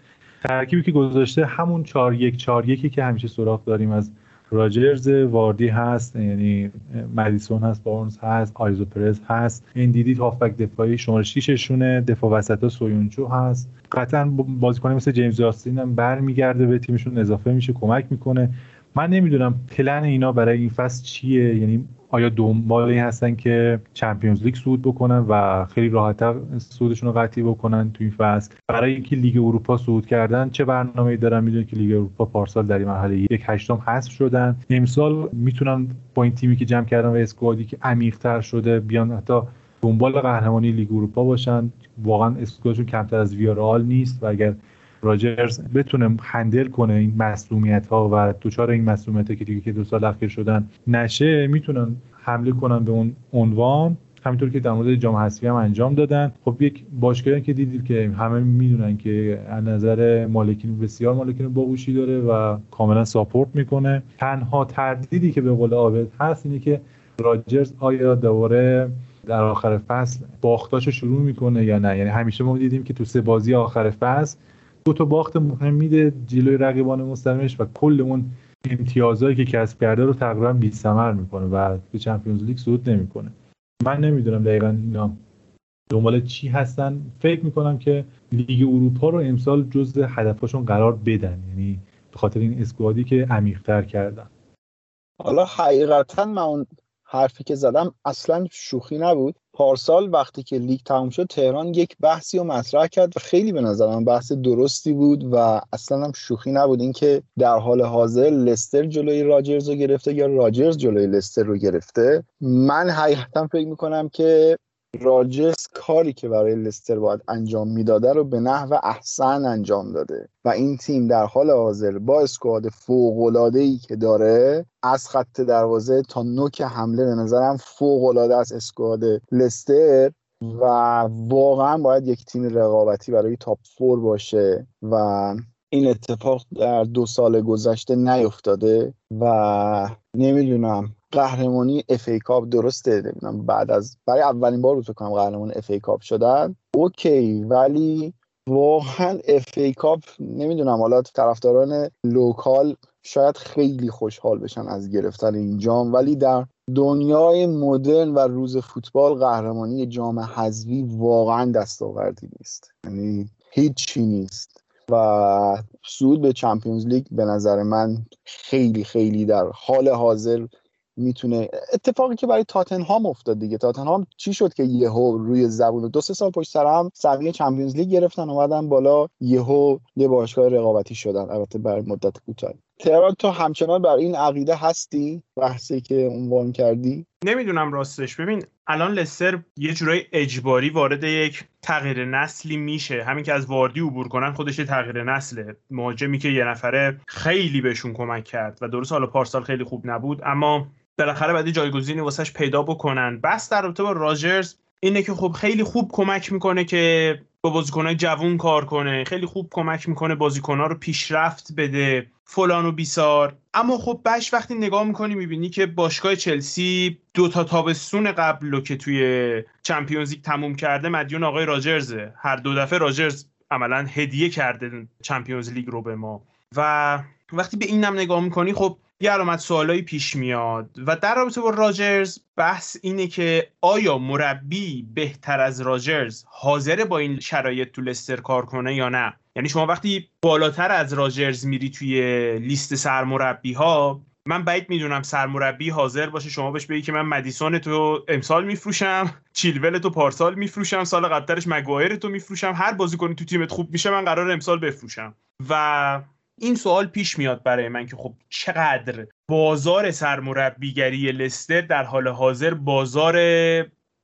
ترکیبی که گذاشته همون 4 1 4 1 که همیشه سراغ داریم از راجرز واردی هست یعنی مدیسون هست بارنز هست آیوزه پرز هست. ان‌دیدی هافبک دفاعی شماره 6 شونه دفاع وسط سویونچو هست. قطعا بازیکن مثل جیمز جاستین هم برمیگرده به تیمشون اضافه میشه کمک می‌کنه. من نمی‌دونم پلن اینا برای این فصل چیه یعنی آیا دنبال این هستن که Champions League صعود بکنن و خیلی راحتتر صعودشون رو قطعی بکنن تو این فصل؟ برای اینکه لیگ اروپا صعود کردن چه برنامه‌ای دارن؟ می‌دونن که لیگ اروپا پارسال در این مرحله یک هشتم حذف شدن. امسال می‌تونن با این تیمی که جمع کردن و squad ی که عمیق‌تر شده بیان حتی دنبال قهرمانی لیگ اروپا باشن. واقعا اسکوادشون کمتر از ویارال نیست و اگر راجرز بتونه هندل کنه این مسئولیت ها و دوچار این مسئولیت که دیگه که دو سال اخیر شدن نشه می‌تونن حمله کنن به اون عنوان. همینطور که در مورد جام حذفی هم انجام دادن. خب یک باشگاهی که دیدید که همه می‌دونن که از نظر مالکین بسیار مالکین باهوشی داره و کاملا ساپورت می‌کنه. تنها تردیدی که به قول عابد هست اینه که راجرز آیا دوباره در آخر فصل باختاشو شروع می‌کنه یا نه؟ یعنی همیشه ما دیدیم که تو سه بازی آخر فصل دو تا باخت مهم میده جلوی رقیبان مستقیمش و کل اون امتیازهایی که کسب کرده رو تقریبا بی ثمر می‌کنه و به چمپیونز لیگ صعود نمی‌کنه. من نمی‌دونم دقیقا اینا دنبال چی هستن. فکر می‌کنم که لیگ اروپا رو امسال جز هدفشون قرار بدن. یعنی به خاطر این اسکوادی که عمیق‌تر کردن. حالا حقیقتا من اون حرفی که زدم اصلا شوخی نبود. پارسال وقتی که لیگ تموم شد تهران یک بحثی رو مطرح کرد و خیلی به نظرم بحث درستی بود و اصلا هم شوخی نبود. اینکه در حال حاضر لستر جلوی راجرز رو گرفته یا راجرز جلوی لستر رو گرفته من حقیقتا فکر می‌کنم که راجرز کاری که برای لستر باید انجام می‌داده رو به نحو احسن انجام داده و این تیم در حال حاضر با اسکواد فوق ای که داره از خط دروازه تا نوک حمله به نظرم فوق العاده از اسکواد لستر و واقعا باید یک تیم رقابتی برای top four باشه و این اتفاق در دو سال گذشته نیفتاده و نمی‌دونم. قهرمانی FA Cup درسته نمی‌دونم بعد از برای اولین بار بود فکر کنم قهرمان FA Cup شدن. okay ولی واقعا FA Cup نمی‌دونم حالا طرفداران local شاید خیلی خوشحال بشن از گرفتن این جام ولی در دنیای مدرن و روز فوتبال قهرمانی جام حذفی واقعا دستاوردی نیست. یعنی هیچی نیست. و سود به چمپیونز لیگ به نظر من خیلی خیلی در حال حاضر می‌تونه اتفاقی که برای تاتنهام افتاد دیگه. تاتنهام چی شد که یهو روی زبون دو سه سال پشت سر هم چمپیونز لیگ گرفتن اومدن بالا یهو یه باشگاه رقابتی شدن. البته بر مدت کوتاه تهران تو همچنان بر این عقیده هستی؟ بحثی که عنوان کردی؟ نمی‌دونم راستش. ببین الان لستر یه جورای اجباری وارد یک تغییر نسلی میشه. همین که از واردی عبور کنن خودش تغییر نسله. مهاجمی که یه نفره خیلی بهشون کمک کرد و درست حالا پارسال خیلی خوب نبود اما بالاخره بعدی جایگزینی واسش پیدا بکنن. بس در رابطه با راجرز اینه که خب خیلی خوب کمک می‌کنه که با بازیکنهای جوون کار کنه. خیلی خوب کمک می‌کنه بازیکنها رو پیشرفت بده. فلان و بیسار. اما خب بش وقتی نگاه می‌کنی می‌بینی که باشگاه چلسی دو تا تابستون قبل رو که توی چمپیونز لیگ تموم کرده مدیون آقای راجرزه. هر دو دفعه راجرز عملا هدیه کرده چمپیونز لیگ رو به ما. و وقتی به اینم نگاه می‌کنی خب یه علامت سوالایی پیش میاد. و در رابطه با راجرز بحث اینه که آیا مربی بهتر از راجرز حاضر با این شرایط تو لستر کار کنه یا نه؟ یعنی شما وقتی بالاتر از راجرز میری توی لیست سرمربی ها من بعید می‌دونم سرمربی حاضر باشه شما بهش بگی که من مدیسون تو امسال میفروشم چیلول تو پارسال میفروشم سال قبلترش مگوایر تو میفروشم هر بازیکنی تو تیمت خوب میشه من قرار امسال بفروشم. و این سوال پیش میاد برای من که خب چقدر بازار سرمربیگری لستر در حال حاضر بازار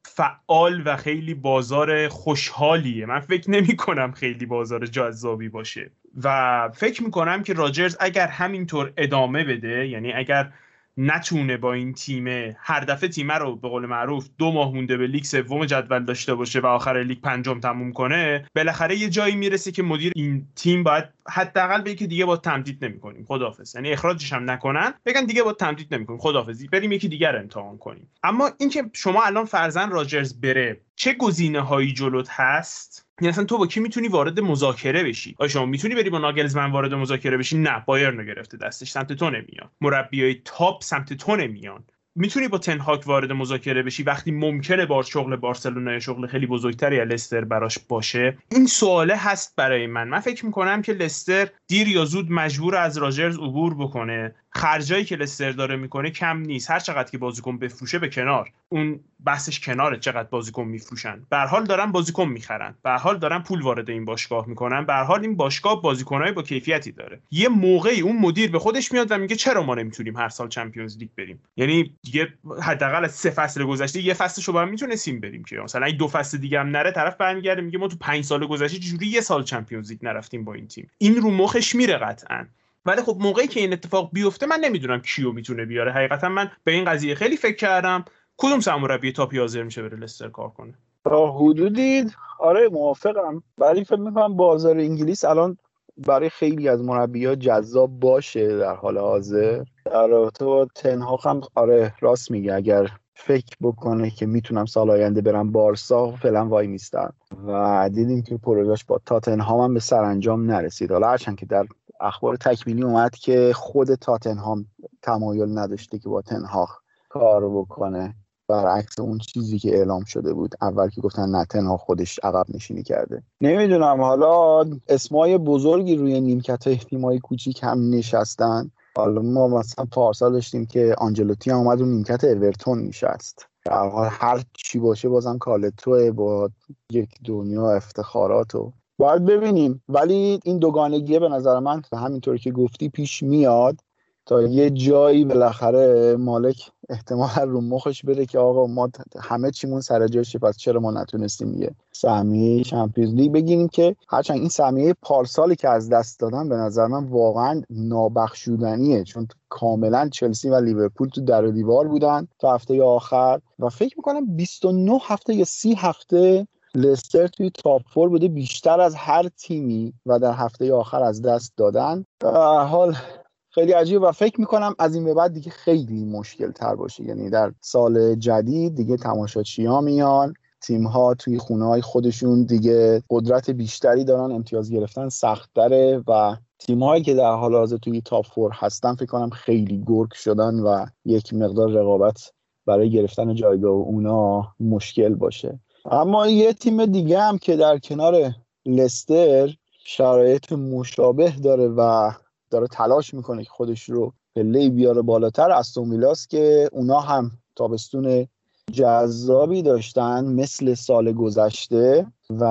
فعال و خیلی بازار خوشحالیه. من فکر نمی کنم خیلی بازار جذابی باشه. و فکر می کنم که راجرز اگر همینطور ادامه بده یعنی اگر نتونه با این تیم هر دفعه تیمه رو به قول معروف دو ماه مونده به لیگ سوم جدول داشته باشه و آخر لیگ پنجم تموم کنه بالاخره یه جایی می‌رسه که مدیر این تیم باید حداقل بگه که دیگه با تمدید نمی‌کنیم خداحافظ. یعنی اخراجش هم نکنن بگن دیگه با تمدید نمی‌کنیم خداحافظی بریم یکی دیگر امتحان کنیم. اما اینکه شما الان فرزن راجرز بره چه گزینه هایی جلوت هست؟ یعنی اصلا تو با کی می‌تونی وارد مذاکره بشی؟ آیا شما می‌تونی بری با ناگلزمن وارد مذاکره بشی؟ نه بایرن گرفته دستش سمت تو نمیان. مربیای تاپ سمت تو نمیان. می‌تونی با تنهاک وارد مذاکره بشی؟ وقتی ممکنه بار شغل بارسلونا یا شغل خیلی بزرگتری یا لستر براش باشه. این سواله هست برای من. من فکر می‌کنم که لستر دیر یا زود مجبور از راجرز عبور بکنه. خرجایی که لستر داره می‌کنه کم نیست. هر چقدر که بازیکن بفروشه به کنار. اون بحثش کناره چقدر بازیکن میفروشن. به حال دارن بازیکن می‌خرن. به حال دارن پول وارد این باشگاه می‌کنن. به حال این باشگاه بازیکنای با کیفیتی داره. یه موقعی اون مدیر به خودش میاد و میگه چرا ما نمی‌تونیم هر سال چمپیونز لیگ بریم؟ یعنی دیگه حداقل از سه فصل گذشته یه فصلشو با هم می‌تونستیم بریم که. مثلا دو فصل دیگه هم نره طرف برمیگرده میگه ما تو پنج سال گذشته چجوری یه سال Champions League نرفتیم با این تیم؟ این رو مخش میره قطعا. ولی خب موقعی که این اتفاق بیفته من نمی‌دونم کیو می‌تونه بیاره. حقیقتا من به این قضیه خیلی فکر کردم. کدوم سرمربی top ی حاضر میشه بره لستر کار کنه؟ تا حدودی آره موافقم. ولی فکر می‌کنم بازار انگلیس الان برای خیلی از مربی جذاب باشه در حال حاضر. در رابطه با تن‌هاخ هم آره راست میگه. اگر فکر بکنه که می‌تونم سال آینده برم بارسا فعلا وای میستن. و دیدیم که پروژش با تاتنهام هم به سرانجام نرسید. حالا هرچند که در اخبار تکمیلی اومد که خود تاتنهام تمایل نداشته که با تنهاق کار بکنه. برعکس اون چیزی که اعلام شده بود اول که گفتن نه تنها خودش عقب نشینی کرده. نمی‌دونم حالا اسمای بزرگی روی نیمکت تیمای کوچیک هم نشستن. حالا ما مثلا پارسال داشتیم که آنجلوتی هم اومد رو نیمکت اورتون نشست. هر چی باشه بازم کالتوه با یک دنیا افتخارات و باید ببینیم. ولی این دوگانگیه به نظر من همینطوری که گفتی پیش میاد. تا یه جایی بالاخره مالک احتمال رو مخش بده که آقا ما همه چیمون سر جاشه پس چرا ما نتونستیم یه سهمیه چمپیونز لیگ بگیریم که هرچند این سهمیه پارسالی که از دست دادن به نظر من واقعا نابخشودنیه. چون کاملا چلسی و لیورپول تو در و دیوار بودن تا هفته آخر و فکر می‌کنم 29 هفته یا 30 هفته لستر توی تاپ فور بوده بیشتر از هر تیمی و در هفته آخر از دست دادن. حال خیلی عجیب و فکر می‌کنم از این به بعد دیگه خیلی مشکل تر باشه. یعنی در سال جدید دیگه تماشاچی ها میان تیم ها توی خونه های خودشون دیگه قدرت بیشتری دارن امتیاز گرفتن سخت داره و تیم هایی که در حال حاضر توی تاپ فور هستن فکر کنم خیلی گرگ شدن و یک مقدار رقابت برای گرفتن جایگاه اونا مشکل باشه. اما یه تیم دیگه هم که در کنار لستر شرایط مشابه داره و داره تلاش می‌کنه که خودش رو پله بیاره بالاتر استون ویلاس که اونا هم تابستون جذابی داشتن مثل سال گذشته و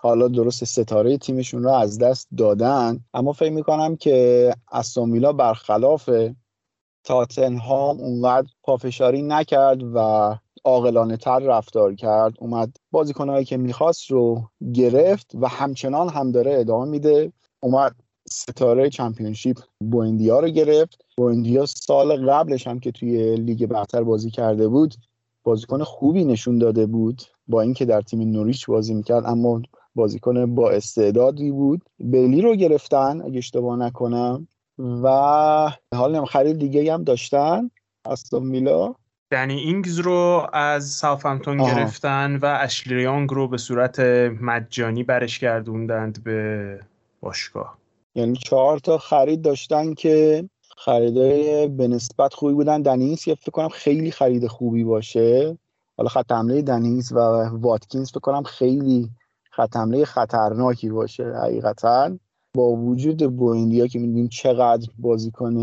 حالا درست ستاره تیمشون رو از دست دادن. اما فکر می‌کنم که استون برخلاف تاتنهام اونقدر پافشاری نکرد و عاقلانه تر رفتار کرد اومد بازیکنهایی که می‌خواست رو گرفت و همچنان هم داره ادامه میده. اومد ستاره چمپیونشیپ بویندیا رو گرفت. بویندیا سال قبلش هم که توی لیگ برتر بازی کرده بود بازیکن خوبی نشون داده بود با اینکه در تیم نوریچ بازی می‌کرد اما بازیکن با استعدادی بود. بیلی رو گرفتن اگه اشتباه نکنم و حال خرید دیگه هم داشتن. استون میلا دنی اینگز رو از ساوثهمپتون گرفتن و اشلیانگ رو به صورت مجانی برش گردوندند به باشگاه. یعنی چهار تا خرید داشتن که خریدای به نسبت خوبی بودن. دنیس که فکر کنم خیلی خرید خوبی باشه. حالا خط حمله دنیس و واتکینز فکر کنم خیلی خط حمله خطرناکی باشه حقیقتا. با وجود بویندیا که می‌دونیم چقدر بازیکن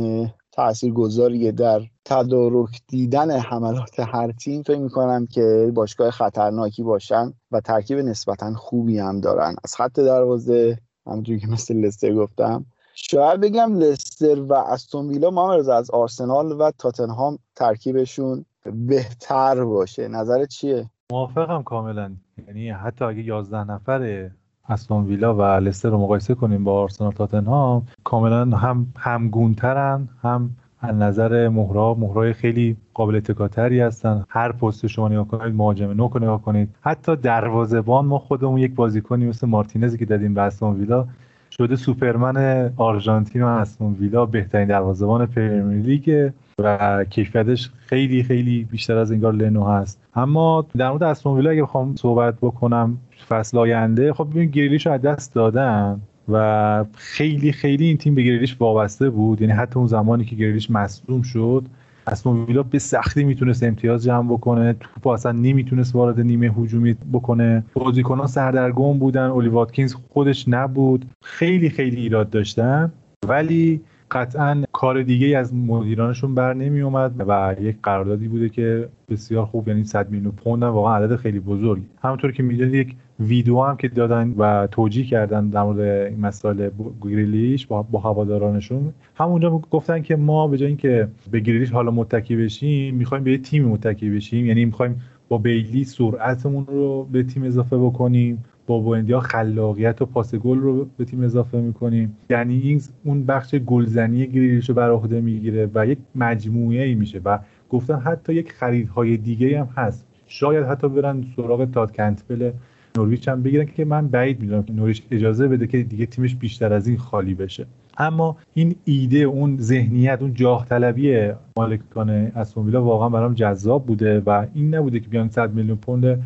تاثیرگذاریه در تدارک دیدن حملات هر تیم فکر می‌کنم که باشگاه خطرناکی باشن و ترکیب نسبتا خوبی هم دارن. از خط دروازه همونجوری که مثل لستر گفتم. شاید بگم لستر و استون ویلا ما از آرسنال و تاتنهام ترکیبشون بهتر باشه. نظر چیه؟ موافقم کاملا. یعنی حتی اگه 11 نفر استون ویلا و لستر رو مقایسه کنیم با آرسنال تاتنهام کاملا هم همگونترن هم از نظر مهرا مهرای خیلی قابل اتکاتری هستن. هر پست شما نگاه کنید مهاجم نو نگاه کنید. حتی دروازه‌بان ما خودمون یک بازیکنی مثل مارتینزی که دادیم به استون ویلا شده سوپرمن آرژانتین و استون ویلا بهترین دروازه‌بان پرمیر لیگ و کیفیتش خیلی خیلی بیشتر از انگار لنو هست. اما در مورد استون اگه بخوام صحبت بکنم فصل آینده خب ببین گریلیش رو از دست دادن و خیلی خیلی این تیم به گریلیش وابسته بود. یعنی حتی اون زمانی که گریلیش مصدوم شد استون ویلا به سختی می‌تونست امتیاز جمع بکنه. توپ اصلا نمی‌تونست وارد نیمه هجومی بکنه. بازیکنان سردرگم بودن. اولی واتکینز خودش نبود. خیلی خیلی ایراد داشتن. ولی قطعا کار دیگه از مدیرانشون بر نمی اومد و یک قراردادی بوده که بسیار خوب یعنی 100 میلیون پوند واقعا عدد خیلی بزرگی. همونطور که می‌دونید یک ویدیو هم که دادن و توجیه کردن در مورد این مسائل گریلیش با, با هوادارانشون همونجا گفتن که ما به جای اینکه به گریلیش حالا متکی بشیم می‌خوایم به یه تیم متکی بشیم. یعنی می‌خوایم با بیلی سرعتمون رو به تیم اضافه بکنیم. با بوندیا خلاقیت و پاس گل رو به تیم اضافه می‌کنیم. یعنی این اون بخش گلزنی گریلیش رو بر عهده می‌گیره و یک مجموعه ای میشه و گفتن حتی یک خریدهای دیگه هم هست. شاید حتی برن سراغ تاد کنتبل نورویچ هم بگیرن که من بعید می‌دونم که نوریچ اجازه بده که دیگه تیمش بیشتر از این خالی بشه. اما این ایده اون ذهنیت اون جاه طلبی مالکان استون ویلا واقعا برام جذاب بوده و این نبوده که بیان 100 میلیون پوند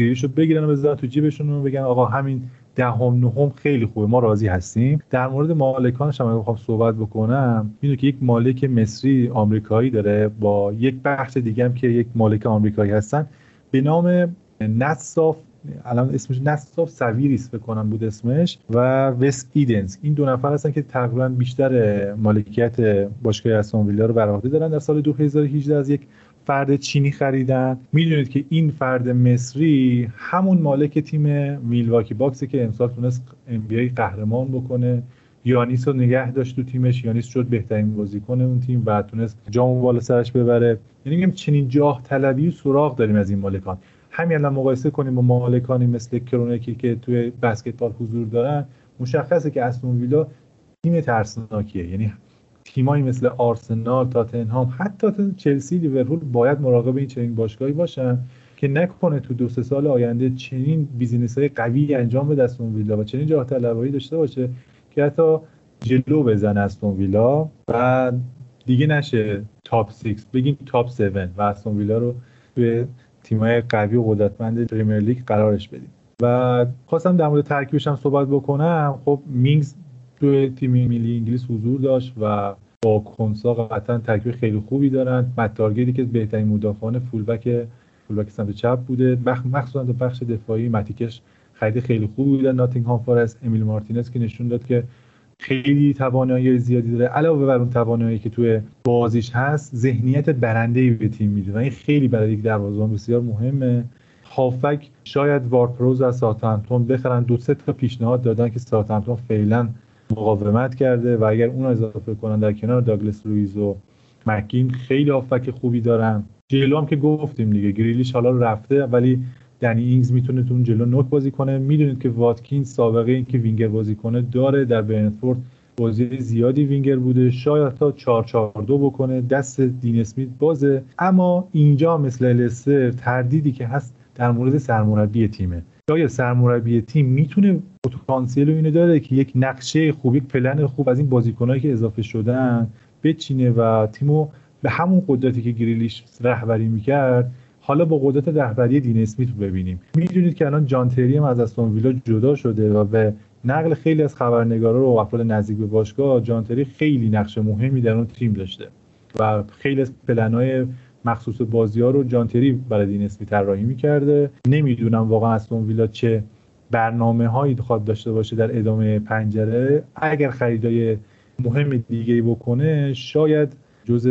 گریشو بگیرن و بذارن تو جیبشون و بگن آقا همین دهم ده نهم خیلی خوبه ما راضی هستیم. در مورد مالکانش هم بخوام صحبت بکنم اینو که یک مالک مصری آمریکایی داره با یک بخش دیگه هم که یک مالک آمریکایی هستن به نام ناصف الان اسمش ناصف ساویرس بکنم بود اسمش و وس ایدنز. این دو نفر هستن که تقریبا بیشتر مالکیت باشگاه استون ویلا رو بر عهده دارن. در سال 2018 از یک فرد چینی خریدن. می‌دونید که این فرد مصری همون مالک تیم میلواکی باکسی که امسال تونست ام قهرمان بکنه. یانیس رو نگه داشت تو تیمش. یانیس شد بهترین بازیکن اون تیم و تونست جام بالا سرش ببره. یعنی میگم چنین جاه طلبی و سراغ داریم از این مالکان. همین الان مقایسه کنیم با مالکانی مثل کرونکی که توی بسکتبال حضور دارن. مشخصه که استون ویلا تیم ترسناکیه. یعنی تیمایی مثل آرسنال تاتنهام حتی چلسی لیورپول باید مراقب این چنین باشگاهی باشن که نکنه تو دو سه سال آینده چنین business های قوی انجام بده استون ویلا و چنین جاه طلبایی داشته باشه که حتی جلو بزنه استون ویلا و دیگه نشه top 6 بگیم top 7 و استون ویلا رو به تیمای قوی و قدرتمند پریمیر لیگ قرارش بدیم. و خواستم در مورد ترکیبش هم صحبت بکنم. خب مینگز توی تیم ملی انگلیس حضور داشت و با کنسا قطعا ترکیب خیلی خوبی دارن مت تارگتی که بهترین مدافعان فولبک فولبک سمت چپ بوده. مخصوصا تو بخش دفاعی متی کش خرید خیلی خوبی بوده ناتینگهام فارست امیل مارتینز که نشون داد که خیلی توانایی زیادی داره. علاوه بر اون توانایی که توی بازیش هست ذهنیت برنده به تیم میده و این خیلی برای یک دروازه‌بان بسیار مهمه. هافبک شاید وارد پراوز از ساوثهمپتون بخرن. دو سه تا پیشنهاد دادن که ساوثهمپتون فعلا مقاومت کرده و اگر اون اضافه کنن در کنار داگلس رویز و مکین خیلی هافبک خوبی دارن. جلو هم که گفتیم دیگه گریلیش حالا رفته ولی دنی اینگز می‌تونه تو اون جلو نوک بازی کنه. می‌دونید که واتکین سابقه این که وینگر بازی کنه داره. در برنتفورد بازی زیادی وینگر بوده. شاید تا 4 4 2 بکنه. دست دین اسمیت بازه. اما اینجا مثل لستر تردیدی که هست در مورد سرمربی تیمه. یا سرمربی تیم می‌تونه پتانسیل اینو داره که یک نقشه خوب یک پلن خوب از این بازیکنایی که اضافه شدن بچینه و تیمو به همون قدرتی که گریلیش رهبری می‌کرد حالا با قدرت رهبری دین اسمیت ببینیم. می‌دونید که الان جان تری هم از استون ویلا جدا شده و به نقل خیلی از خبرنگارا و افراد نزدیک به باشگاه جان تری خیلی نقش مهمی در اون تیم داشته و خیلی از پلنهای مخصوص بازی ها رو جان تری برای دین اسمیت طراحی می‌کرده. نمی‌دونم واقعا استون ویلا چه برنامه هایی خواد داشته باشه در ادامه پنجره. اگر خریدای مهم دیگه بکنه شاید جز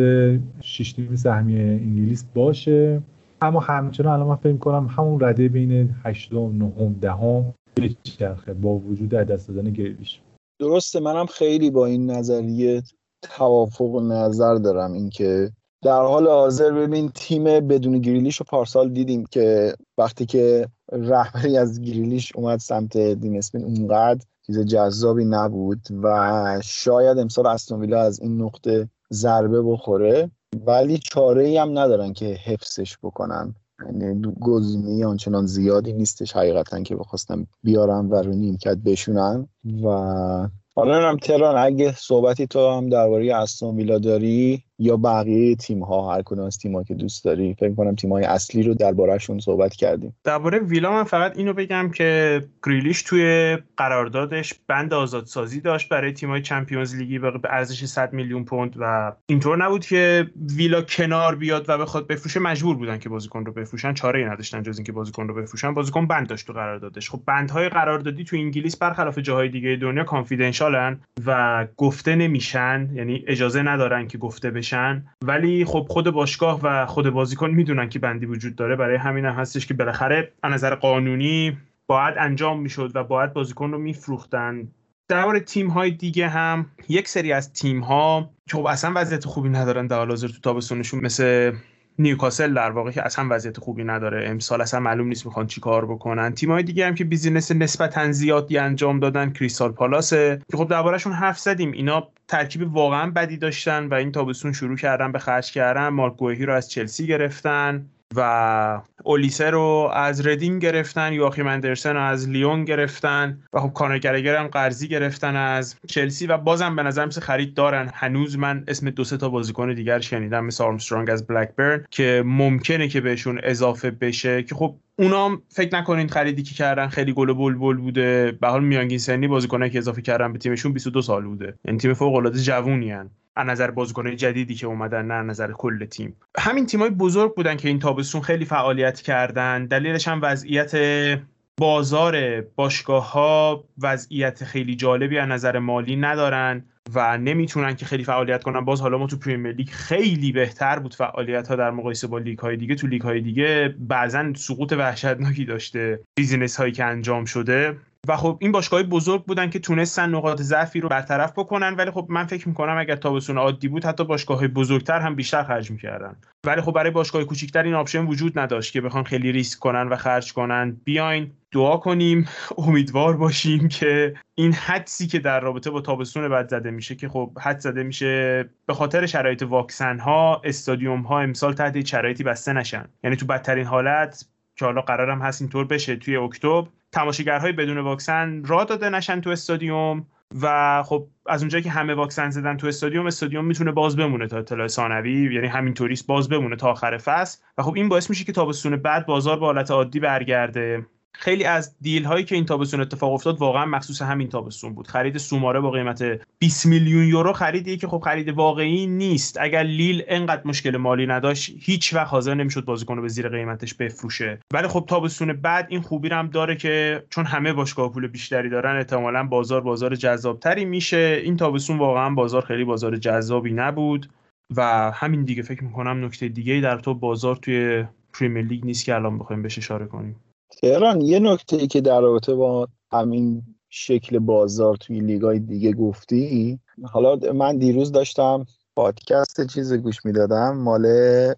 شش تیم سهمی انگلیس باشه. اما همچنان الان من فکر کنم همون رده بین 8 و 9 دهم بچرخه با وجود دست دادن گریلیش درسته منم خیلی با این نظریه توافق نظر دارم. اینکه در حال حاضر ببین تیم بدون گریلیش رو پارسال دیدیم که وقتی که رهبری از گریلیش اومد سمت دین اسپین اونقدر چیز جذابی نبود و شاید امسال استون ویلا از این نقطه ضربه بخوره. ولی چاره ای هم ندارن که حفظش بکنن. یعنی گزینه آنچنان زیادی نیستش حقیقتا که بخواستم بیارم و رو نیمکت بشونن. و حالا نمی‌دونم تهران اگه صحبتی تو هم درباره استون ویلا داری یا بقیه تیم ها هر کدوم از تیم که دوست داری. فکر کنم تیم های اصلی رو دربارهشون صحبت کردیم. درباره ویلا من فقط اینو بگم که گریلیش توی قراردادش بند آزادسازی داشت برای تیم های چمپیونز لیگی به ارزش 100 میلیون پوند و اینطور نبود که ویلا کنار بیاد و بخواد بفروشه. مجبور بودن که بازیکن رو بفروشن. چاره ای نداشتن جز اینکه بازیکن رو بفروشن. بازیکن بند داشت تو قراردادش. خب بندهای قراردادی تو انگلیس برخلاف جاهای دیگه دنیا کانفیدنشالن و گفته نمیشن. یعنی اجازه ندارن که گفته بشن ولی خب خود باشگاه و خود بازیکن می‌دونن که بندی وجود داره. برای همین هم هستش که بالاخره از نظر قانونی باید انجام می‌شد و باید بازیکن رو میفروختن. درباره تیم های دیگه هم یک سری از تیم ها که خب اصلا وضعیت خوبی ندارن در حال حاضر تو تابستونشون مثل نیوکاسل در واقع که اصلا وضعیت خوبی نداره. امسال اصلا معلوم نیست می‌خوان چی کار بکنن. تیم‌های دیگه هم که business نسبتا زیادی انجام دادن کریستال پالاسه که خب دربارهشون حرف زدیم. اینا ترکیب واقعا بدی داشتن و این تابستون شروع کردن به خرج کردن. مارک گوهی رو از چلسی گرفتن. و اولیسه رو از ردینگ گرفتن یواخیم اندرسن رو از لیون گرفتن و خب کانر گرگر هم قرضی گرفتن از چلسی و بازم به نظر مثل خرید دارن. هنوز من اسم دو سه تا بازیکن دیگر شنیدم مثل آرمسترانگ از بلکبرن که ممکنه که بهشون اضافه بشه که خب اونام فکر نکنین خریدی که کردن خیلی گل بلبل بوده. به حال میانگین سنی بازیکنایی که اضافه کردن به تیمشون 22 سال بوده. یعنی تیم فوق العاده جوونی هن. از نظر بازیکنهای جدیدی که اومدن نه نظر کل تیم. همین تیمای بزرگ بودن که این تابستون خیلی فعالیت کردن. دلیلش هم وضعیت بازار باشگاه ها وضعیت خیلی جالبی از نظر مالی ندارن و نمی‌تونن که خیلی فعالیت کنن. باز حالا ما تو پریمیر لیگ خیلی بهتر بود فعالیت ها در مقایسه با لیگ های دیگه. تو لیگ های دیگه بعضا سقوط وحشتناکی داشته. business هایی که انجام شده. و خب این باشگاه بزرگ بودن که تونستن نقاط ضعفی رو برطرف بکنن ولی خب من فکر می‌کنم اگر تابستون عادی بود حتی باشگاه بزرگتر هم بیشتر خرج می‌کردن. ولی خب برای باشگاه کوچیکتر این option وجود نداشت که بخوان خیلی ریسک کنن و خرج کنن. بیاین دعا کنیم امیدوار باشیم که این حدسی که در رابطه با تابستون بعد زده میشه که خب حدس زده میشه به خاطر شرایط واکسن ها استادیوم ها امسال تحت شرایطی بسته نشن. یعنی تو بدترین حالت که حالا قرارم هست اینطور بشه توی اکتبر. تماشاگرهای بدون واکسن راه داده نشن تو استادیوم و خب از اونجایی که همه واکسن زدن تو استادیوم استادیوم می‌تونه باز بمونه تا اطلاع ثانوی یعنی همینطوریست باز بمونه تا آخر فصل. و خب این باعث میشه که تابستون بعد بازار به حالت عادی برگرده. خیلی از دیل هایی که این تابستون اتفاق افتاد واقعا مخصوص همین تابستون بود. خرید سوماره با قیمت 20 میلیون یورو خریدی که خب خرید واقعی نیست. اگر لیل انقدر مشکل مالی نداشت هیچ وقت حاضر نمی‌شد بازیکن به زیر قیمتش بفروشه. ولی خب تابستون بعد این خوبی هم داره که چون همه باشگاه پول بیشتری دارن احتمالا بازار بازار جذابتری میشه. این تابستون واقعا بازار خیلی بازار جذابی نبود و همین دیگه فکر می‌کنم نکته دیگه در تو بازار توی پریمیر لیگ نیست که الان بخوایم بهش اشاره کنیم. تهران یه نکته ای که در رابطه با همین شکل بازار توی لیگای دیگه گفتی حالا من دیروز داشتم پادکست چیز گوش می‌دادم مال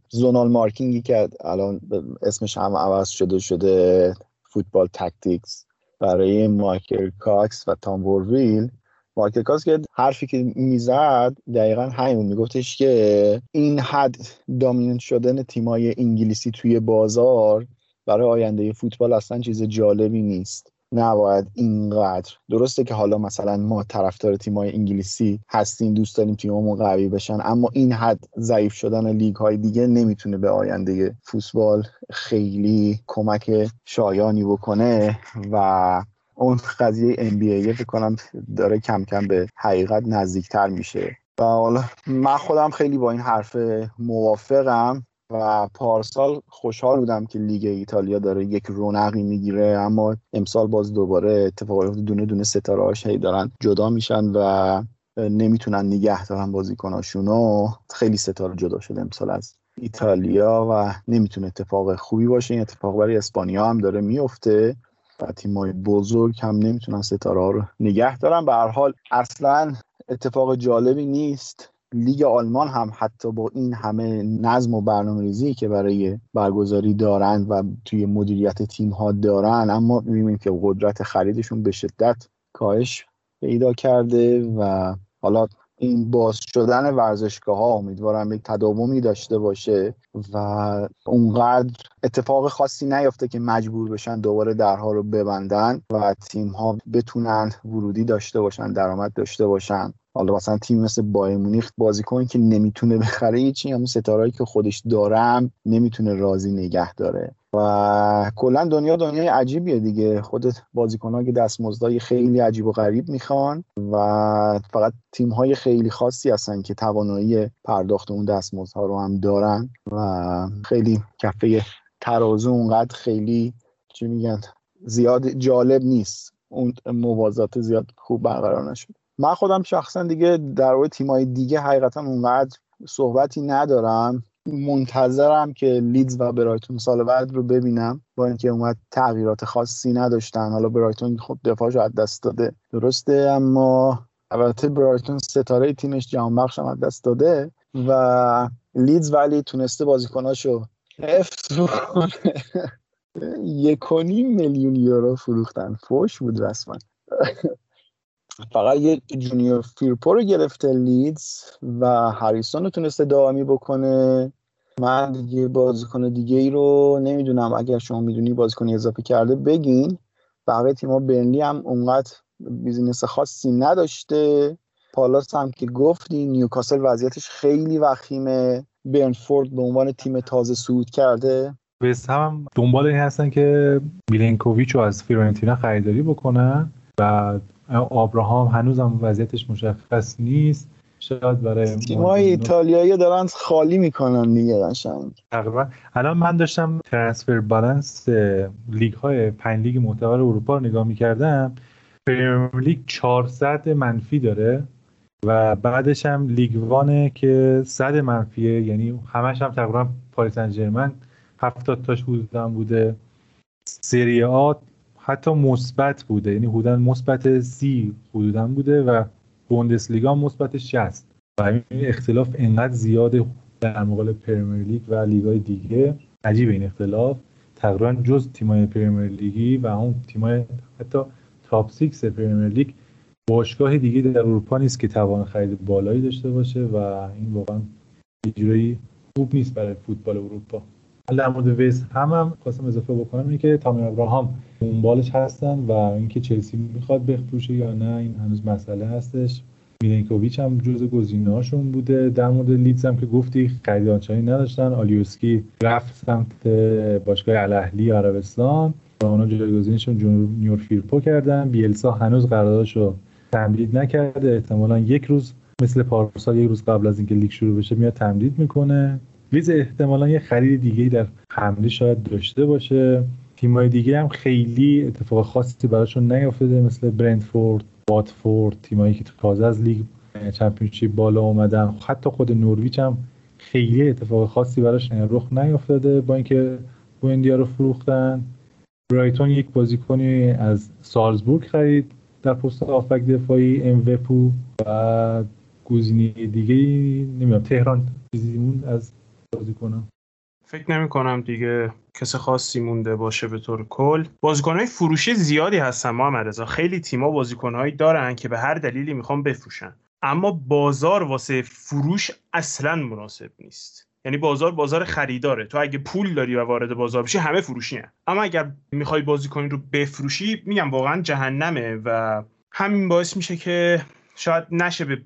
Zonal Marking ی که الان اسمش هم عوض شده شده Football Tactics برای مایکل کاکس و تام ویل مایکل کاکس که حرفی که می‌زد دقیقا همین میگفتش که این حد دامیننت شدن تیمای انگلیسی توی بازار برای آینده فوتبال اصلا چیز جالبی نیست. نباید اینقدر. درسته که حالا مثلا ما طرفدار تیمای انگلیسی هستیم دوست داریم تیممون قوی بشن اما این حد ضعیف شدن لیگ های دیگه نمی‌تونه به آینده فوتبال خیلی کمک شایانی بکنه و اون قضیه NBA فکر کنم داره کم کم به حقیقت نزدیکتر میشه. و حالا من خودم خیلی با این حرف موافقم. و پارسال خوشحال بودم که لیگ ایتالیا داره یک رونقی می‌گیره اما امسال باز دوباره اتفاقات دونه دونه ستاره هاش دارن جدا میشن و نمی‌تونن نگه دارن بازیکناشونو خیلی ستاره جدا شده امسال از ایتالیا و نمی‌تونه اتفاق خوبی باشه. این اتفاق برای اسپانیا هم داره میفته و تیمای بزرگ هم نمی‌تونن ستاره ها رو نگه دارن به هر حال اصلا اتفاق جالبی نیست. لیگ آلمان هم حتی با این همه نظم و برنامه ریزی که برای برگزاری دارند و توی مدیریت تیم ها دارن اما می‌بینیم که قدرت خریدشون به شدت کاهش پیدا کرده و حالا این باز شدن ورزشگاه ها امیدوارم یک تداومی داشته باشه و اونقدر اتفاق خاصی نیفته که مجبور بشن دوباره درها رو ببندن و تیم ها بتونن ورودی داشته باشن درآمد داشته باشن. حالا مثلا تیم مثل بایر مونیخ بازیکن که نمی‌تونه بخره هیچی همون ستارهایی که خودش دارم نمی‌تونه راضی نگه داره. و کلا دنیا دنیای عجیبیه دیگه. خودت بازیکن‌ها که دستمزدای خیلی عجیب و غریب می‌خوان و فقط تیم های خیلی خاصی هستن که توانایی پرداخت اون دستمزدها رو هم دارن و خیلی کفه ترازو اونقدر خیلی چی میگن زیاد جالب نیست. اون موازات زیاد خوب برقرار نشد من خودم شخصا دیگه در مورد تیمای دیگه حقیقتا اونقدر صحبتی ندارم. منتظرم که لیدز و برایتون سال بعد رو ببینم با اینکه اومد تغییرات خاصی نداشتن. حالا برایتون خب دفاعش از دست داده. درسته اما البته برایتون ستاره تیمش جهان بخش هم از دست داده و لیدز ولی تونسته بازیکناشو حفظ بکنه یک میلیون یورو فروختن. فوش بود رسما. فقط یه جونیور فیرپو رو گرفته لیدز و هریسون رو تونسته دائمی بکنه. من دیگه بازیکن دیگه ای رو نمی‌دونم. اگر شما می‌دونی بازیکن اضافه کرده بگین. بقیه تیم‌ها برنلی هم اونقدر business خاصی نداشته. پالاس هم که گفتی نیوکاسل وضعیتش خیلی وخیمه. برنتفورد به عنوان تیم تازه صعود کرده. وست هم دنبال این هستن که میلینکوویچ رو از فیورنتینا خریداری بکنن و آبراهام هنوزم وضعیتش مشخص نیست. شاید برای تیمای ایتالیایی دارن خالی می‌کنن دیگه قشنگ. تقریبا. الان من داشتم transfer balance لیگ های پنج لیگ معتبر اروپا رو نگاه می‌کردم. پریمیر لیگ 400 منفی داره و بعدش هم لیگ وانه که 100 منفیه. یعنی همش هم تقریبا پاریس سن ژرمن 70 تاش حدودا بوده. سری آ حتی مثبت بوده. یعنی حدودا مثبت سی حدودا بوده و بوندسلیگا مثبت 60 و این اختلاف انقدر زیاده در مقابل پرمیر لیگ و لیگای دیگه. عجیب این اختلاف. تقریبا جز تیمای پرمیر لیگی و اون تیمای حتی تاپ 6 پرمیر لیگ باشگاه دیگه در اروپا نیست که توان خرید بالایی داشته باشه و این واقعا یه خوب نیست برای فوتبال اروپا. در مورد وستهم هم خواستم اضافه بکنم اینه که تامی ابراهام بالش هستن و اینکه چلسی می‌خواد بفروشه یا نه این هنوز مسئله هستش. میلنکوویچ هم جز گزینه‌هاشون بوده. در مورد لیدز هم که گفتی خرید آنچنانی نداشتن. آلیوسکی رفت سمت باشگاه الاهلی عربستان و اونا جایگزینشون جونیور فیرپو کردن. بیلسا هنوز قراردادشو تمدید نکرده. احتمالا یک روز مثل پارسال یک روز قبل از اینکه لیگ شروع بشه میاد تمدید می‌کنه. لیدز احتمالا یه خرید دیگه در حمله شاید داشته باشه. تیمای دیگه هم خیلی اتفاق خاصی براشون نیافتاده مثل برنتفورد واتفورد تیمایی که تازه از لیگ چمپیونشیپ بالا اومدن. حتی خود نورویچ هم خیلی اتفاق خاصی براش رخ نیافتاده با اینکه بوندیا رو فروختن. برایتون یک بازیکنی از سالزبورگ خرید در پست آفک دفاعی ام و گزینه دیگه نمی‌دونم تهران چیزی از بازیکنان فکر نمی کنم دیگه کس خاصی مونده باشه به طور کل. بازیکنهای فروشی زیادی هستن محمد رضا. خیلی تیما بازیکنهایی دارن که به هر دلیلی می‌خوان بفروشن. اما بازار واسه فروش اصلا مناسب نیست. یعنی بازار بازار خریداره. تو اگه پول داری و وارد بازار بشی همه فروشی هن. اما اگر می‌خوای بازیکنی رو بفروشی میگم واقعا جهنمه و همین باعث میشه که شاید نشه به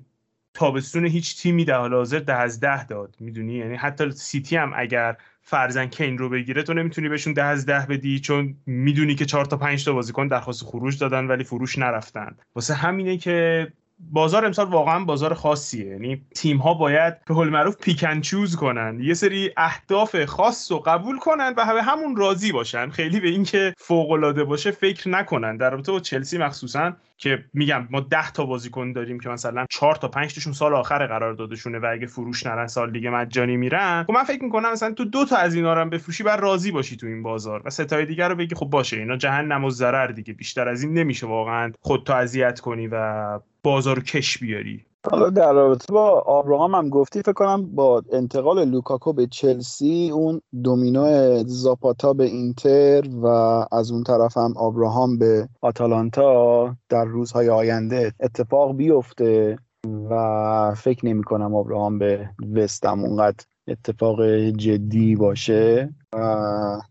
تابستون هیچ تیمی در حال حاضر ده از ده داد می‌دونی؟ یعنی حتی سیتی هم اگر فرزن کین رو بگیره تو نمی‌تونی بهشون ده از ده بدی چون می‌دونی که چهار تا پنج تا بازیکن درخواست خروج دادن ولی فروش نرفتن. واسه همینه که بازار امسال واقعا بازار خاصیه. یعنی تیم ها باید به قول معروف پیکن چوز کنن. یه سری اهداف خاص رو قبول کنن و به همون راضی باشن. خیلی به اینکه فوق العاده باشه فکر نکنن. در رابطه با چلسی مخصوصا که میگم ما 10 تا بازیکن داریم که مثلا 4 تا 5 تاشون سال آخر قرار دادشونه و اگه فروش نرن سال دیگه مجانی میرن. خب من فکر می‌کنم مثلا تو دو تا از اینا رو هم بفروشی بعد راضی باشی تو این بازار و ستای دیگر رو بگی خب باشه اینا جهنم و ضرر دیگه. بیشتر از این نمیشه واقعا خودتو اذیت کنی و بازار کش بیاری. حالا در رابطه با آبراهام هم گفتی فکر کنم با انتقال لوکاکو به چلسی اون دومینو زاپاتا به اینتر و از اون طرف هم آبراهام به آتالانتا در روزهای آینده اتفاق بیفته و فکر نمی کنم آبراهام به وستهم اونقدر اتفاق جدی باشه.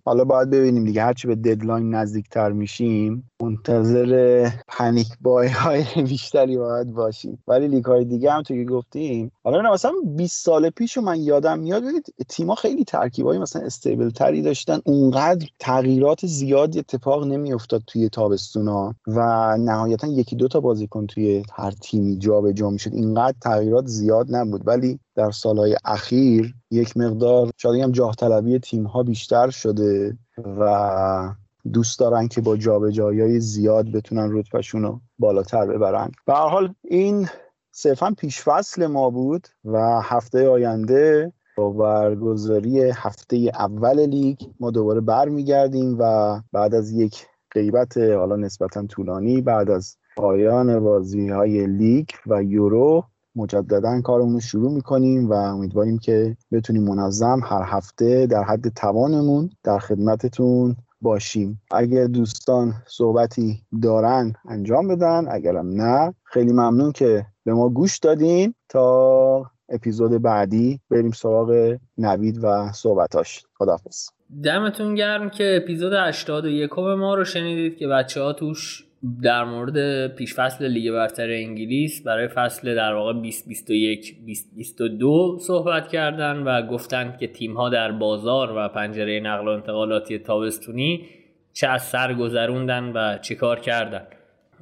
حالا باید ببینیم دیگه. هرچی به deadline نزدیکتر میشیم منتظر panic buy های بیشتری باید باشیم. ولی لیگ های دیگه هم تو که گفتیم. حالا مثلا 20 سال پیش من یادم میاد ببینید تیما خیلی ترکیبای مثلا stable تری داشتن. اونقدر تغییرات زیادی اتفاق نمیافتاد توی تابستونا و نهایتا یکی دو تا بازیکن توی هر تیمی جابجا می‌شد. اینقدر تغییرات زیاد نبود. ولی در سالهای اخیر یک مقدار شاید هم جاه طلبی تیم ها بیشتر شده و دوست دارن که با جابجایی زیاد بتونن رتبهشون رو بالاتر ببرن. به هر حال این صرفا پیش فصل ما بود و هفته آینده با برگزاری هفته اول لیگ ما دوباره برمیگردیم و بعد از یک غیبت حالا نسبتا طولانی بعد از پایان بازی های لیگ و یورو مجددا کارمون رو شروع می‌کنیم و امیدواریم که بتونیم منظم هر هفته در حد توانمون در خدمتتون باشیم. اگر دوستان صحبتی دارن انجام بدن. اگرم نه خیلی ممنون که به ما گوش دادین. تا اپیزود بعدی بریم سراغ نوید و صحبتاش. خدافز دمتون گرم که اپیزود 81 ما رو شنیدید که بچه ها توش در مورد پیش فصل لیگ برتر انگلیس برای فصل در واقع 2021 2022 صحبت کردن و گفتند که تیم ها در بازار و پنجره نقل و انتقالاتی تابستونی چه از سر گذروندن و چه کار کردن.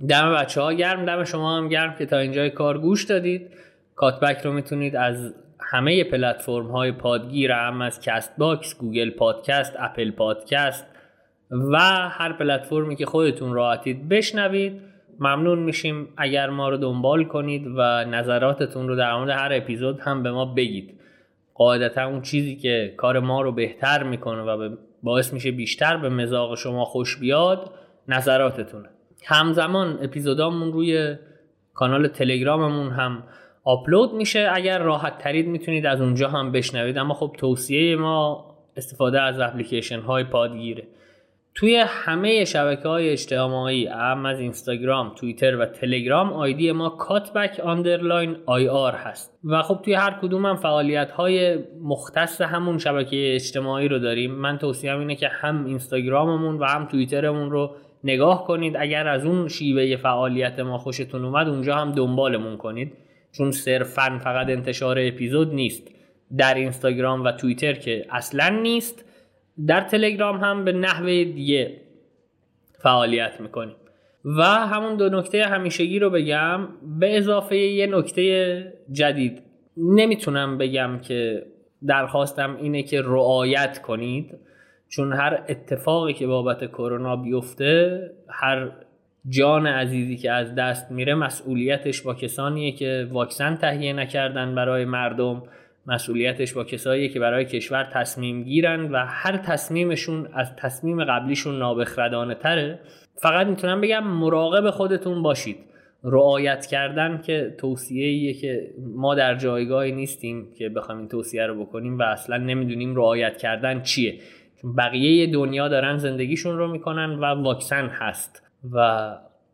دم بچه ها گرم دم شما هم گرم که تا اینجای کار گوش دادید. کاتبک رو می‌تونید از همه پلتفرم های پادگیر هم از کست‌باکس، گوگل پادکست، اپل پادکست و هر پلتفرمی که خودتون راحتید بشنوید. ممنون میشیم اگر ما رو دنبال کنید و نظراتتون رو در مورد هر اپیزود هم به ما بگید. قاعدتا اون چیزی که کار ما رو بهتر می‌کنه و باعث میشه بیشتر به مذاق شما خوش بیاد نظراتتونه. همزمان اپیزودامون روی کانال تلگراممون هم آپلود میشه. اگر راحت ترید می‌تونید از اونجا هم بشنوید. اما خب توصیه ما استفاده از اپلیکیشن های پادگیره. توی همه شبکه های اجتماعی هم از اینستاگرام، توییتر و تلگرام آیدی ما کاتبک underline IR هست. و خب توی هر کدوم هم فعالیت های مختص همون شبکه اجتماعی رو داریم. من توصیهم اینه که هم اینستاگراممون و هم توییترمون رو نگاه کنید. اگر از اون شیوه فعالیت ما خوشتون اومد اونجا هم دنبالمون کنید. چون صرفا فقط انتشار اپیزود نیست. در اینستاگرام و توییتر که اصلا نیست. در تلگرام هم به نحوه دیگه فعالیت می‌کنیم. و همون دو نکته همیشگی رو بگم به اضافه یه نکته جدید. نمی‌تونم بگم که درخواستم اینه که رعایت کنید چون هر اتفاقی که بابت کرونا بیفته هر جان عزیزی که از دست میره مسئولیتش با کسانیه که واکسن تهیه نکردن برای مردم. مسئولیتش با کسایی که برای کشور تصمیم گیرن و هر تصمیمشون از تصمیم قبلیشون نابخردانه تره فقط می‌تونم بگم مراقب خودتون باشید. رعایت کردن که توصیه که ما در جایگاهی نیستیم که بخوایم این توصیه رو بکنیم و اصلا نمی‌دونیم رعایت کردن چیه. چون بقیه دنیا دارن زندگیشون رو می‌کنن و واکسن هست. و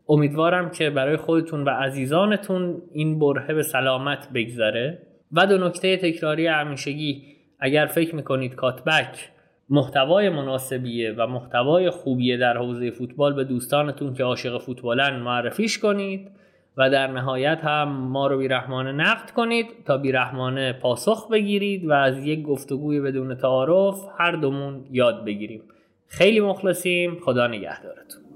امیدوارم که برای خودتون و عزیزانتون این برهه به سلامت بگذره. و دو نکته تکراری همیشگی اگر فکر می‌کنید کاتبک محتوای مناسبیه و محتوای خوبیه در حوزه فوتبال به دوستانتون که عاشق فوتبالن معرفیش کنید و در نهایت هم ما رو بیرحمانه نقد کنید تا بیرحمانه پاسخ بگیرید و از یک گفتگوی بدون تعارف هر دومون یاد بگیریم. خیلی مخلصیم. خدا نگهدارتون.